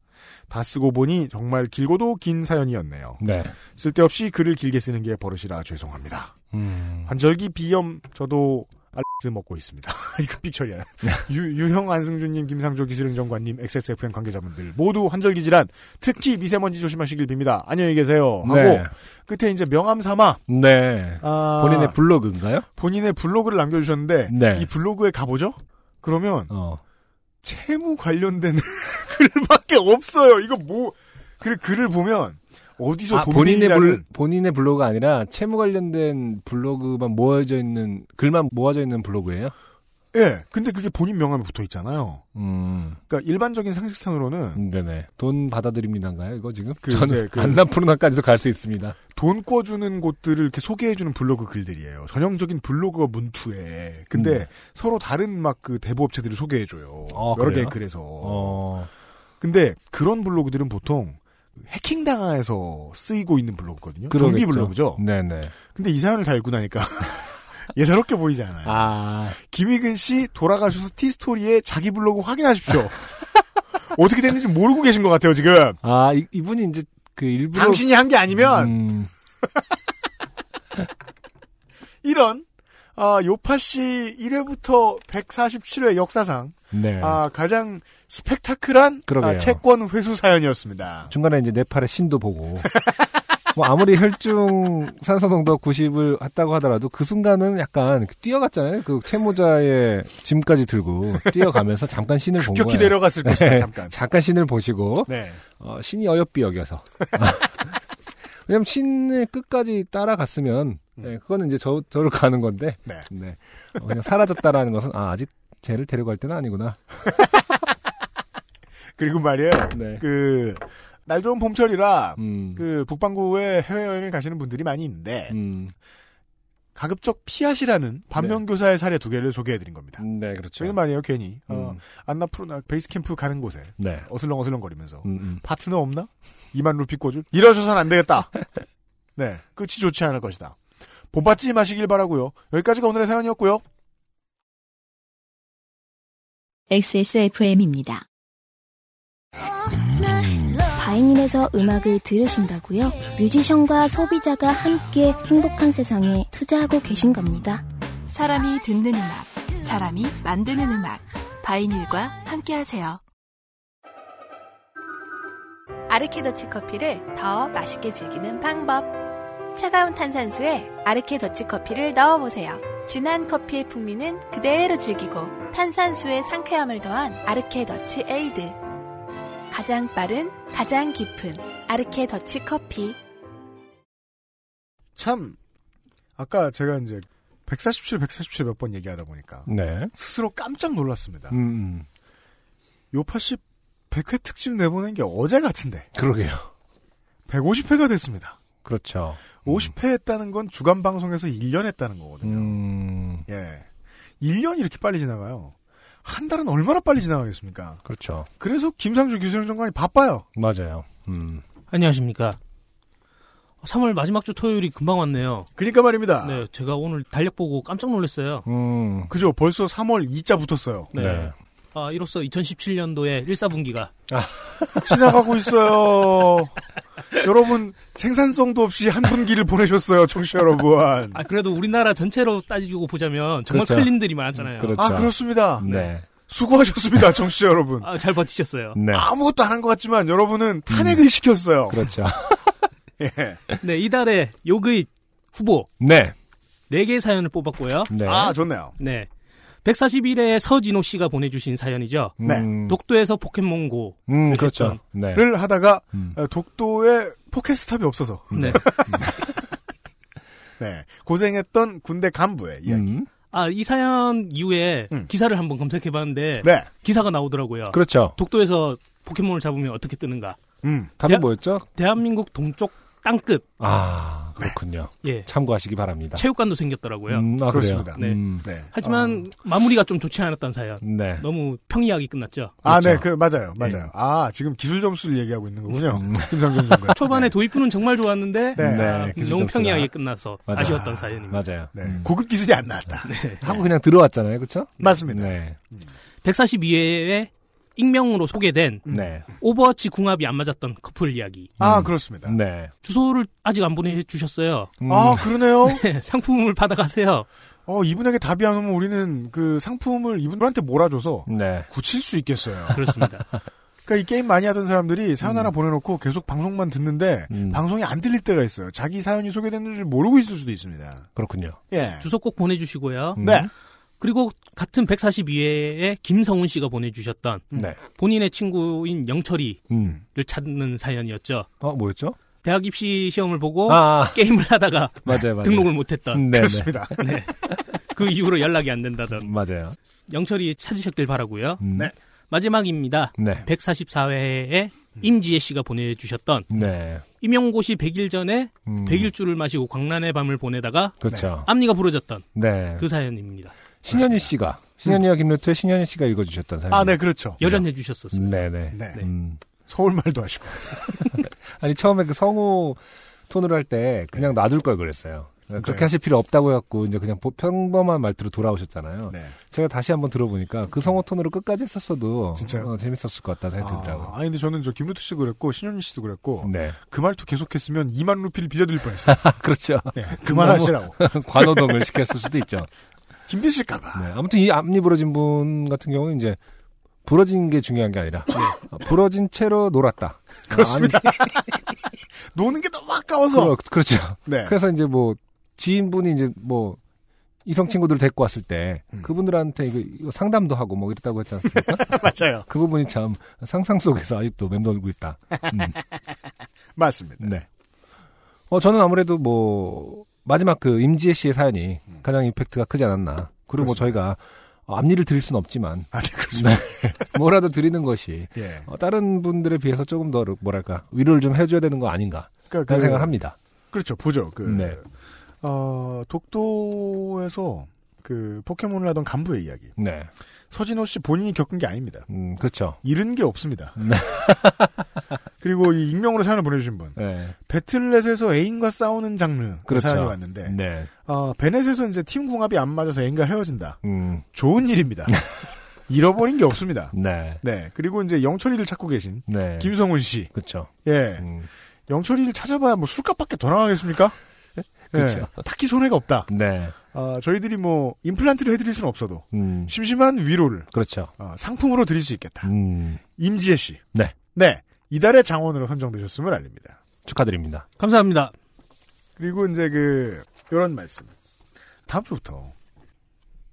다 쓰고 보니 정말 길고도 긴 사연이었네요. 네. 쓸데없이 글을 길게 쓰는 게 버릇이라 죄송합니다. 음. 환절기 비염 저도 알렉스 먹고 있습니다. 이거 픽처리야. 유, 유형 안승준님, 김상조 기술행정관님, XSFM 관계자분들 모두 환절기 질환, 특히 미세먼지 조심하시길 빕니다. 안녕히 계세요. 하고 네. 끝에 이제 명함 삼아 네. 아, 본인의 블로그인가요? 본인의 블로그를 남겨주셨는데 네. 이 블로그에 가보죠. 그러면 어. 채무 관련된 글밖에 없어요. 이거 뭐그 글을 보면 어디서 아, 돈 본인의 블, 본인의 블로그가 아니라 채무 관련된 블로그만 모아져 있는 글만 모아져 있는 블로그예요? 예. 근데 그게 본인 명함에 붙어 있잖아요. 음. 그러니까 일반적인 상식상으로는 네네. 돈 받아들입니다인가요, 이거 지금? 그 저는 그- 안나푸르나까지도 갈 수 있습니다. 돈 꿔주는 곳들을 이렇게 소개해주는 블로그 글들이에요. 전형적인 블로그가 문투에. 근데 음. 서로 다른 막 그 대부업체들을 소개해줘요. 어, 여러 그래요? 개의 글에서. 어. 근데 그런 블로그들은 보통 해킹 당해서 쓰이고 있는 블로그거든요. 그러겠죠. 좀비 블로그죠. 네네. 근데 이 사연을 달고 나니까 예사롭게 보이지 않아요. 아. 김희근 씨 돌아가셔서 티스토리에 자기 블로그 확인하십시오. 어떻게 됐는지 모르고 계신 것 같아요, 지금. 아, 이, 이분이 이제 그 일부러. 당신이 한 게 아니면 음, 이런 아, 요파 씨 1회부터 147회 역사상 네. 아, 가장 스펙타클한 그러게요. 아, 채권 회수 사연이었습니다. 중간에 이제 네팔의 신도 보고. 뭐 아무리 혈중 산소 농도 90을 했다고 하더라도 그 순간은 약간 뛰어갔잖아요. 그 채모자에 짐까지 들고 뛰어가면서 잠깐 신을 본 급격히 거예요. 내려갔을 것이다, 네. 잠깐. 잠깐 신을 보시고 네. 어, 신이 어여삐 여겨서. 왜냐면 신을 끝까지 따라갔으면 네, 그거는 이제 저 저를 가는 건데. 네. 네. 어, 그냥 사라졌다라는 것은 아 아직 쟤를 데려갈 때는 아니구나. 그리고 말이에요. 네. 그, 날 좋은 봄철이라, 음. 그, 북반구에 해외여행을 가시는 분들이 많이 있는데, 음. 가급적 피하시라는 반면교사의 사례 두 개를 소개해드린 겁니다. 네, 그렇죠. 저희는 말이에요, 괜히. 어, 음. 안나푸르나 베이스캠프 가는 곳에, 네. 어슬렁어슬렁거리면서, 음, 음. 파트너 없나? 2만 루피 꿔줄? 이러셔선 안 되겠다. 네, 끝이 좋지 않을 것이다. 봄받지 마시길 바라고요. 여기까지가 오늘의 사연이었고요. XSFM입니다. 바이닐에서 음악을 들으신다고요? 뮤지션과 소비자가 함께 행복한 세상에 투자하고 계신 겁니다. 사람이 듣는 음악, 사람이 만드는 음악. 바이닐과 함께하세요. 아르케 더치 커피를 더 맛있게 즐기는 방법. 차가운 탄산수에 아르케 더치 커피를 넣어보세요. 진한 커피의 풍미는 그대로 즐기고 탄산수의 상쾌함을 더한 아르케 더치 에이드. 가장 빠른, 가장 깊은 아르케 더치 커피. 참, 아까 제가 이제 147, 147 몇 번 얘기하다 보니까 네. 스스로 깜짝 놀랐습니다. 음, 음. 요팟시 100회 특집 내보낸 게 어제 같은데 그러게요. 150회가 됐습니다. 그렇죠. 50회 했다는 건 주간 방송에서 1년 했다는 거거든요. 음, 예. 1년이 이렇게 빨리 지나가요. 한 달은 얼마나 빨리 지나가겠습니까? 그렇죠. 그래서 김상조 기술행 장관이 바빠요. 맞아요. 음. 안녕하십니까. 3월 마지막 주 토요일이 금방 왔네요. 그니까 말입니다. 네, 제가 오늘 달력 보고 깜짝 놀랐어요. 음. 그죠? 벌써 3월 2자 붙었어요. 네. 네. 아, 이로써 2017년도에 1사분기가 지나가고 있어요. 여러분 생산성도 없이 한 분기를 보내셨어요, 청취자 여러분. 아, 그래도 우리나라 전체로 따지고 보자면 정말 그렇죠. 클린들이 많았잖아요. 그렇죠. 아 그렇습니다. 네. 수고하셨습니다, 청취자 여러분. 아, 잘 버티셨어요. 네. 아무것도 안 한 것 같지만 여러분은 탄핵을 시켰어요. 그렇죠. 예. 네, 이달에 요그잇 후보 네. 4개 사연을 뽑았고요. 네. 아 좋네요. 네. 141회 서진호 씨가 보내주신 사연이죠. 네. 음, 독도에서 포켓몬고. 음, 그렇죠. 네. 를 하다가 음. 어, 독도에 포켓스탑이 없어서 네. 네 고생했던 군대 간부의 이야기. 음, 아, 이 사연 이후에 음. 기사를 한번 검색해 봤는데 네. 기사가 나오더라고요. 그렇죠. 독도에서 포켓몬을 잡으면 어떻게 뜨는가? 음. 답이 뭐였죠? 대한민국 동쪽 땅끝. 아, 그렇군요. 예. 참고하시기 바랍니다. 체육관도 생겼더라고요. 음, 아, 그렇습니다. 네. 음, 네. 하지만 마무리가 좀 좋지 않았던 사연. 네. 너무 평이하게 끝났죠. 아, 그렇죠. 네, 그 맞아요, 맞아요. 아, 지금 기술 점수를 얘기하고 있는 거군요. 김상정 장관. 초반에 도입부는 정말 좋았는데 네. 아, 네, 너무 점수가. 평이하게 끝나서 맞아. 아쉬웠던 사연입니다. 맞아요. 네, 음. 고급 기술이 안 나왔다. 하고 그냥 들어왔잖아요. 그렇죠? 맞습니다. 네. 142회에 익명으로 소개된 네. 오버워치 궁합이 안 맞았던 커플 이야기. 아, 음. 그렇습니다. 네. 주소를 아직 안 보내주셨어요. 음, 아, 그러네요. 상품을 받아가세요. 어, 이분에게 답이 안 오면 우리는 그 상품을 이분들한테 몰아줘서 네. 굳힐 수 있겠어요. 그렇습니다. 그러니까 이 게임 많이 하던 사람들이 사연 하나 보내놓고 계속 방송만 듣는데 음. 방송이 안 들릴 때가 있어요. 자기 사연이 소개됐는 줄 모르고 있을 수도 있습니다. 그렇군요. 예. 주소 꼭 보내주시고요. 음. 네. 그리고 같은 142회에 김성훈 씨가 보내주셨던 네. 본인의 친구인 영철이를 음. 찾는 사연이었죠. 어, 뭐였죠? 대학 입시 시험을 보고 아, 게임을 하다가 맞아요, 맞아요. 등록을 못했던. 네, 네. 그렇습니다. 네. 그 이후로 연락이 안 된다던. 맞아요. 영철이 찾으셨길 바라고요. 음. 네. 마지막입니다. 네. 144회에 임지혜 씨가 보내주셨던 네. 임용고시 100일 전에 음. 100일주를 마시고 광란의 밤을 보내다가 그렇죠. 앞니가 부러졌던 네. 그 사연입니다. 신현희 씨가 신현희와 김루트의 신현희 씨가 읽어주셨던 사연. 아, 네, 그렇죠. 열연해 주셨었어요. 네네. 네. 음. 서울말도 하시고. 아니 처음에 그 성우 톤으로 할 때 그냥 놔둘 걸 그랬어요. 그렇게 네. 하실 필요 없다고 해갖고 이제 그냥 보- 평범한 말투로 돌아오셨잖아요. 네. 제가 다시 한번 들어보니까 그 성우 톤으로 끝까지 했었어도 진짜요? 어, 재밌었을 것 같다는 생각이 아, 들더라고요. 아니, 근데 저는 저 김루트 씨도 그랬고, 신현희 씨도 그랬고, 네, 그 말투 계속했으면 2만 루피를 빌려드릴 뻔했어요. 그렇죠. 네, 그만하시라고. 관호동을 시켰을 수도 있죠. 힘드실까봐. 네, 아무튼 이 앞니 부러진 분 같은 경우는 이제 부러진 게 중요한 게 아니라 어, 부러진 채로 놀았다. 네. 그렇습니다. 노는 게 너무 아까워서. 그렇 죠 네. 그래서 이제 뭐 지인분이 이제 뭐 이성 친구들 데리고 왔을 때 음. 그분들한테 이거, 이거 상담도 하고 뭐 이랬다고 했지 않습니까? 맞아요. 그 부분이 참 상상 속에서 아직도 맴돌고 있다. 음, 맞습니다. 네. 어 저는 아무래도 뭐 마지막 그 임지혜 씨의 사연이 가장 임팩트가 크지 않았나. 그리고 뭐 음. 저희가 어, 앞니를 드릴 수는 없지만 아, 네, 그렇습니다. 뭐라도 드리는 것이 예. 어, 다른 분들에 비해서 조금 더 뭐랄까 위로를 좀 해줘야 되는 거 아닌가 그러니까 그- 생각을 합니다. 그렇죠. 보죠. 그, 네. 어, 독도에서 그 포켓몬을 하던 간부의 이야기. 네, 서진호 씨 본인이 겪은 게 아닙니다. 음 그렇죠. 잃은 게 없습니다. 네. 그리고 이 익명으로 사연을 보내주신 분. 네, 배틀넷에서 애인과 싸우는 장르. 그 그렇죠. 사연이 왔는데. 네, 어, 베넷에서 이제 팀 궁합이 안 맞아서 애인과 헤어진다. 음, 좋은 일입니다. 잃어버린 게 없습니다. 네, 네. 그리고 이제 영철이를 찾고 계신 네, 김성훈 씨. 그렇죠. 예. 음, 영철이를 찾아봐야 뭐 술값밖에 더 나가겠습니까? 그렇죠. 예. 딱히 손해가 없다. 네, 아, 저희들이 뭐 임플란트를 해드릴 수는 없어도 음, 심심한 위로를 그렇죠. 어, 상품으로 드릴 수 있겠다. 음, 임지혜 씨. 네. 네. 이달의 장원으로 선정되셨음을 알립니다. 축하드립니다. 감사합니다. 그리고 이제 그 이런 말씀. 다음 주부터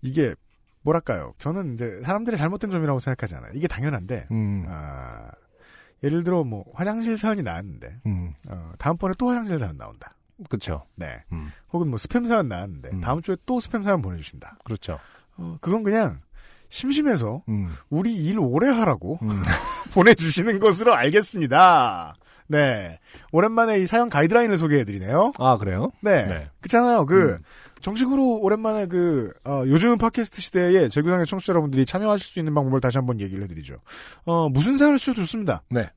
이게 뭐랄까요? 저는 이제 사람들의 잘못된 점이라고 생각하지 않아요. 이게 당연한데 음, 아, 예를 들어 뭐 화장실 사연이 나왔는데 음, 어, 다음번에 또 화장실 사연 나온다. 그렇죠. 네. 음, 혹은 뭐 스팸 사연 나왔는데 음. 다음 주에 또 스팸 사연 보내주신다. 그렇죠. 어, 그건 그냥 심심해서 음, 우리 일 오래 하라고 음, 보내주시는 것으로 알겠습니다. 네. 오랜만에 이 사연 가이드라인을 소개해드리네요. 아 그래요? 네. 네. 그렇잖아요. 그, 음. 정식으로 오랜만에 그, 어, 요즘 팟캐스트 시대에 제구상의 청취자 여러분들이 참여하실 수 있는 방법을 다시 한번 얘기를 해드리죠. 어, 무슨 사연을 쓰셔도 좋습니다. 네.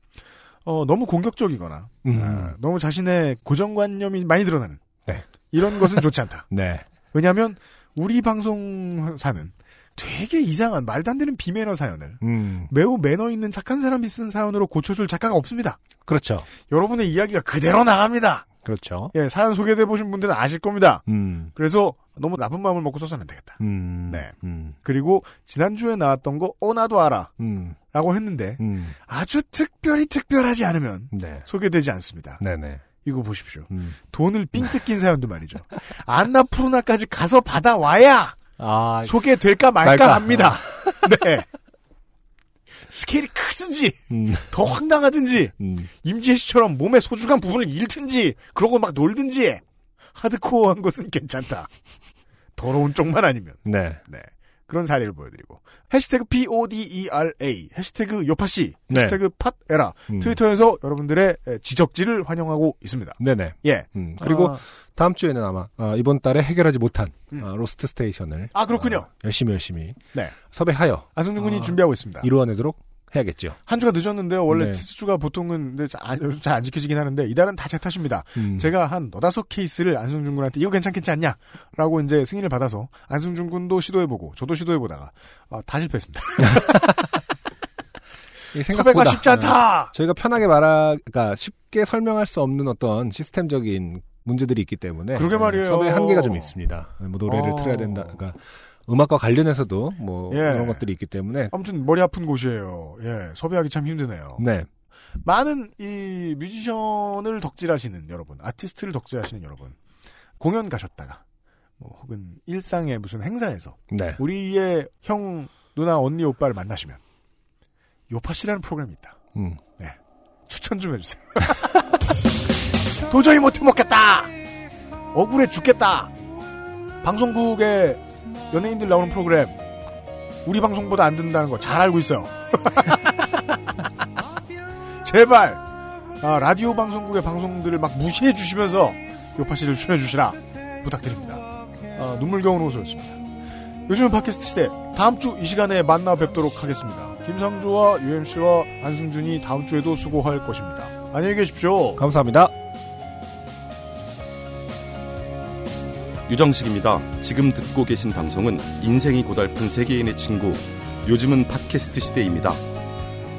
어, 너무 공격적이거나, 음. 아, 너무 자신의 고정관념이 많이 드러나는. 네. 이런 것은 좋지 않다. 네. 왜냐하면 우리 방송사는 되게 이상한 말도 안 되는 비매너 사연을 음, 매우 매너 있는 착한 사람이 쓴 사연으로 고쳐줄 작가가 없습니다. 그렇죠. 여러분의 이야기가 그대로 나갑니다. 그렇죠. 예, 사연 소개돼 보신 분들은 아실 겁니다. 음, 그래서 너무 나쁜 마음을 먹고 써서는 안 되겠다. 음, 네. 음, 그리고 지난주에 나왔던 거 어 나도 알아 음, 라고 했는데 음, 아주 특별히 특별하지 않으면 네. 소개되지 않습니다. 네네. 이거 보십시오. 음. 돈을 삥 뜯긴 사연도 말이죠. 안나 푸르나까지 가서 받아와야 아, 소개될까 말까, 말까. 합니다. 네. 스케일이 크든지 음, 더 황당하든지 음, 임지혜 씨처럼 몸의 소중한 부분을 잃든지 그러고 막 놀든지 하드코어한 것은 괜찮다. 더러운 쪽만 아니면. 네. 네. 그런 사례를 보여드리고 해시태그 PODERA 해시태그 요파씨 네. 해시태그 팟에라 음. 트위터에서 여러분들의 에, 지적지를 환영하고 있습니다. 네네. 예. 음, 그리고 아, 다음 주에는 아마 어, 이번 달에 해결하지 못한 음. 어, Lost Station을 아, 그렇군요. 어, 열심히 열심히 네. 섭외하여 안승준 군이 아, 준비하고 있습니다. 이루어내도록 해야겠죠. 한 주가 늦었는데요. 원래 네. 티스주가 보통은 잘 안 지켜지긴 하는데 이달은 다 제 탓입니다. 음. 제가 한 너다섯 케이스를 안승준 군한테 이거 괜찮겠지 않냐? 라고 이제 승인을 받아서 안승준 군도 시도해보고 저도 시도해보다가 어, 다 실패했습니다. 이 섭외가 쉽지 어, 않다! 저희가 편하게 말하, 그러니까 쉽게 설명할 수 없는 어떤 시스템적인 문제들이 있기 때문에 그러게 어, 말이에요. 섭외 한계가 좀 있습니다. 뭐 노래를 어. 틀어야 된다. 그러니까 음악과 관련해서도 뭐 예. 그런 것들이 있기 때문에 아무튼 머리 아픈 곳이에요. 예, 섭외하기 참 힘드네요. 네. 많은 이 뮤지션을 덕질하시는 여러분, 아티스트를 덕질하시는 여러분, 공연 가셨다가, 뭐 혹은 일상의 무슨 행사에서 네. 우리의 형, 누나, 언니, 오빠를 만나시면 요파씨라는 프로그램이 있다. 음. 추천 좀 해주세요. 도저히 못 해 먹겠다! 억울해 죽겠다! 방송국에 연예인들 나오는 프로그램 우리 방송보다 안 듣는다는 거 잘 알고 있어요. 제발 아, 라디오 방송국의 방송들을 막 무시해 주시면서 요파 씨를 출연해 주시라 부탁드립니다. 아, 눈물겨운 호소였습니다. 요즘은 팟캐스트 시대 다음 주 이 시간에 만나 뵙도록 하겠습니다. 김상조와 UMC와 안승준이 다음 주에도 수고할 것입니다. 안녕히 계십시오. 감사합니다. 유정식입니다. 지금 듣고 계신 방송은 인생이 고달픈 세계인의 친구, 요즘은 팟캐스트 시대입니다.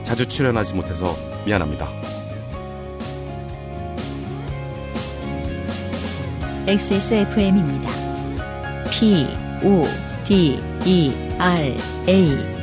자주 출연하지 못해서 미안합니다. XSFM입니다. P, O, D, E, R, A.